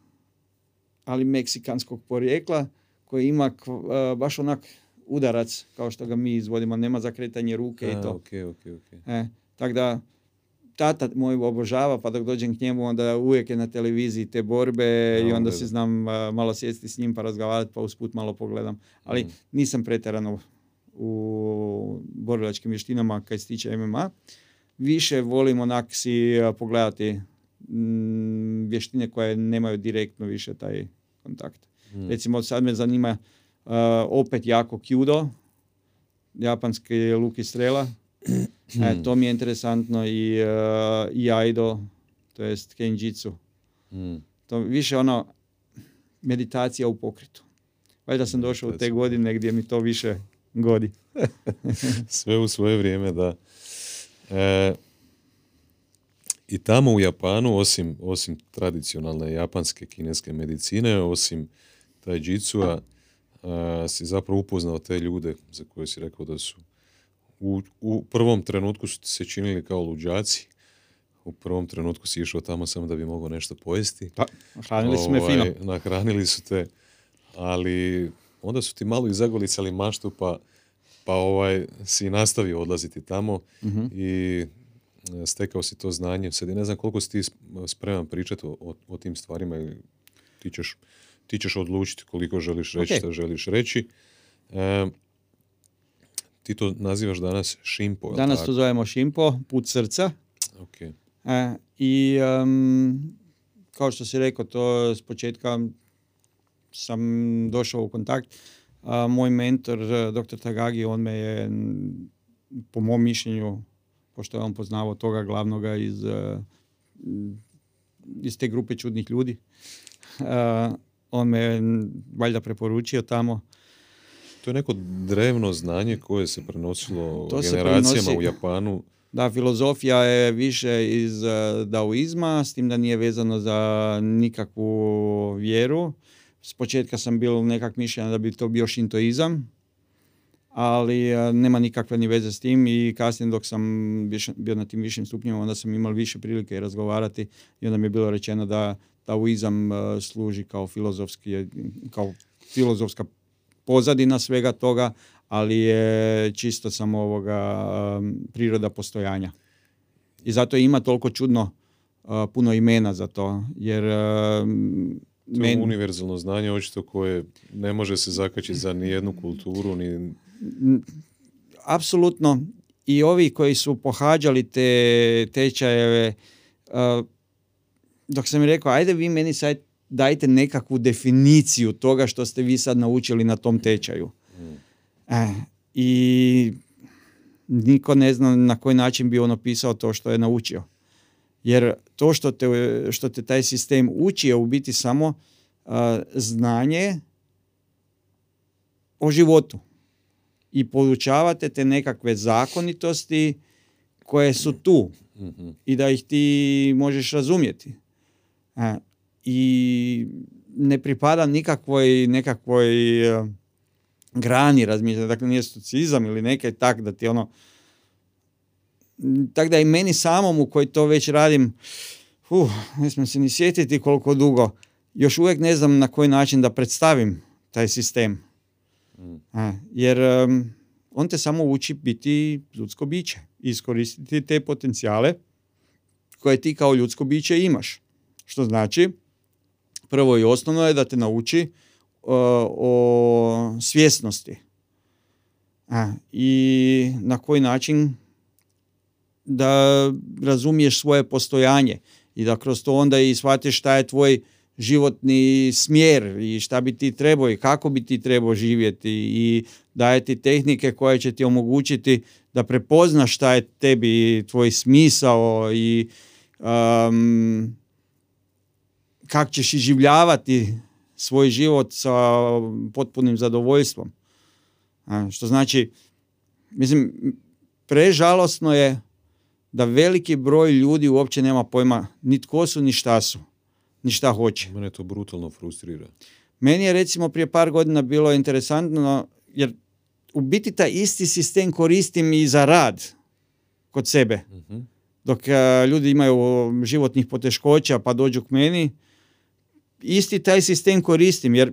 ali meksikanskog porijekla, koji ima uh, baš onak udarac kao što ga mi izvodimo, nema zakretanje ruke i A, to. ok, ok, ok. E, tako da, tata moj obožava, pa dok dođem k njemu, onda uvijek je na televiziji te borbe i on onda si znam a, malo sjesti s njim pa razgovarati, pa usput malo pogledam. Ali Mm. nisam pretjerano u borilačkim vještinama kad se tiče MMA. Više volim onak si a, pogledati mm, vještine koje nemaju direktno više taj kontakt. Mm. Recimo sad me zanima a, opet jako kjudo, japanski luk i strela. E, to mi je interesantno i, uh, i aido, to jest kenjitsu. Mm. To više ono meditacija u pokretu. Valjda sam došao u te godine gdje mi to više godi. (laughs) Sve u svoje vrijeme, da. E, I tamo u Japanu, osim, osim tradicionalne japanske kineske medicine, osim taijitsua, a, si zapravo upoznao te ljude za koje si rekao da su u, u prvom trenutku su ti se činili kao luđaci, u prvom trenutku si išao tamo samo da bi mogao nešto pojesti. Pa, hranili su me Ovaj, fino. Nahranili su te, ali onda su ti malo i zagolicali maštu, pa, pa ovaj, si nastavio odlaziti tamo Mhm. i e, stekao si to znanje. Sad ja ne znam koliko si ti sp- spreman pričati o, o, o tim stvarima ili ti ćeš, ti ćeš odlučiti koliko želiš reći, Ok. šta želiš reći. E, ti to nazivaš danas šimpo, Danas tako? to zovemo šimpo, put srca. Ok. E, I em, kao što si rekao, to s početka sam došao u kontakt. A moj mentor, eh, dr. Tagagi, on me je, po mom mišljenju, pošto je on poznavao toga glavnoga iz, eh, iz te grupe čudnih ljudi, eh, on me valjda preporučio tamo. To je neko drevno znanje koje se prenosilo To se generacijama prenosi- u Japanu. Da, filozofija je više iz eh, daoizma, s tim da nije vezano za nikakvu vjeru. S početka sam bio nekak mišljenja da bi to bio šintoizam, ali eh, nema nikakve ni veze s tim i kasnije dok sam bio na tim višim stupnjima, onda sam imao više prilike razgovarati i onda mi je bilo rečeno da daoizam eh, služi kao filozofski, kao filozofska pozadina svega toga, ali je čisto samo ovoga um, priroda postojanja. I zato ima toliko čudno uh, puno imena za to, jer um, To je men- univerzalno znanje očito koje ne može se zakačiti za nijednu kulturu, ni apsolutno i ovi koji su pohađali te tečajeve, uh, dok sam mi rekao, ajde vi meni sad dajte nekakvu definiciju toga što ste vi sad naučili na tom tečaju. E, I niko ne zna na koji način bi on opisao to što je naučio. Jer to što te, što te taj sistem uči je u biti samo a, znanje o životu. I podučavate te nekakve zakonitosti koje su tu Mhm. i da ih ti možeš razumjeti. E, I ne pripada nikakvoj nekakvoj e, grani razmišljanja, dakle nije stoicizam ili neke tak da ti ono tako da i meni samom u koji to već radim uh, ne smijem se ni sjetiti koliko dugo još uvijek ne znam na koji način da predstavim taj sistem Mm. E, jer em, on te samo uči biti ljudsko biće i iskoristiti te potencijale koje ti kao ljudsko biće imaš. Što znači, prvo i osnovno je da te nauči uh, o svjesnosti. A, I na koji način da razumiješ svoje postojanje i da kroz to onda i shvatiš šta je tvoj životni smjer i šta bi ti trebao i kako bi ti trebao živjeti i daje ti tehnike koje će ti omogućiti da prepoznaš šta je tebi tvoj smisao i um, kako ćeš iživljavati svoj život sa potpunim zadovoljstvom. Što znači, mislim, prežalosno je da veliki broj ljudi uopće nema pojma ni tko su, ni šta su, ni šta hoće. Mene to brutalno frustrira. Meni je recimo prije par godina bilo interesantno, jer u biti taj isti sistem koristim i za rad kod sebe. Mhm. Dok a, ljudi imaju životnih poteškoća pa dođu k meni, isti taj sistem koristim jer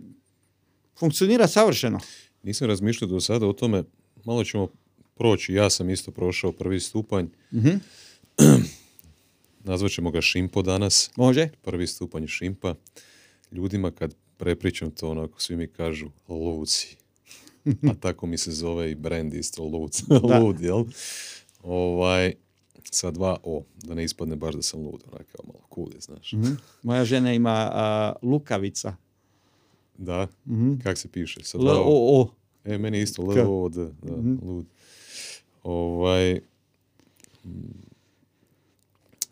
funkcionira savršeno. Nisam razmišljao do sada o tome, malo ćemo proći, ja sam isto prošao prvi stupanj, Mhm. (clears throat) nazvat ćemo ga Šimpo danas, Može? prvi stupanj Šimpa. Ljudima kad prepričam to, onako svi mi kažu luci. (laughs) A tako mi se zove i brand isto, Da. (laughs) lud, jel? Ovaj, sa dva O, da ne ispadne baš da sam lud, onak kao malo cool je, znaš. Mhm. Moja žena ima a, lukavica. Da, Mhm. kak se piše? Sa dva O. L-O-O. E, meni isto. L, O, D, da, Mhm. lud. Ovaj,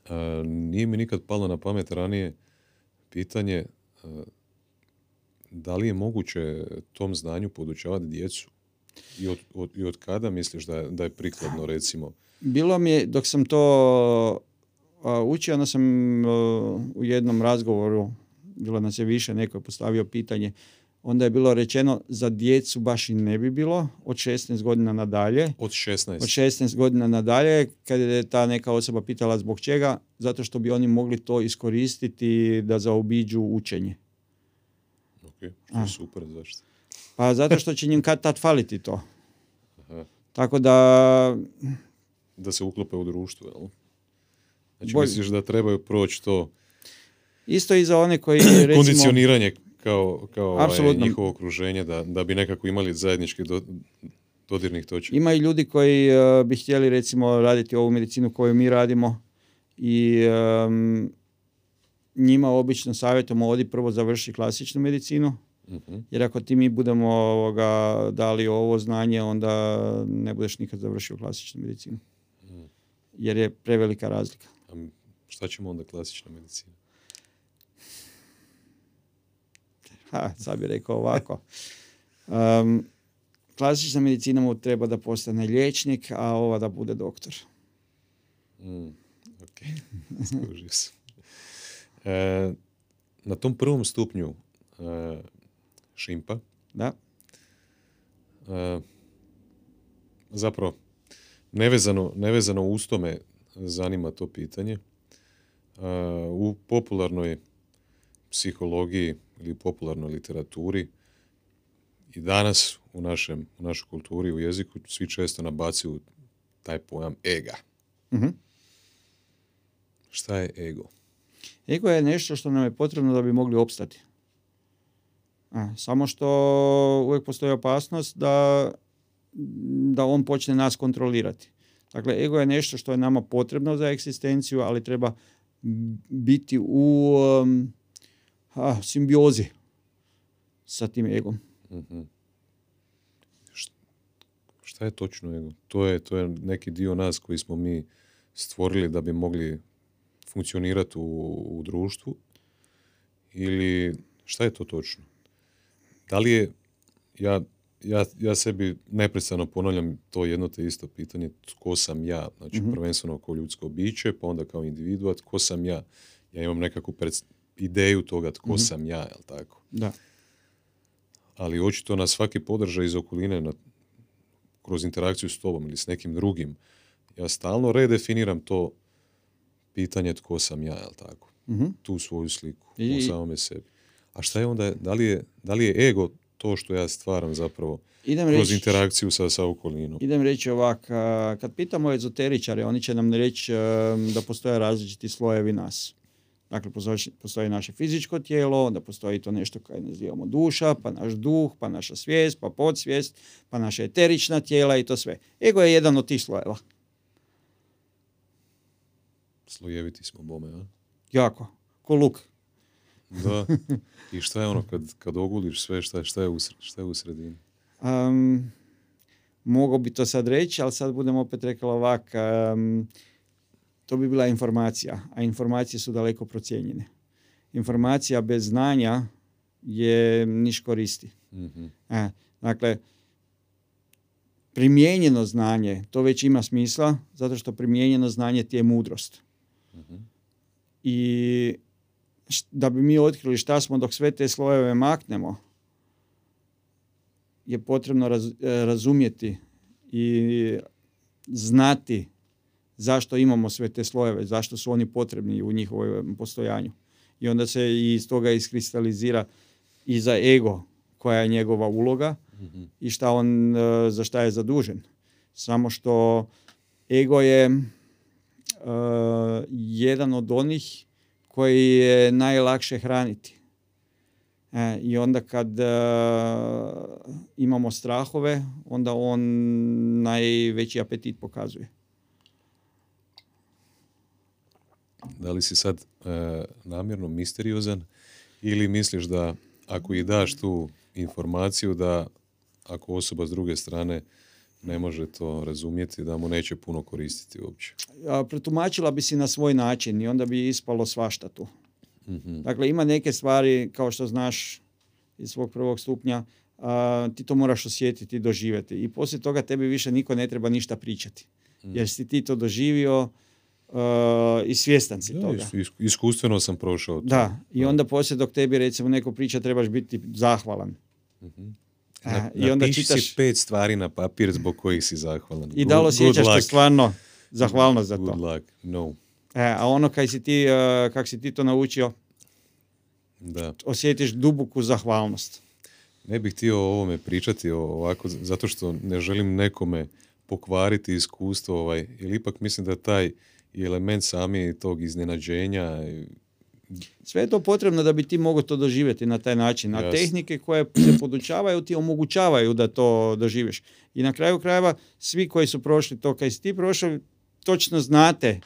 a, nije mi nikad palo na pamet ranije pitanje a, da li je moguće tom znanju podučavati djecu? I od, od, i od kada misliš da da je prikladno, recimo? Bilo mi je, dok sam to a, učio, onda sam a, u jednom razgovoru, bilo nas je više, neko je postavio pitanje, onda je bilo rečeno za djecu baš i ne bi bilo, od 16 godina nadalje. Od 16. Od 16 godina nadalje, kad je ta neka osoba pitala zbog čega, zato što bi oni mogli to iskoristiti da zaobiđu učenje. Ok, što je super, zašto? Pa zato što će njim kad tad faliti to. Aha. Tako da, Da se uklope u društvo, jel? Znači, Bolje. misliš da trebaju proći to isto i za one koji (clears throat) recimo... kondicioniranje kao, kao ovaj, njihovo okruženje, da, da bi nekako imali zajednički do, dodirnih točaka. Ima i ljudi koji eh, bi htjeli recimo raditi ovu medicinu koju mi radimo i em, njima obično savjetujemo odi prvo završi klasičnu medicinu Mhm. Jer ako ti mi budemo ovoga, dali ovo znanje, onda ne budeš nikad završio klasičnu medicinu. Jer je prevelika razlika. A šta ćemo onda klasična medicina? Ha, sad bi rekao ovako. Um, klasična medicina mu treba da postane liječnik, a ova da bude doktor. Mm, ok, (laughs) skužio sam. E, na tom prvom stupnju e, šimpa, Da? e, zapravo, nevezano, nevezano uz to me zanima to pitanje. E, u popularnoj psihologiji ili popularnoj literaturi i danas u, našem, u našoj kulturi, u jeziku, svi često nabacuju taj pojam ega. Mhm. Šta je ego? Ego je nešto što nam je potrebno da bi mogli opstati. A, samo što uvijek postoji opasnost da, da on počne nas kontrolirati. Dakle, ego je nešto što je nama potrebno za egzistenciju, ali treba biti u um, a, simbiozi sa tim egom. Mhm. Št- Šta je točno ego? To je, to je neki dio nas koji smo mi stvorili da bi mogli funkcionirati u, u društvu ili šta je to točno? Da li je, ja, ja, ja sebi neprestano ponavljam to jedno te isto pitanje, tko sam ja? Znači, Mhm. prvenstveno kao ljudsko biće, pa onda kao individua, tko sam ja? Ja imam nekakvu pred, ideju toga tko Mhm. sam ja, jel tako? Da. ali očito na svaki podržaj iz okoline, na, kroz interakciju s tobom ili s nekim drugim, ja stalno redefiniram to pitanje tko sam ja, jel tako? Mhm. Tu svoju sliku I- o samome sebi. A šta je onda, da li je, da li je ego to što ja stvaram zapravo Idem kroz reći, interakciju sa, sa okolinom? idem reći ovak, a, kad pitamo ezoteričare, oni će nam reći um, da postoje različiti slojevi nas. Dakle, postoji, postoji naše fizičko tijelo, onda postoji to nešto koje nazivamo duša, pa naš duh, pa naša svijest, pa podsvijest, pa naša eterična tijela i to sve. Ego je jedan od tih slojeva. Slojeviti smo bome, a? Jako. Ko luk. Da. (laughs) I šta je ono kad, kad oguliš sve, šta, šta, je, u, šta je u sredini? Um, mogao bi to sad reći, ali sad budem opet rekla ovak, um, to bi bila informacija, a informacije su daleko procijenjene. Informacija bez znanja je niš koristi. Mhm. E, dakle, primijenjeno znanje, to već ima smisla, zato što primijenjeno znanje ti je mudrost. Mhm. I da bi mi otkrili šta smo dok sve te slojeve maknemo, je potrebno raz- e, razumjeti i znati zašto imamo sve te slojeve, zašto su oni potrebni u njihovom postojanju. I onda se iz toga iskristalizira i za ego koja je njegova uloga Mhm. i šta on, e, za šta je zadužen. Samo što ego je e, jedan od onih koji je najlakše hraniti. E, I onda kad e, imamo strahove, onda on najveći apetit pokazuje. Da li si sad e, namjerno misteriozan ili misliš da ako i daš tu informaciju da ako osoba s druge strane ne može to razumjeti, da mu neće puno koristiti uopće? A, Protumačila bi si na svoj način i onda bi ispalo svašta tu. Mhm. Dakle, ima neke stvari, kao što znaš iz svog prvog stupnja, a, ti to moraš osjetiti i doživjeti. I poslije toga tebi više niko ne treba ništa pričati. Jer si ti to doživio a, i svjestan si Da, toga. is- is- iskustveno sam prošao to. Da, i onda poslije dok tebi recimo neko priča trebaš biti zahvalan. A, Na- I onda čitaš si pet stvari na papir zbog kojih si zahvalan. i da li Good- osjećaš good luck. stvarno zahvalnost za Good to. luck. No. E, a ono kaj si ti, a, kak si ti to naučio, Da. osjetiš duboku zahvalnost. Ne bih htio o ovome pričati ovako, zato što ne želim nekome pokvariti iskustvo, ovaj, jer ipak mislim da taj element sami tog iznenađenja, Sve je to potrebno da bi ti mogao to doživjeti na taj način. A Jasno. tehnike koje se podučavaju ti omogućavaju da to doživiš. I na kraju krajeva svi koji su prošli to kaj si ti prošao, točno znate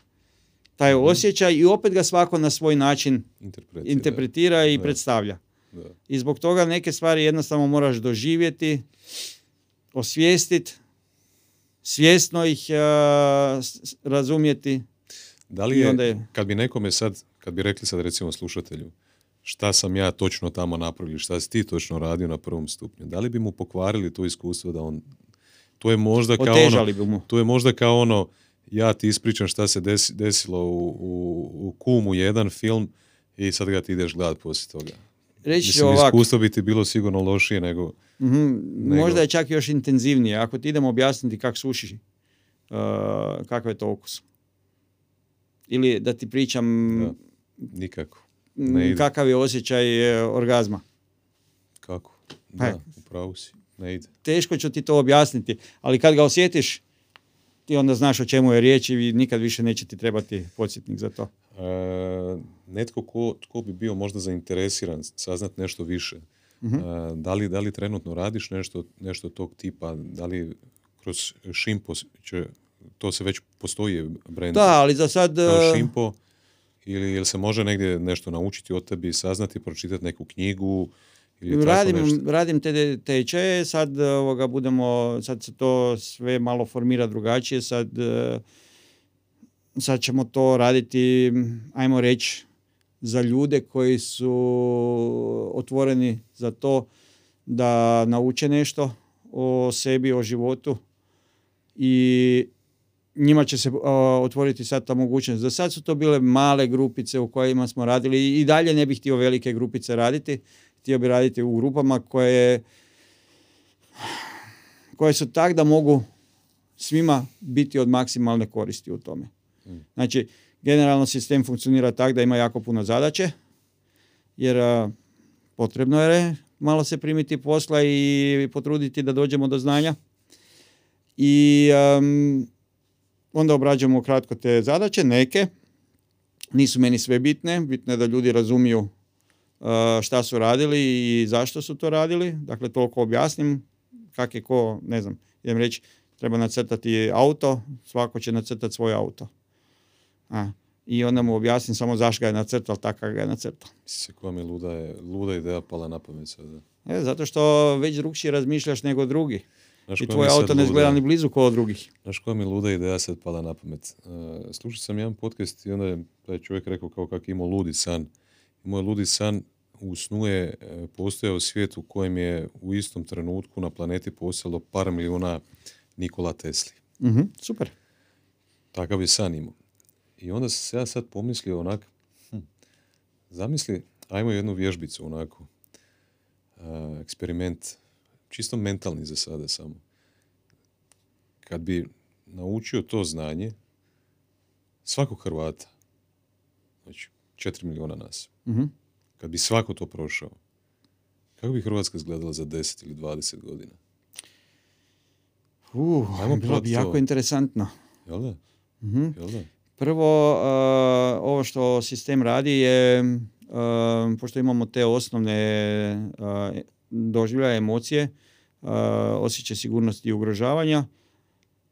taj Mhm. osjećaj i opet ga svako na svoj način interpretira. interpretira i Da. predstavlja. Da. I zbog toga neke stvari jednostavno moraš doživjeti, osvijestiti, svjesno ih s- razumjeti. Da li je, je- kad bi nekome sad, kad bi rekli sad recimo slušatelju, šta sam ja točno tamo napravio, ili šta si ti točno radio na prvom stupnju, da li bi mu pokvarili to iskustvo da on, to je možda kao ono, Otežali bi mu. to je možda kao ono, ja ti ispričam šta se desi- desilo u, u, u Kumu jedan film i sad ga ti ideš gledat poslije toga. Reći Mislim, ovako, iskustvo bi ti bilo sigurno lošije nego... mhm, možda je čak još intenzivnije. Ako ti idemo objasniti kak suši, uh, kakav je to okus. Ili da ti pričam Da. Nikako. m, ne ide. kakav je osjećaj e, orgazma. Kako? Da, upravo si. Ne ide. teško ću ti to objasniti, ali kad ga osjetiš, ti onda znaš o čemu je riječ i nikad više neće ti trebati podsjetnik za to. E, netko ko, tko bi bio možda zainteresiran saznat nešto više, Mhm. e, da, li, da li trenutno radiš nešto, nešto tog tipa, da li kroz Šimpo će, to se već postoji brand Da, ali za sad... kao e, Šimpo, ili jel se može negdje nešto naučiti od tebi, saznati, pročitati neku knjigu, ili tako Radim, nešto? radim te tečaje, sad ovoga budemo, sad se to sve malo formira drugačije, sad, e, sad ćemo to raditi, ajmo reći, za ljude koji su otvoreni za to da nauče nešto o sebi, o životu i njima će se a, otvoriti sad ta mogućnost. Za sad su to bile male grupice u kojima smo radili i dalje ne bih htio velike grupice raditi. Htio bi raditi u grupama koje, koje su tak da mogu svima biti od maksimalne koristi u tome. Znači, generalno sistem funkcionira tak da ima jako puno zadaće, jer a, potrebno je malo se primiti posla i potruditi da dođemo do znanja. I am, onda obrađujemo kratko te zadaće, neke. Nisu meni sve bitne, bitno je da ljudi razumiju uh, šta su radili i zašto su to radili. Dakle, toliko objasnim kak je ko, ne znam, idem reći, treba nacrtati auto, svako će nacrtati svoj auto. A, I onda mu objasnim samo zašto ga je nacrtao tako ga je nacrtao. Se koja mi luda, je, luda ideja pala na pamet sada. E, zato što već drugčije razmišljaš nego drugi. Znaš I tvoj auto ne izgleda ni blizu kao od drugih. Znaš koja mi luda ideja sad pala na pamet? Uh, slušao sam jedan podcast i onda je taj čovjek rekao kao kak imao ludi san. Imao je ludi san, u snu je e, postojao svijet u kojem je u istom trenutku na planeti postojalo par milijuna Nikola Tesli. Mhm, super. Takav je san imao. I onda sam se ja sad pomislio onak, hm, zamisli, ajmo jednu vježbicu onako, a, eksperiment, čisto mentalni za sada samo. Kad bi naučio to znanje, svakog Hrvata, znači 4 milijuna nas, Mhm. kad bi svako to prošao, kako bi Hrvatska izgledala za 10 ili 20 godina? Uh, Ajmo bilo bi jako to. interesantno. Jel da? Mhm. Jel da? Prvo, uh, ovo što sistem radi je, uh, pošto imamo te osnovne uh, doživljaje emocije, uh, osjećaj sigurnosti i ugrožavanja,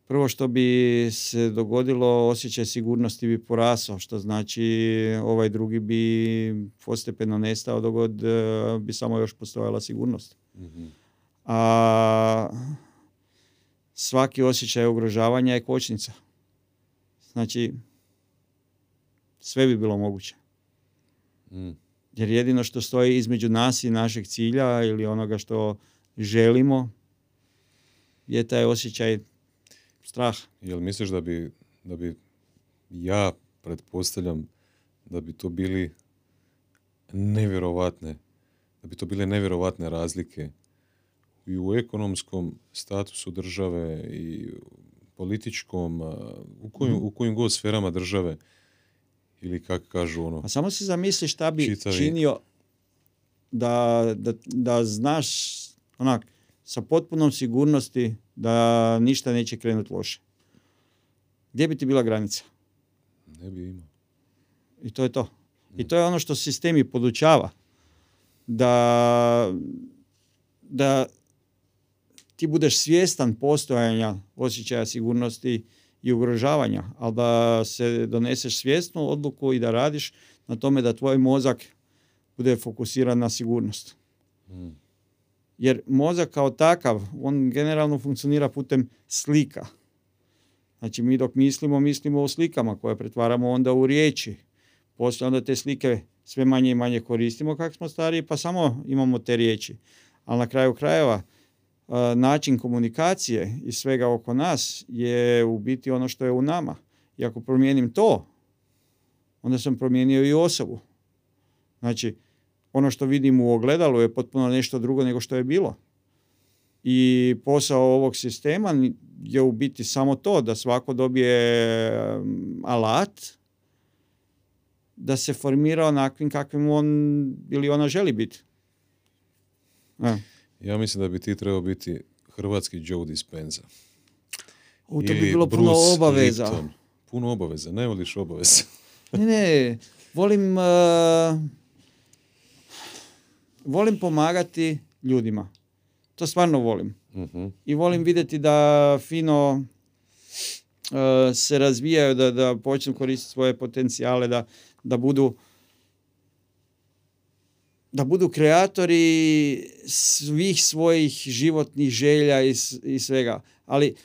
prvo što bi se dogodilo, osjećaj sigurnosti bi porasao, što znači ovaj drugi bi postepeno nestao dok god uh, bi samo još postojala sigurnost. Mhm. A svaki osjećaj ugrožavanja je kočnica. Znači, sve bi bilo moguće. Mm. Jer jedino što stoji između nas i našeg cilja ili onoga što želimo je taj osjećaj straha. Jel misliš da bi, da bi ja pretpostavljam da bi to bili nevjerovatne, da bi to bile nevjerovatne razlike i u ekonomskom statusu države i političkom, u kojim, u kojim god sferama države ili kako kažu ono, A samo si zamisli šta bi Čitavi- činio da, da, da znaš onak, sa potpunom sigurnosti da ništa neće krenuti loše. Gdje bi ti bila granica? ne bi imao. I to je to. I to je ono što sistem i podučava. Da, da ti budeš svjestan postojanja osjećaja sigurnosti i ugrožavanja, ali da se doneseš svjesnu odluku i da radiš na tome da tvoj mozak bude fokusiran na sigurnost. Mm. Jer mozak kao takav, on generalno funkcionira putem slika. Znači mi dok mislimo, mislimo u slikama koje pretvaramo onda u riječi. Poslije onda te slike sve manje i manje koristimo kako smo stariji, pa samo imamo te riječi. Ali na kraju krajeva, način komunikacije i svega oko nas je u biti ono što je u nama. I ako promijenim to, onda sam promijenio i osobu. Znači, ono što vidim u ogledalu je potpuno nešto drugo nego što je bilo. I posao ovog sistema je u biti samo to da svako dobije alat da se formira onakvim kakvim on ili ona želi biti. Ja mislim da bi ti trebao biti hrvatski Joe Dispenza. U to bi bilo puno obaveza. Puno obaveza, ne voliš obaveze. (laughs) ne, ne, volim, uh, volim pomagati ljudima. To stvarno volim. uh I volim vidjeti da fino uh, se razvijaju, da, da počnu koristiti svoje potencijale, da, da budu da budu kreatori svih svojih životnih želja i, i svega. Ali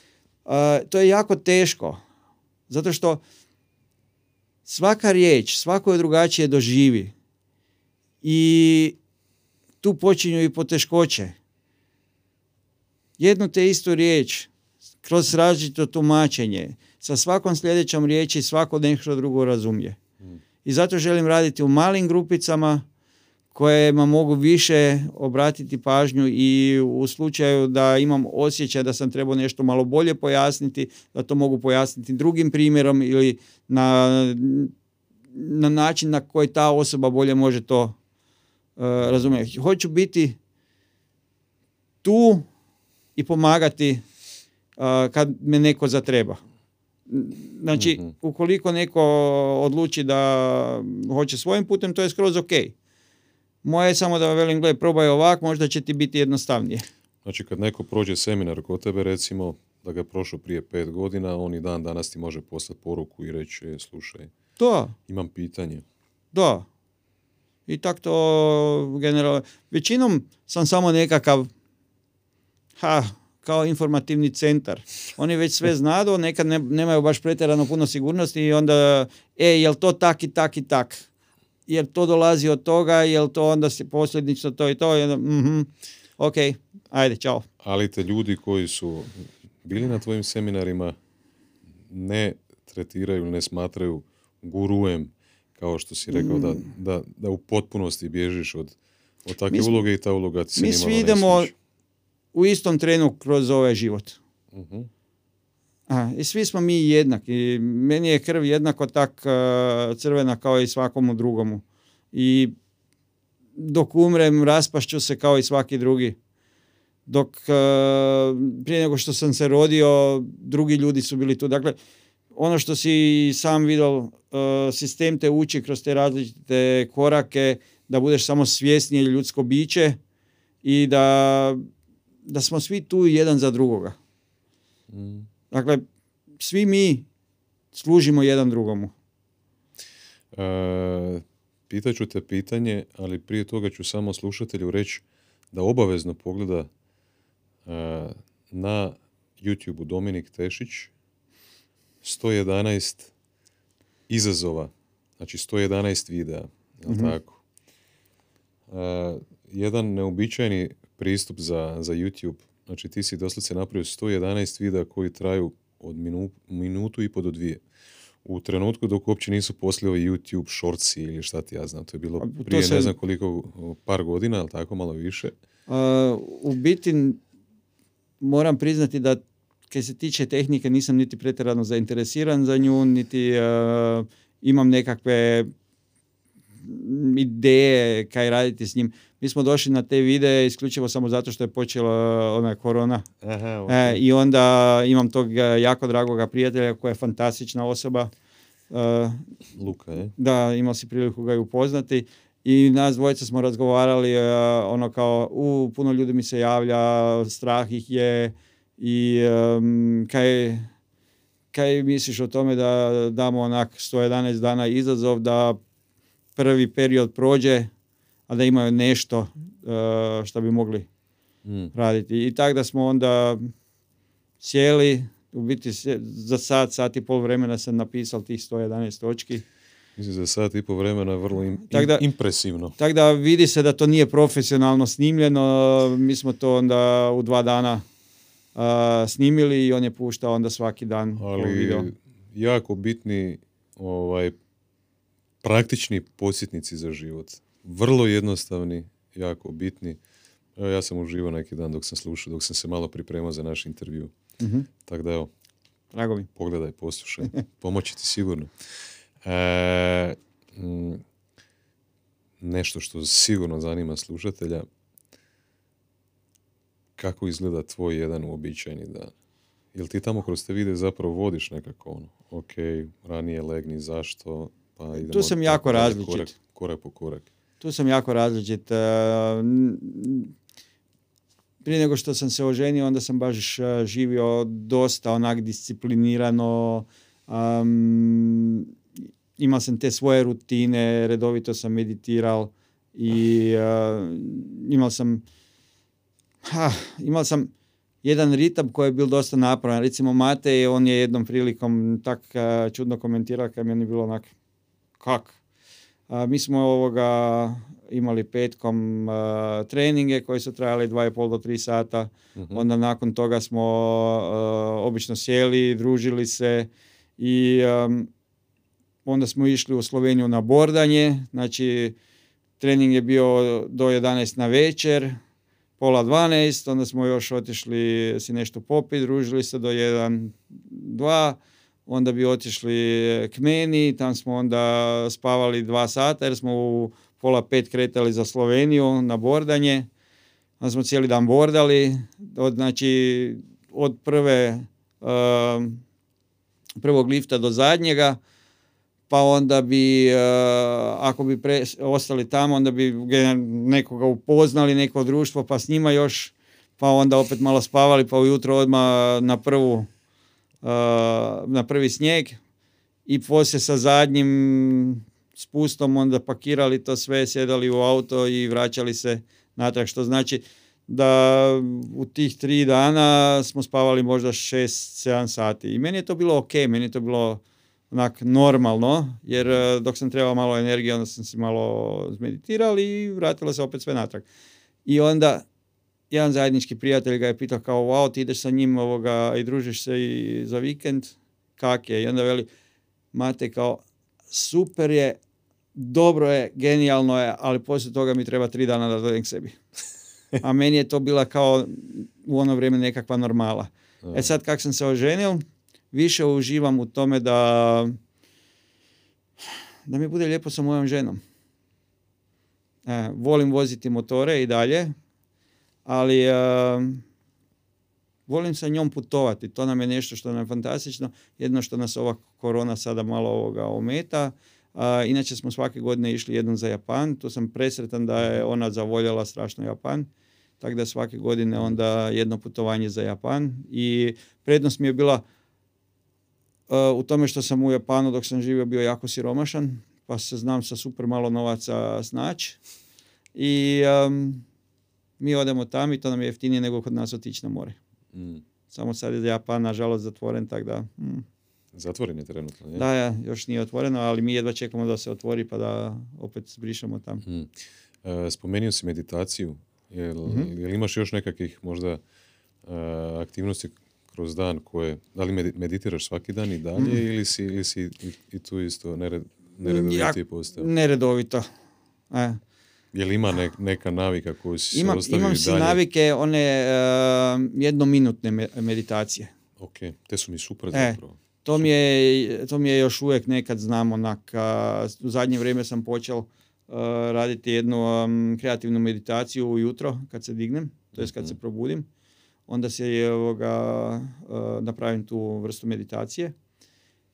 to je jako teško. Zato što svaka riječ, svako je drugačije doživi. I tu počinju i poteškoće. Jednu te istu riječ, kroz različito tumačenje, sa svakom sljedećom riječi svako nešto drugo razumije. Mm. I zato želim raditi u malim grupicama, kojima mogu više obratiti pažnju i u slučaju da imam osjećaj da sam trebao nešto malo bolje pojasniti, da to mogu pojasniti drugim primjerom ili na, na način na koji ta osoba bolje može to uh, razumjeti. Hoću biti tu i pomagati uh, kad me neko zatreba. Znači, mhm. ukoliko neko odluči da hoće svojim putem, to je skroz ok. Moje je samo da velim, gledaj, probaj ovak, možda će ti biti jednostavnije. Znači kad neko prođe seminar kod tebe, recimo, da ga je prošao prije pet godina, on i dan danas ti može poslati poruku i reći, e, slušaj, da. imam pitanje. Da. I tak to generalno. Većinom sam samo nekakav ha, kao informativni centar. Oni već sve znadu, nekad ne, nemaju baš pretjerano puno sigurnosti i onda, e, jel to tak i tak i tak? Jer to dolazi od toga, jel to onda se posljednično to i to, i mhm, ok, ajde, čao. Ali te ljudi koji su bili na tvojim seminarima ne tretiraju, ne smatraju gurujem, kao što si rekao, da, mm. da, da u potpunosti bježiš od, od takve uloge i ta uloga ti se Mi svi idemo u istom trenu kroz ovaj život. uh a, I svi smo mi jednaki. Meni je krv jednako tak uh, crvena kao i svakomu drugomu. I dok umrem raspašću se kao i svaki drugi. Dok uh, prije nego što sam se rodio, drugi ljudi su bili tu. Dakle, ono što si sam vidio, uh, sistem te uči kroz te različite korake, da budeš samo svjesnije ljudsko biće i da, da smo svi tu jedan za drugoga. Mm. Dakle, svi mi služimo jedan drugomu. E, pitaću te pitanje, ali prije toga ću samo slušatelju reći da obavezno pogleda e, na YouTube-u Dominik Tešić 111 izazova, znači 111 videa, mm tako? E, jedan neobičajni pristup za, za YouTube Znači ti si doslovce napravio 111 videa koji traju od minu, minutu i po do dvije. U trenutku dok uopće nisu poslije ovi YouTube shortsi ili šta ti ja znam. To je bilo prije ne znam koliko, par godina, ali tako malo više. u biti moram priznati da kad se tiče tehnike nisam niti pretjerano zainteresiran za nju, niti imam nekakve ideje kaj raditi s njim. Mi smo došli na te videe isključivo samo zato što je počela ona korona. Aha, e, I onda imam tog e, jako dragoga prijatelja koja je fantastična osoba. Uh, Luka, je? Da, imao si priliku ga i upoznati. I nas dvojica smo razgovarali ono kao, u, puno ljudi mi se javlja, strah ih je i um, kaj, kaj misliš o tome da damo onak 111 dana izazov da prvi period prođe, a da imaju nešto uh, što bi mogli Mm. raditi. I tako da smo onda sjeli, u biti za sat, sat i pol vremena sam napisao tih 111 točki. Mislim za sat i po vremena vrlo im, Tak da- im- impresivno. Tako da vidi se da to nije profesionalno snimljeno, mi smo to onda u dva dana a, snimili i on je puštao onda svaki dan po video. Ali jako bitni ovaj praktični podsjetnici za život. Vrlo jednostavni, jako bitni. Evo, ja sam uživao neki dan dok sam slušao, dok sam se malo pripremao za naš intervju. Mhm, Tako da evo, Drago mi. pogledaj, poslušaj. (laughs) Pomoći ti sigurno. E, mm, nešto što sigurno zanima slušatelja. Kako izgleda tvoj jedan uobičajeni dan? Jel ti tamo kroz te vide zapravo vodiš nekako ono, ok, ranije legni, zašto, pa idemo sam tako jako dalje, različit. Korak, korak po korak. Tu sam jako različit. e, Prije nego što sam se oženio, onda sam baš e, živio dosta onak disciplinirano. am, imao sam te svoje rutine, redovito sam meditirao i e, imao sam ha, imao sam jedan ritam koji je bil dosta naporan. Recimo Matej, on je jednom prilikom tak čudno komentirao kad meni je bilo onak, kak? A, mi smo ovoga imali petkom a, treninge koji su trajali 2,5 do 3 sata. Mhm. Onda nakon toga smo a, obično sjeli, družili se i onda smo išli u Sloveniju na bordanje. Znači, trening je bio do 11 na večer, pola 12, onda smo još otišli si nešto popiti, družili se do 1, 2, onda bi otišli k meni, tam smo onda spavali dva sata jer smo u pola pet kretali za Sloveniju na bordanje. Onda smo cijeli dan bordali, od, znači od prve, um, prvog lifta do zadnjega, pa onda bi, uh, ako bi pre, ostali tamo, onda bi nekoga upoznali, neko društvo, pa s njima još, pa onda opet malo spavali, pa ujutro odmah na prvu, uh, na prvi snijeg i poslije sa zadnjim spustom onda pakirali to sve, sjedali u auto i vraćali se natrag, što znači da u tih tri dana smo spavali možda 6-7 sati. I meni je to bilo ok, meni je to bilo onak normalno, jer eh, dok sam trebao malo energije, onda sam si malo zmeditirao i vratilo se opet sve natrag. I onda jedan zajednički prijatelj ga je pitao kao, wow, ti ideš sa njim ovoga, i družiš se i za vikend, kak je? I onda veli, Mate, kao, super je, dobro je, genijalno je, ali poslije toga mi treba tri dana da dođem k sebi. A (laughs) meni je to bila kao u ono vrijeme nekakva normala. E sad kak sam se oženio, više uživam u tome da da mi bude lijepo sa mojom ženom. E, volim voziti motore i dalje, ali e, volim sa njom putovati. To nam je nešto što nam je fantastično. Jedno što nas ova korona sada malo ovoga ometa. A, inače smo svake godine išli jednom za Japan. Tu sam presretan da je ona zavoljela strašno Japan. Tako da svake godine onda jedno putovanje za Japan. I prednost mi je bila uh, u tome što sam u Japanu dok sam živio bio jako siromašan, pa se znam sa super malo novaca snaći. I um, mi odemo tamo i to nam je jeftinije nego kod nas otići na more. Mm. Samo sad je Japan nažalost zatvoren, tako da... mm. Zatvoren je trenutno, ne? Da, ja, još nije otvoreno, ali mi jedva čekamo da se otvori pa da opet zbrišemo tam. Mm. E, spomenuo si meditaciju. Jel, Mhm. jel imaš još nekakvih možda e, aktivnosti kroz dan koje, da li medi- meditiraš svaki dan i dalje ili si, ili si i, i tu isto nered, neredovitije postao? Neredovito. E. Jel ima nek- neka navika koju si Imam, se imam si dalje? navike one e, jednominutne me- meditacije. Ok, te su mi super E. zapravo. To mi, je, to mi je još uvijek nekad znam onak, u zadnje vrijeme sam počeo a, raditi jednu kreativnu meditaciju ujutro kad se dignem, to jest kad se Mhm. probudim. Onda se je, ovoga, napravim tu vrstu meditacije.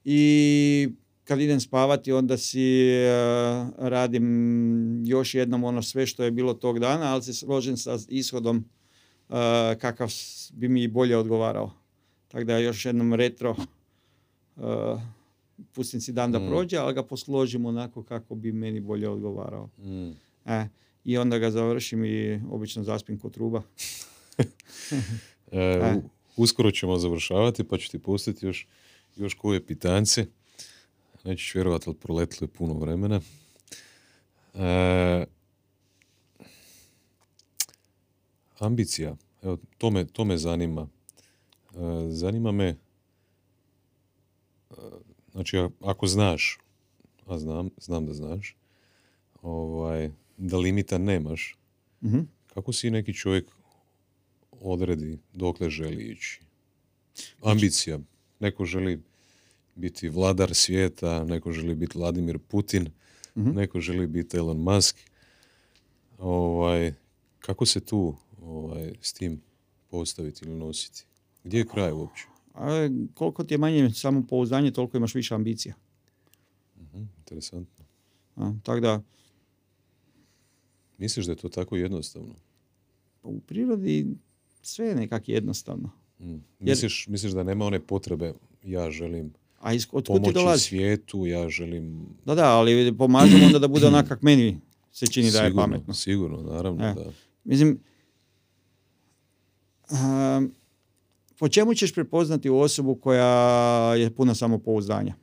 I kad idem spavati onda si a, radim još jednom ono sve što je bilo tog dana, ali se složim sa ishodom a, kakav bi mi bolje odgovarao. Tako da još jednom retro uh, pustim si dan da Mm. prođe, ali ga posložim onako kako bi meni bolje odgovarao. Mm. E, i onda ga završim i obično zaspim kod truba. (laughs) E, uskoro ćemo završavati, pa ću ti pustiti još, još koje pitance. Nećeš vjerovati, ali proletilo je puno vremena. E, ambicija, evo, to me, to me zanima. E, zanima me, e, znači, ako znaš, a znam, znam da znaš, ovaj, da limita nemaš, Mhm. kako si neki čovjek odredi dokle želi ići? Ambicija. Neko želi biti vladar svijeta, neko želi biti Vladimir Putin, Mhm. neko želi biti Elon Musk. Ovaj, kako se tu ovaj, s tim postaviti ili nositi? Gdje je kraj uopće? A koliko ti je manje samopouzdanje, toliko imaš više ambicija. Mhm, interesantno. A, tako da, Misliš da je to tako jednostavno? u prirodi sve je nekak jednostavno. Mm. Misliš, misliš da nema one potrebe ja želim A iz, od kud ti dolazi? svijetu, ja želim Da, da, ali pomažemo onda da bude (clears throat) onak kak meni se čini da je sigurno, pametno. Sigurno, naravno E. da. Mislim, a, po čemu ćeš prepoznati osobu koja je puna samopouzdanja?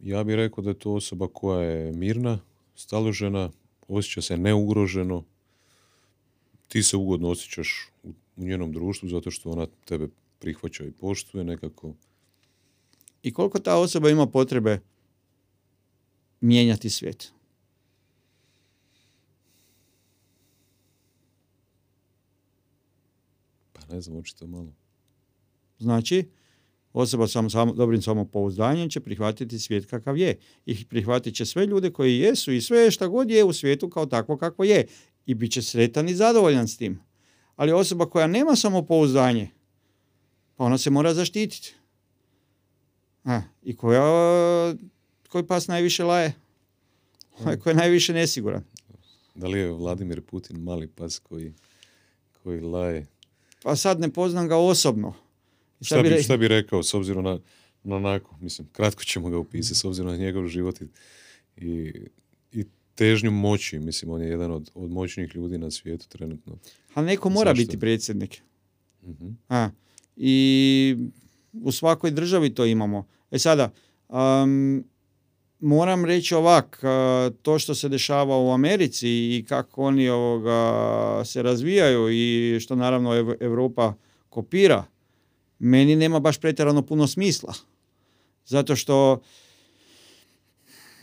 Ja bih rekao da je to osoba koja je mirna, staložena, osjeća se neugroženo, ti se ugodno osjećaš u, u njenom društvu zato što ona tebe prihvaća i poštuje nekako. I koliko ta osoba ima potrebe mijenjati svijet? Pa ne znam, očito malo. Znači, osoba sa samo, dobrim samopouzdanjem će prihvatiti svijet kakav je. I prihvatit će sve ljude koji jesu i sve šta god je u svijetu kao takvo kako je. I bit će sretan i zadovoljan s tim. Ali osoba koja nema samopouzdanje, pa ona se mora zaštititi. A, I koja, koji pas najviše laje? Onaj koji je najviše nesiguran. Da li je Vladimir Putin mali pas koji, koji laje? Pa sad ne poznam ga osobno. Šta bi, re- šta bi rekao s obzirom na, na onako, mislim, kratko ćemo ga upisati s obzirom na njegov život i, i, i težnju moći, mislim, on je jedan od, od moćnijih ljudi na svijetu trenutno. A neko mora Zašto? biti predsjednik. Mhm. A, I u svakoj državi to imamo. E sada, am, moram reći ovak, to što se dešava u Americi i kako oni ovoga se razvijaju i što naravno Europa kopira, meni nema baš pretjerano puno smisla. Zato što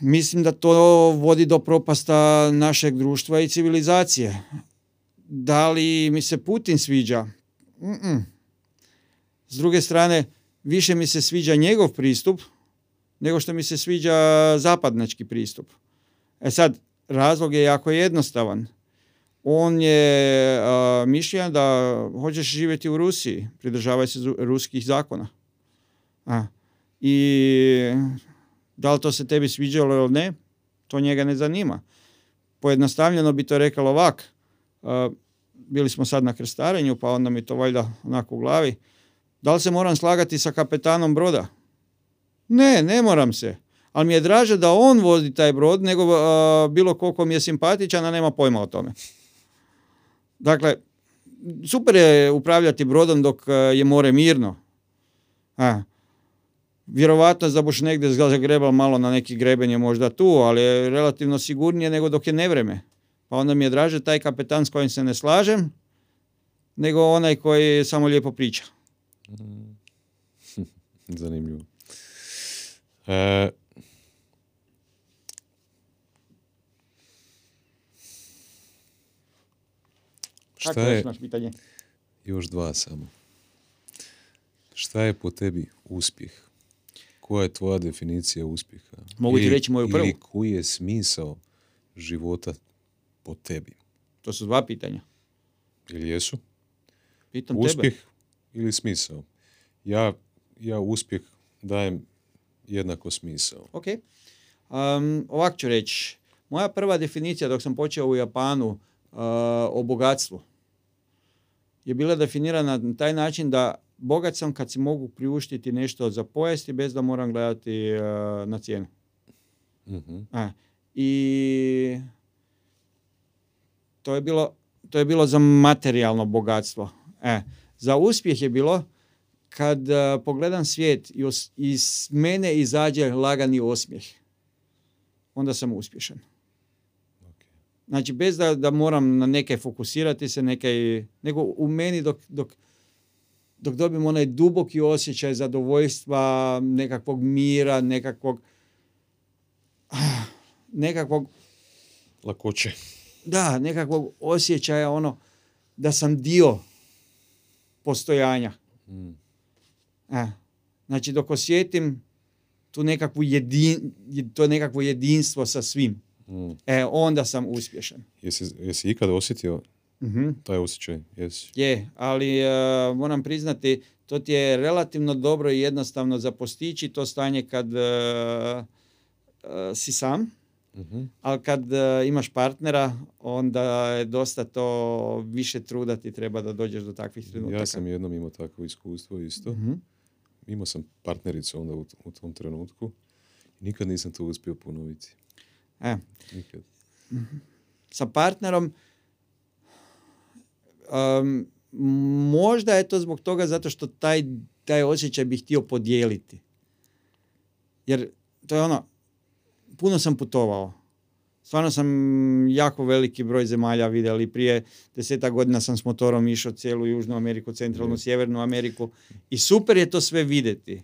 mislim da to vodi do propasta našeg društva i civilizacije. Da li mi se Putin sviđa? Mm-mm. S druge strane, više mi se sviđa njegov pristup nego što mi se sviđa zapadnački pristup. E sad, razlog je jako jednostavan. On je a, mišljenja da hoćeš živjeti u Rusiji, pridržavaj se ruskih zakona. A, I da li to se tebi sviđalo ili ne, to njega ne zanima. Pojednostavljeno bi to rekao ovak, a, bili smo sad na krstarenju, pa onda mi to valjda onako u glavi. Da li se moram slagati sa kapetanom broda? Ne, ne moram se. Ali mi je draže da on vodi taj brod nego a, bilo koliko mi je simpatičan, a nema pojma o tome. Dakle, super je upravljati brodom dok a, je more mirno. A, vjerovatno da buš negdje zagrebal malo na neki greben je možda tu, ali je relativno sigurnije nego dok je nevreme. Pa onda mi je draže taj kapetan s kojim se ne slažem, nego onaj koji samo lijepo priča. (laughs) Zanimljivo. E, šta je, imaš pitanje? još dva samo. Šta je po tebi uspjeh? Koja je tvoja definicija uspjeha? Mogu ti Ili- reći moju prvu? Ili koji je smisao života po tebi? To su dva pitanja. Ili jesu? Pitam Uspjeh tebe. Ili smisao? Ja, ja uspjeh dajem jednako smisao. Ok. Um, ovak ću reći. Moja prva definicija dok sam počeo u Japanu uh, o bogatstvu je bila definirana na taj način da bogat sam kad si mogu priuštiti nešto za pojesti bez da moram gledati uh, na cijenu. Mhm. A, I to je bilo, to je bilo za materijalno bogatstvo. E, za uspjeh je bilo kad e, pogledam svijet i os- iz mene izađe lagani osmijeh. Onda sam uspješan. Znači, bez da, da moram na neke fokusirati se, neke, nego u meni dok, dok, dok dobijem onaj duboki osjećaj zadovoljstva, nekakvog mira, nekakvog ah, nekakvog, Lakoće. da, nekakvog osjećaja ono da sam dio postojanja. Mm. E, znači dok osjetim tu nekakvu jedin, to nekakvo jedinstvo sa svim, Mm. e, onda sam uspješan. Jesi, jesi ikada osjetio Mhm. taj osjećaj? Jesi. Je, ali e, moram priznati, to ti je relativno dobro i jednostavno za postići to stanje kad e, e, si sam, Mhm. ali kad e, imaš partnera, onda je dosta to više truda ti treba da dođeš do takvih trenutaka. Ja sam jednom imao takvo iskustvo isto. Mhm. Imao sam partnericu onda u, u tom trenutku. Nikad nisam to uspio ponoviti. E, Nikad. sa partnerom um, možda je to zbog toga zato što taj, taj osjećaj bih htio podijeliti. Jer to je ono, puno sam putovao. Stvarno sam jako veliki broj zemalja vidjeli. Prije deseta godina sam s motorom išao cijelu Južnu Ameriku, Centralnu, Mm. Sjevernu Ameriku. I super je to sve vidjeti.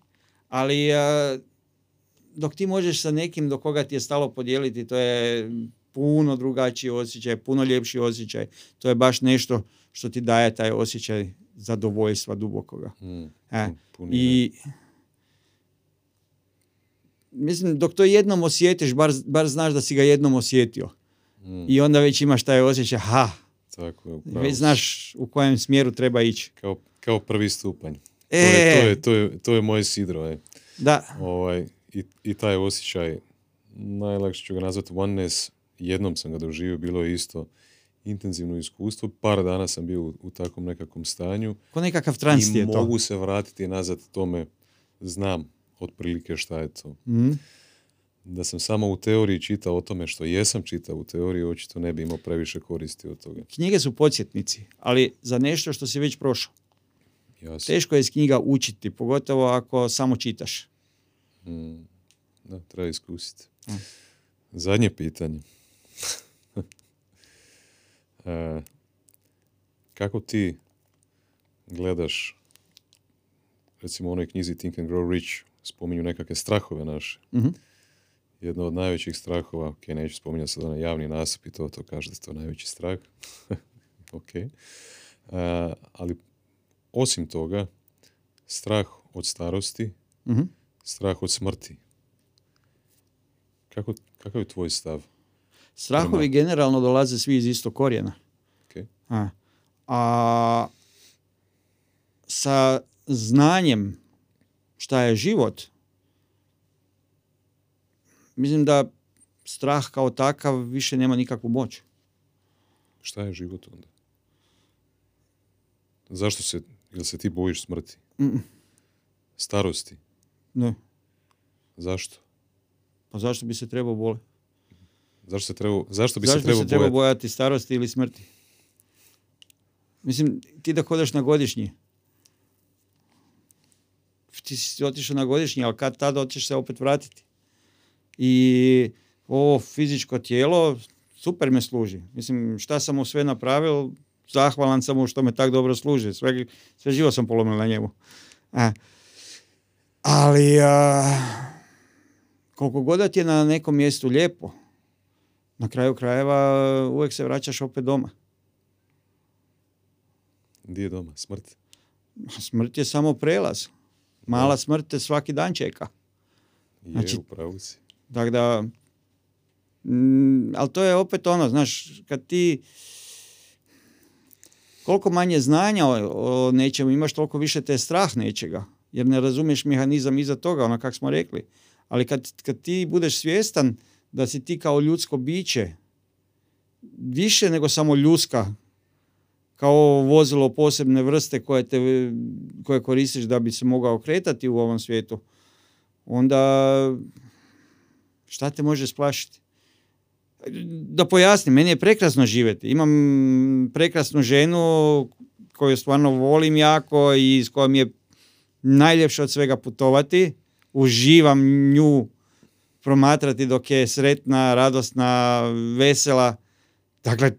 Ali a, dok ti možeš sa nekim do koga ti je stalo podijeliti, to je puno drugačiji osjećaj, puno ljepši osjećaj. To je baš nešto što ti daje taj osjećaj zadovoljstva dubokoga. Mm. E, I mislim, dok to jednom osjetiš, bar, bar znaš da si ga jednom osjetio. Mm. I onda već imaš taj osjećaj, ha, Tako je, već znaš u kojem smjeru treba ići. Kao, kao prvi stupanj. E, To, je, to, je, to, je, to je moje sidro. E. da, Ovaj, i, I taj osjećaj, najlakše ću ga nazvati oneness, jednom sam ga doživio, bilo je isto intenzivno iskustvo, par dana sam bio u, u takvom nekakvom stanju ko nekakav trans i je to. mogu se vratiti nazad tome, znam otprilike šta je to. Mhm. Da sam samo u teoriji čitao o tome što jesam čitao u teoriji, očito ne bi imao previše koristi od toga. Knjige su podsjetnici, ali za nešto što si već prošao. Jasno. Teško je iz knjiga učiti, pogotovo ako samo čitaš. Mm, da, treba iskusiti. Mm. Zadnje pitanje. (laughs) E, kako ti gledaš, recimo u onoj knjizi Think and Grow Rich, spominju nekakve strahove naše. Mhm. Jedno od najvećih strahova, ok, neću spominjati sad onaj javni nasip i to, to kaže da je to najveći strah. (laughs) ok. E, ali osim toga, strah od starosti, Mhm. strah od smrti. Kako, kakav je tvoj stav? Strahovi generalno dolaze svi iz istog korijena. Ok. A, a sa znanjem šta je život, mislim da strah kao takav više nema nikakvu moć. Šta je život onda? Zašto se, jel se ti bojiš smrti? Mm, Starosti? Ne. Zašto? Pa zašto bi se trebao boli? Zašto, se treba, zašto bi zašto se trebao se treba bojati? bojati starosti ili smrti? Mislim, ti da hodaš na godišnji, ti si otišao na godišnji, ali kad tada hoćeš se opet vratiti. I ovo fizičko tijelo super me služi. Mislim, šta sam mu sve napravil, zahvalan sam mu što me tak dobro služi. Sve, sve živo sam polomio na njemu. A, ali a, koliko god da ti je na nekom mjestu lijepo, na kraju krajeva uvijek se vraćaš opet doma. Di je doma? Smrt? Smrt je samo prelaz. Mala smrt te svaki dan čeka. Je, Znači- upravo si. Tako da, mm, ali to je opet ono, znaš, kad ti koliko manje znanja o, o nečemu imaš, toliko više te je strah nečega. Jer ne razumiješ mehanizam iza toga, ono kako smo rekli. Ali kad, kad ti budeš svjestan da si ti kao ljudsko biće više nego samo ljuska, kao vozilo posebne vrste koje, te, koje koristiš da bi se mogao kretati u ovom svijetu, onda šta te može splašiti? Da pojasnim, meni je prekrasno živjeti. Imam prekrasnu ženu koju stvarno volim jako i s kojom je najljepše od svega putovati. Uživam nju promatrati dok je sretna, radosna, vesela. Dakle,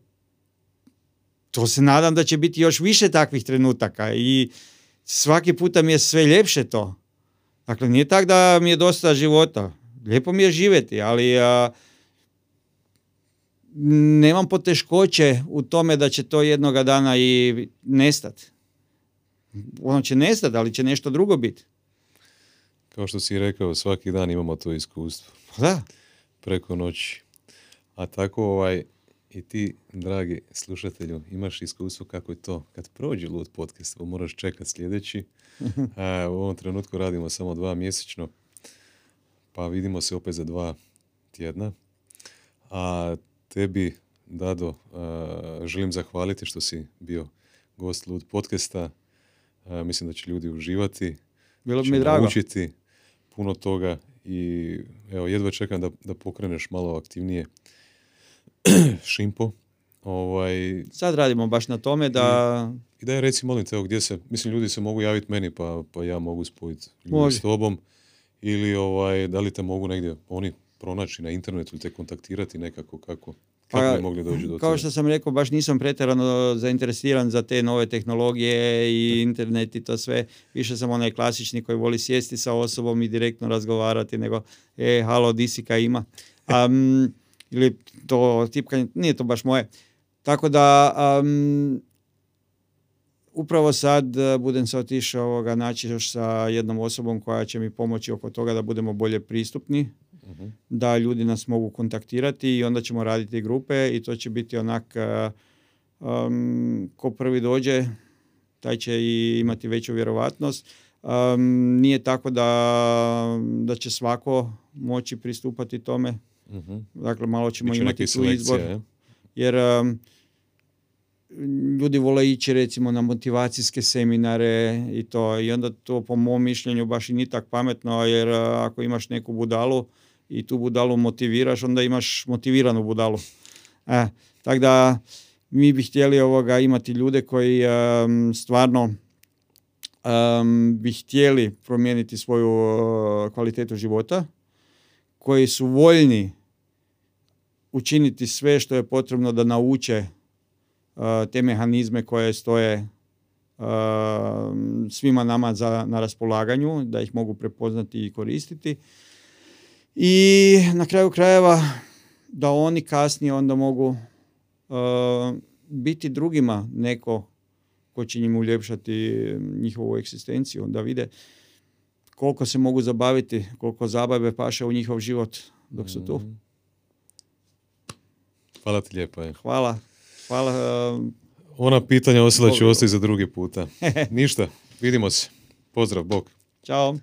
to se nadam da će biti još više takvih trenutaka i svaki puta mi je sve ljepše to. Dakle, nije tako da mi je dosta života. Lijepo mi je živjeti, ali a, nemam poteškoće u tome da će to jednoga dana i nestati. Ono će nestati, ali će nešto drugo biti. Kao što si rekao, svaki dan imamo to iskustvo. Da. Preko noći. A tako ovaj, i ti, dragi slušatelju, imaš iskustvo kako je to kad prođe Lud podcast, moraš čekati sljedeći. (laughs) A, u ovom trenutku radimo samo dva mjesečno, pa vidimo se opet za dva tjedna. A tebi, Dado, želim zahvaliti što si bio gost Lud podcasta. mislim da će ljudi uživati. Bilo bi mi drago. Naučiti puno toga i evo, jedva čekam da, da pokreneš malo aktivnije (clears throat) šimpo. Ovaj, Sad radimo baš na tome da... I, da je reci, molim te, gdje se, mislim, ljudi se mogu javiti meni, pa, pa ja mogu spojiti ljudi s tobom. Ili ovaj, da li te mogu negdje oni pronaći na internetu ili te kontaktirati nekako, kako? Kako pa, bi mogli doći do Kao što sam rekao, baš nisam pretjerano zainteresiran za te nove tehnologije i internet i to sve. Više sam onaj klasični koji voli sjesti sa osobom i direktno razgovarati, nego, e, halo, disika ima. Um, ili to tipkanje, nije to baš moje. Tako da, um, upravo sad e, budem se otišao ovoga naći još sa jednom osobom koja će mi pomoći oko toga da budemo bolje pristupni, uh da ljudi nas mogu kontaktirati i onda ćemo raditi grupe i to će biti onak um, ko prvi dođe, taj će i imati veću vjerovatnost. Um, nije tako da, da će svako moći pristupati tome. Uh Dakle, malo ćemo imati tu izbor. Jer um, ljudi vole ići recimo na motivacijske seminare i to i onda to po mom mišljenju baš i ni tak pametno jer ako imaš neku budalu i tu budalu motiviraš onda imaš motiviranu budalu. (laughs) E, tako da mi bi htjeli ovoga imati ljude koji um, stvarno um, bi htjeli promijeniti svoju uh, kvalitetu života, koji su voljni učiniti sve što je potrebno da nauče te mehanizme koje stoje svima nama za, na raspolaganju, da ih mogu prepoznati i koristiti. I na kraju krajeva da oni kasnije onda mogu biti drugima neko ko će njim uljepšati njihovu egzistenciju, da vide koliko se mogu zabaviti, koliko zabave paše u njihov život dok su tu. Hvala ti lijepo. Hvala. Hvala. Um, Ona pitanja ostala ću ostaviti za drugi puta. (laughs) Ništa, vidimo se. Pozdrav, bok. Ćao.